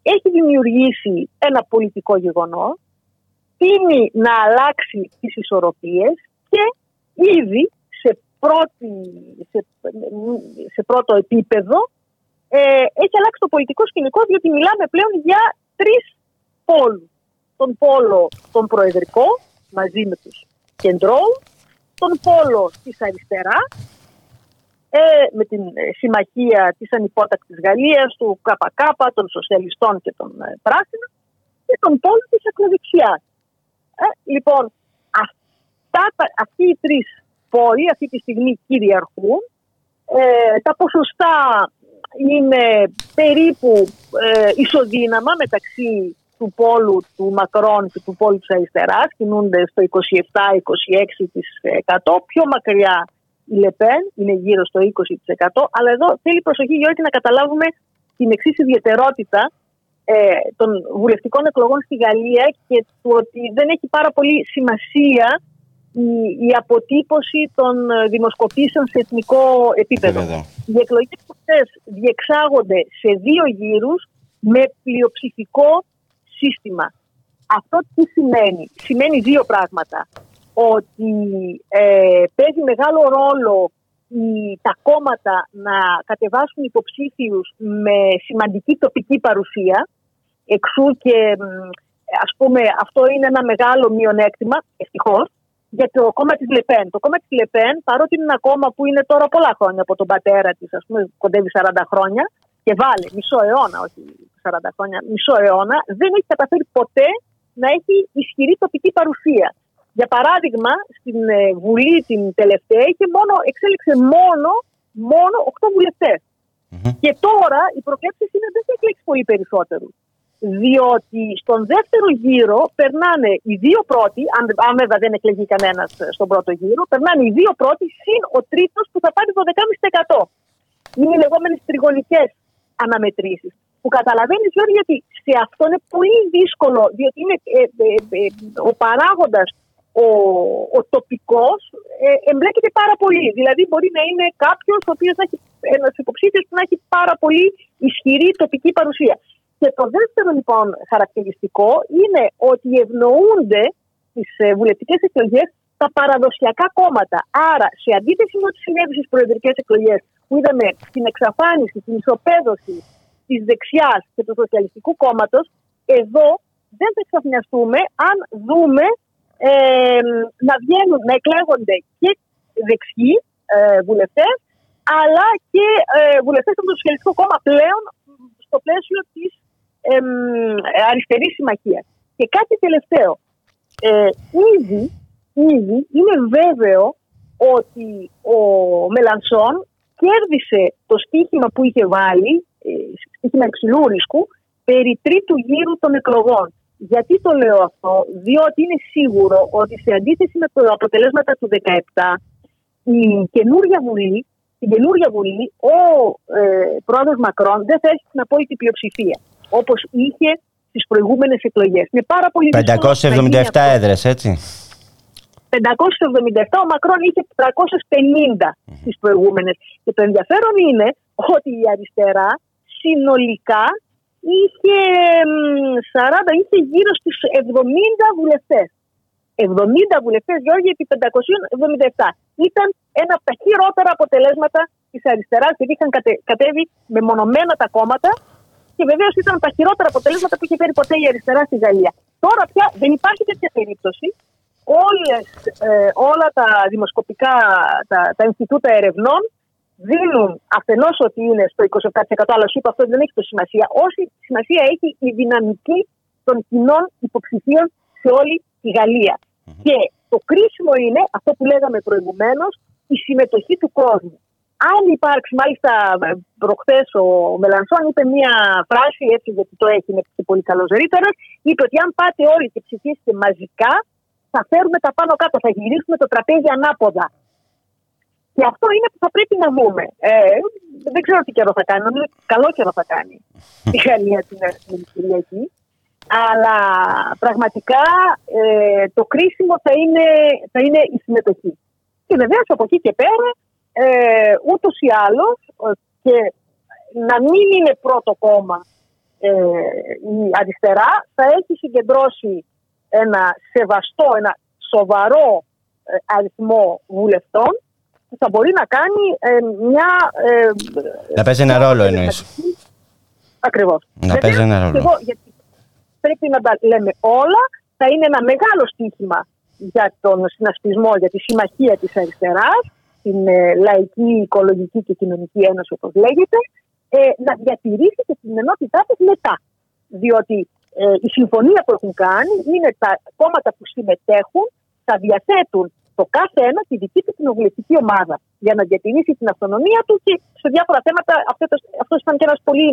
Speaker 14: έχει δημιουργήσει ένα πολιτικό γεγονός, τίνει να αλλάξει τις ισορροπίες και ήδη σε, πρώτη, σε, σε πρώτο επίπεδο ε, έχει αλλάξει το πολιτικό σκηνικό διότι μιλάμε πλέον για τρεις πόλους. Τον πόλο τον προεδρικό μαζί με τους κεντρώους, τον πόλο της αριστεράς ε, με την ε, συμμαχία της ανυπότακτης Γαλλίας, του ΚΚ, των σοσιαλιστών και των ε, πράσινων και τον πόλο της ακροδεξιάς. Ε, λοιπόν, αυτά, τα- αυτοί οι τρεις πόλοι αυτή τη στιγμή κυριαρχούν. Ε, τα ποσοστά είναι περίπου ε, ισοδύναμα μεταξύ του πόλου του Μακρόν και του πόλου της αριστεράς. Κινούνται στο 27-26%. Πιο μακριά η Λεπέν είναι γύρω στο 20%. Αλλά εδώ θέλει προσοχή Γιώργη να καταλάβουμε την εξής ιδιαιτερότητα ε, των βουλευτικών εκλογών στη Γαλλία και του ότι δεν έχει πάρα πολύ σημασία η, η αποτύπωση των ε, δημοσκοπήσεων σε εθνικό επίπεδο. Οι εκλογές αυτές διεξάγονται σε δύο γύρους με πλειοψηφικό σύστημα. Αυτό τι σημαίνει; Σημαίνει δύο πράγματα. Ότι ε, παίζει μεγάλο ρόλο οι, τα κόμματα να κατεβάσουν υποψήφιους με σημαντική τοπική παρουσία. Εξού και μ, ας πούμε αυτό είναι ένα μεγάλο μειονέκτημα, ευτυχώς, για το κόμμα της Λεπέν. Το κόμμα της Λεπέν, παρότι είναι ένα κόμμα που είναι τώρα πολλά χρόνια από τον πατέρα της, ας πούμε κοντεύει 40 χρόνια και βάλε μισό αιώνα, όχι 40 χρόνια, μισό αιώνα, δεν έχει καταφέρει ποτέ να έχει ισχυρή τοπική παρουσία. Για παράδειγμα, στην ε, Βουλή την τελευταία είχε μόνο, εξέλιξε μόνο, μόνο 8 βουλευτες Και τώρα οι προκλέψεις είναι δεν θα εκλέξει πολύ περισσότερο. Διότι στον δεύτερο γύρο περνάνε οι δύο πρώτοι, αν, αν βέβαια δεν εκλεγεί κανένας στον πρώτο γύρο, περνάνε οι δύο πρώτοι συν ο τρίτος που θα πάρει το 12,5%. Είναι οι λεγόμενες τριγωνικές αναμετρήσεις. Που καταλαβαίνεις, Γιώργη, γιατί σε αυτό είναι πολύ δύσκολο, διότι είναι ε, ε, ε, ο παράγοντας ο, ο τοπικός εμπλέκεται πάρα πολύ. Δηλαδή, μπορεί να είναι κάποιος ο οποίος να έχει ένας υποψήφιος που να έχει πάρα πολύ ισχυρή τοπική παρουσία. Και το δεύτερο λοιπόν χαρακτηριστικό είναι ότι ευνοούνται στι βουλευτικές εκλογές τα παραδοσιακά κόμματα. Άρα, σε αντίθεση με ό,τι συνέβη στις προεδρικές εκλογές, που είδαμε την εξαφάνιση, την ισοπαίδωση της δεξιάς και του Σοσιαλιστικού Κόμματος, εδώ δεν θα εξαφνιαστούμε αν δούμε ε, να βγαίνουν, να εκλέγονται και δεξιοί ε, βουλευτές, αλλά και ε, βουλευτές από το Σοσιαλιστικό Κόμμα πλέον στο πλαίσιο της ε, αριστερή συμμαχία. Και κάτι τελευταίο. Ε, ήδη, ήδη είναι βέβαιο ότι ο Μελανσόν κέρδισε το στίχημα που είχε βάλει, ε, στίχημα υψηλού ρίσκου, περί τρίτου γύρου των εκλογών. Γιατί το λέω αυτό, διότι είναι σίγουρο ότι σε αντίθεση με τα αποτελέσματα του 2017, η καινούργια Βουλή, την καινούργια Βουλή, ο ε, πρόεδρος Μακρόν δεν θα έχει την απόλυτη πλειοψηφία, όπως είχε στις προηγούμενες εκλογές. Είναι πάρα πολύ δύσκολο να γίνει
Speaker 2: 577
Speaker 14: αυτό.
Speaker 2: έδρες, έτσι.
Speaker 14: 577, ο Μακρόν είχε 350 στις προηγούμενες. Και το ενδιαφέρον είναι ότι η αριστερά συνολικά είχε, μ, 40, είχε γύρω στις 70 βουλευτές. 70 βουλευτές, Γιώργη, επί 577. Ήταν ένα από τα χειρότερα αποτελέσματα της αριστεράς, γιατί είχαν κατε- κατέβει μεμονωμένα τα κόμματα και βεβαίως ήταν τα χειρότερα αποτελέσματα που είχε φέρει ποτέ η αριστερά στη Γαλλία. Τώρα πια δεν υπάρχει τέτοια περίπτωση. Όλες, ε, όλα τα δημοσκοπικά, τα, τα Ινστιτούτα ερευνών δίνουν αφενός ότι είναι στο 27% αλλά σου είπα αυτό δεν έχει το σημασία. Όση σημασία έχει η δυναμική των κοινών υποψηφίων σε όλη τη γαλλια Και το κρίσιμο είναι αυτό που λέγαμε προηγουμένως, η συμμετοχή του κόσμου. Αν υπάρξει, μάλιστα προχθές ο Μελανσόν είπε μία φράση, έτσι γιατί το έχει, είναι και πολύ καλό ρήτορα, είπε ότι αν πάτε όλοι και ψηφίσετε μαζικά, θα φέρουμε τα πάνω κάτω, θα γυρίσουμε το τραπέζι ανάποδα. Και αυτό είναι που θα πρέπει να δούμε. Ε, δεν ξέρω τι καιρό θα κάνει, νομίζω ότι καλό καιρό θα κάνει η Γαλλία την επόμενη Κυριακή. Αλλά πραγματικά ε, το κρίσιμο θα είναι, θα είναι η συμμετοχή. Και βεβαίως από εκεί και πέρα, ε, ούτως ή άλλως, και να μην είναι πρώτο κόμμα ε, η αριστερά, θα έχει συγκεντρώσει ένα σεβαστό, ένα σοβαρό ε, αριθμό βουλευτών που θα μπορεί να κάνει ε, μια... Ε,
Speaker 2: Να παίζει ένα ρόλο εννοείς.
Speaker 14: Ακριβώς.
Speaker 2: Να παίζει ένα ρόλο.
Speaker 14: Και εγώ, γιατί, πρέπει να τα λέμε όλα. Θα είναι ένα μεγάλο στίχημα για τον συνασπισμό, για τη συμμαχία της αριστεράς, την ε, Λαϊκή, Οικολογική και Κοινωνική Ένωση όπως λέγεται, ε, να διατηρήσει και την ενότητά της μετά. Διότι ε, η συμφωνία που έχουν κάνει είναι τα κόμματα που συμμετέχουν θα διαθέτουν το κάθε ένα τη δική του κοινοβουλευτική ομάδα για να διατηρήσει την αυτονομία του και σε διάφορα θέματα αυτό, αυτός ήταν και ένας πολύ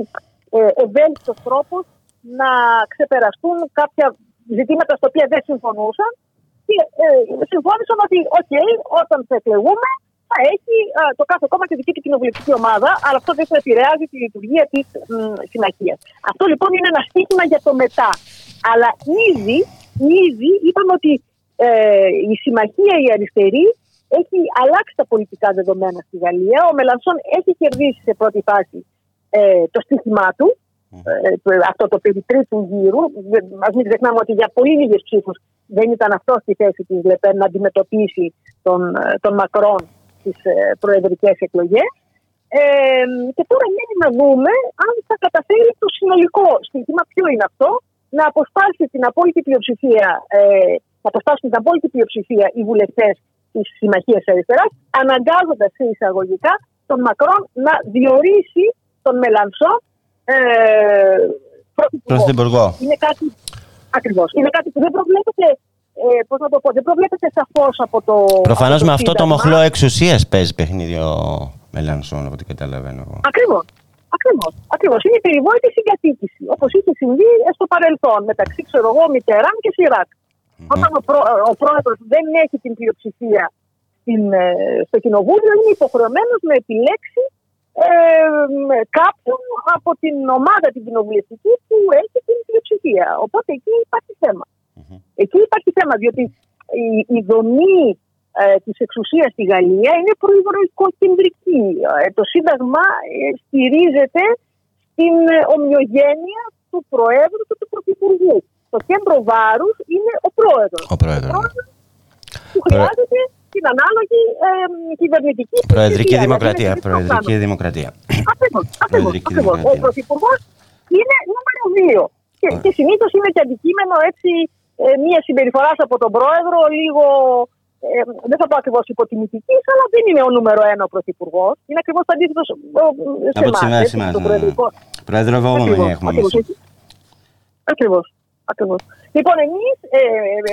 Speaker 14: ε, ευέλικτος τρόπος να ξεπεραστούν κάποια ζητήματα στα οποία δεν συμφωνούσαν και ε, συμφώνησαν ότι, οκ, όταν θα εκλεγούμε, θα έχει ε, το κάθε κόμμα τη δική του κοινοβουλευτική ομάδα, αλλά αυτό δεν θα επηρεάζει τη λειτουργία της συμμαχία. Αυτό λοιπόν είναι ένα στίχημα για το μετά. Αλλά ήδη, ήδη είπαμε ότι ε, η συμμαχία η αριστερή έχει αλλάξει τα πολιτικά δεδομένα στη Γαλλία. Ο Μελανσόν έχει κερδίσει σε πρώτη φάση ε, το στίχημά του, ε, αυτό το περί τρίτου γύρου. Α μην ξεχνάμε ότι για πολύ λίγες ψήφους δεν ήταν αυτό στη θέση της Λεπέν να αντιμετωπίσει τον, ε, τον Μακρόν στι ε, προεδρικές εκλογές. Ε, και τώρα μένει να δούμε αν θα καταφέρει το συνολικό στοιχείο. Ποιο είναι αυτό, να αποσπάσει την απόλυτη πλειοψηφία, ε, να αποσπάσουν την απόλυτη πλειοψηφία οι βουλευτές της Συμμαχίας Αριστεράς, αναγκάζοντας σε εισαγωγικά τον Μακρόν να διορίσει τον Μελανσό ε,
Speaker 2: Πρωθυπουργό.
Speaker 14: Είναι κάτι. Ακριβώς. Είναι κάτι που δεν προβλέπεται. Ε, πώς να το πω, δεν προβλέπεται σαφώς από το.
Speaker 2: Προφανώς με αυτό το
Speaker 14: Σύνταγμα.
Speaker 2: μοχλό εξουσίας παίζει παιχνίδι ο Μελανσόν, από ό,τι καταλαβαίνω εγώ.
Speaker 14: Ακριβώς. Ακριβώς. Ακριβώς. Είναι η περιβόητη συγκατοίκηση. Όπως είχε συμβεί στο παρελθόν μεταξύ, ξέρω εγώ, Μιτεράν και Σιράκ. Όταν ο, πρό, ο πρόεδρος δεν έχει την πλειοψηφία στην, ε, στο κοινοβούλιο, είναι υποχρεωμένος να επιλέξει ε, με κάποιον από την ομάδα την κοινοβουλευτική που έχει την πλειοψηφία. Οπότε εκεί υπάρχει θέμα. Εκεί υπάρχει θέμα, διότι η, η δομή ε, της εξουσίας στη Γαλλία είναι προϊδροϊκοκεντρική. Ε, το Σύνταγμα ε, στηρίζεται στην ε, ομοιογένεια του Προέδρου και του Πρωθυπουργού. Το κέντρο βάρους είναι ο Πρόεδρος.
Speaker 2: Ο πρόεδρος.
Speaker 14: Που χρειάζεται την ανάλογη ε, κυβερνητική
Speaker 2: Προεδρική
Speaker 14: πλειοψηφία.
Speaker 2: δημοκρατία.
Speaker 14: Δηλαδή,
Speaker 2: Προεδρική δημοκρατία.
Speaker 14: Ακριβώς, ακριβώς,
Speaker 2: Προεδρική
Speaker 14: ακριβώς. Ο
Speaker 2: δημοκρατία.
Speaker 14: Πρωθυπουργός είναι νούμερο δύο. Και, και συνήθως είναι και αντικείμενο έτσι ε, μια συμπεριφορά από τον πρόεδρο, λίγο. Ε, δεν θα πω ακριβώς υποτιμητική, αλλά δεν είναι ο νούμερο ένα ο πρωθυπουργός. Είναι ακριβώς το αντίθετος σε
Speaker 2: Από τις
Speaker 14: εμάς,
Speaker 2: σημαίες
Speaker 14: έτσι,
Speaker 2: μας,
Speaker 14: στον
Speaker 2: ναι, ναι.
Speaker 14: προεδρικό.
Speaker 2: Προεδρευόμενοι έχουμε εμείς.
Speaker 14: Ακριβώς. Ακριβώς. Λοιπόν, εμείς.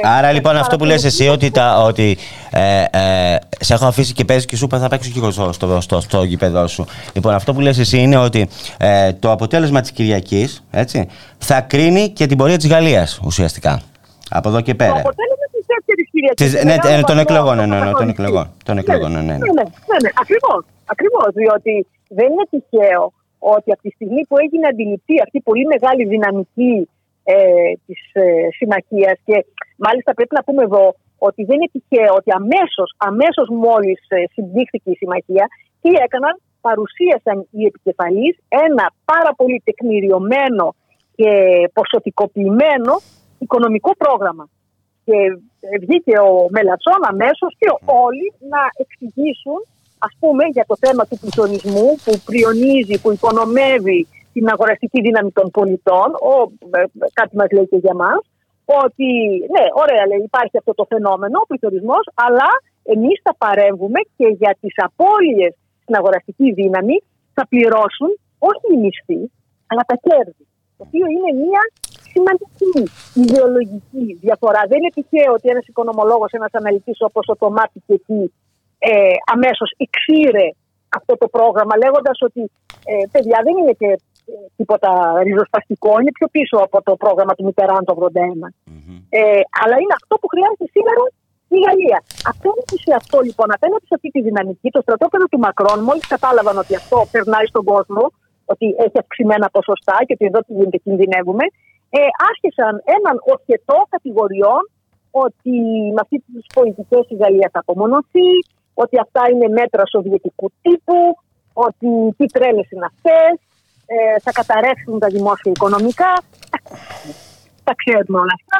Speaker 14: Ε,
Speaker 2: Άρα λοιπόν αυτό που λες εσύ ότι, τα, ότι ε, ε, σε έχω αφήσει και παίζει και σου είπα θα παίξω και εγώ στο, στο, στο, στο γήπεδό σου. Λοιπόν αυτό που λες εσύ είναι ότι ε, το αποτέλεσμα της Κυριακής έτσι, θα κρίνει και την πορεία της Γαλλίας ουσιαστικά. Από εδώ και
Speaker 14: Το
Speaker 2: πέρα.
Speaker 14: αποτέλεσμα της δεύτερης Κυριακή.
Speaker 2: Της, ναι, ε, των εκλογών εννοώ, των εκλογών. Των εκλογών, ναι, ναι.
Speaker 14: Ναι, ναι, ναι, ναι. Ακριβώς, ακριβώς, διότι δεν είναι τυχαίο ότι από τη στιγμή που έγινε αντιληπτή αυτή η πολύ μεγάλη δυναμική ε, της ε, συμμαχίας και μάλιστα πρέπει να πούμε εδώ ότι δεν είναι τυχαίο ότι αμέσως, αμέσως μόλις ε, συμπτύχθηκε η συμμαχία τι έκαναν, παρουσίασαν οι επικεφαλείς ένα πάρα πολύ τεκμηριωμένο και ποσοτικοποιημένο οικονομικό πρόγραμμα. Και ε, βγήκε ο Μελατσόν αμέσως και όλοι να εξηγήσουν, ας πούμε, για το θέμα του πληθωρισμού που πριονίζει, που υπονομεύει την αγοραστική δύναμη των πολιτών. Ο, ε, κάτι μας λέει και για μας. Ότι, ναι, ωραία, λέει, υπάρχει αυτό το φαινόμενο, ο πληθωρισμός, αλλά εμείς θα παρέμβουμε και για τις απώλειες στην αγοραστική δύναμη θα πληρώσουν όχι οι μισθοί, αλλά τα κέρδη. Το οποίο είναι μια σημαντική ιδεολογική διαφορά. Δεν είναι τυχαίο ότι ένας οικονομολόγος, ένας αναλυτής όπως ο Τομάτι και εκεί ε, αμέσως εξήρε αυτό το πρόγραμμα, λέγοντας ότι ε, παιδιά δεν είναι και ε, τίποτα ριζοσπαστικό, είναι πιο πίσω από το πρόγραμμα του Μιτεράν το 81. Ε, αλλά είναι αυτό που χρειάζεται σήμερα η Γαλλία. Απέναντι σε αυτό λοιπόν, απέναντι σε αυτή τη δυναμική, το στρατόπεδο του Μακρόν, μόλις κατάλαβαν ότι αυτό περνάει στον κόσμο, ότι έχει αυξημένα ποσοστά και ότι εδώ τι γίνεται, κινδυνεύουμε, ε, άρχισαν έναν οχετό κατηγοριών ότι με αυτές τις πολιτικές η Γαλλίας θα απομονωθεί, ότι αυτά είναι μέτρα σοβιετικού τύπου, ότι τι τρέλες είναι αυτές, ε, θα καταρρεύσουν τα δημόσια οικονομικά. Τα ξέρουμε όλα αυτά.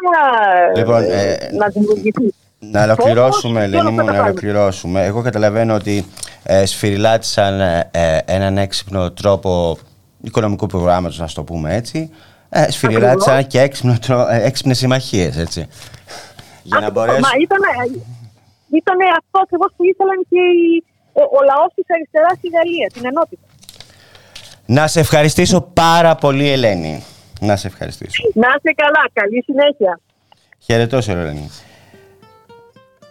Speaker 2: Λοιπόν,
Speaker 14: ε,
Speaker 2: ε,
Speaker 14: να δημιουργηθεί.
Speaker 2: Να ολοκληρώσουμε,
Speaker 14: Φόβος και όλα
Speaker 2: Ελένη μου,
Speaker 14: αυτά τα
Speaker 2: να
Speaker 14: πράγματα.
Speaker 2: ολοκληρώσουμε. Εγώ καταλαβαίνω ότι ε, σφυριλάτησαν ε, ε, έναν έξυπνο τρόπο οικονομικού προγράμματος, να το πούμε έτσι. Ε, σφυριλάτσα
Speaker 14: Ακριβώς.
Speaker 2: και έξυπνο, τρο- ε, έξυπνες συμμαχίες, έτσι. Για να μπορέσουν...
Speaker 14: Μα ήταν, ήταν αυτό ακριβώς που ήθελαν και οι, ο, ο λαός της αριστεράς στη Γαλλία, την ενότητα.
Speaker 2: Να σε ευχαριστήσω πάρα πολύ, Ελένη. Να σε ευχαριστήσω.
Speaker 14: Να είστε καλά, καλή συνέχεια.
Speaker 2: Χαιρετώ, σε, Ελένη.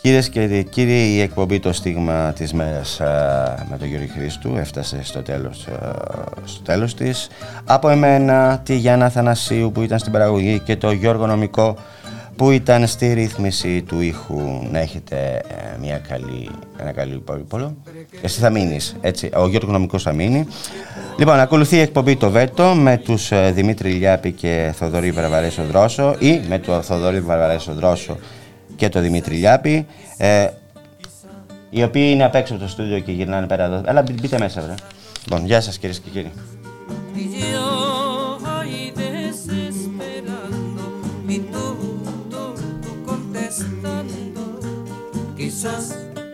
Speaker 2: Κυρίες και κύριοι, η εκπομπή Το Στίγμα της Μέρας α, με τον Γιώργη Χρήστου έφτασε στο τέλος, α, στο τέλος της. Από εμένα, τη Γιάννα Θανασίου που ήταν στην παραγωγή και το Γιώργο Νομικό που ήταν στη ρύθμιση του ήχου. Να έχετε ε, μια καλή, ένα καλή υπόλοιπο. Εσύ θα μείνεις, έτσι. Ο Γιώργος Νομικός θα μείνει. Λοιπόν, ακολουθεί η εκπομπή Το Βέτο με τους ε, Δημήτρη Λιάπη και Θοδωρή Βαρβαρέσο Δρόσο ή με το Θοδωρή Βαρβαρέσο Δρόσο και το Δημήτρη Λιάπη, ε, οι οποίοι είναι απ' έξω από το στούντιο και γυρνάνε πέρα εδώ. Έλα, μπη- μπείτε μέσα, βρε. Λοιπόν, γεια σας κυρίες και κύριοι.
Speaker 15: Y yo ahí desesperando y tú, tú, tú contestando. Quizás,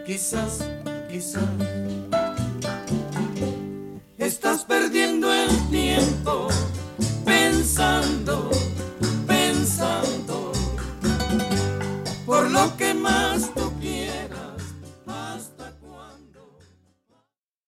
Speaker 15: quizás, quizás. Estás perdiendo el tiempo pensando, por lo que más tú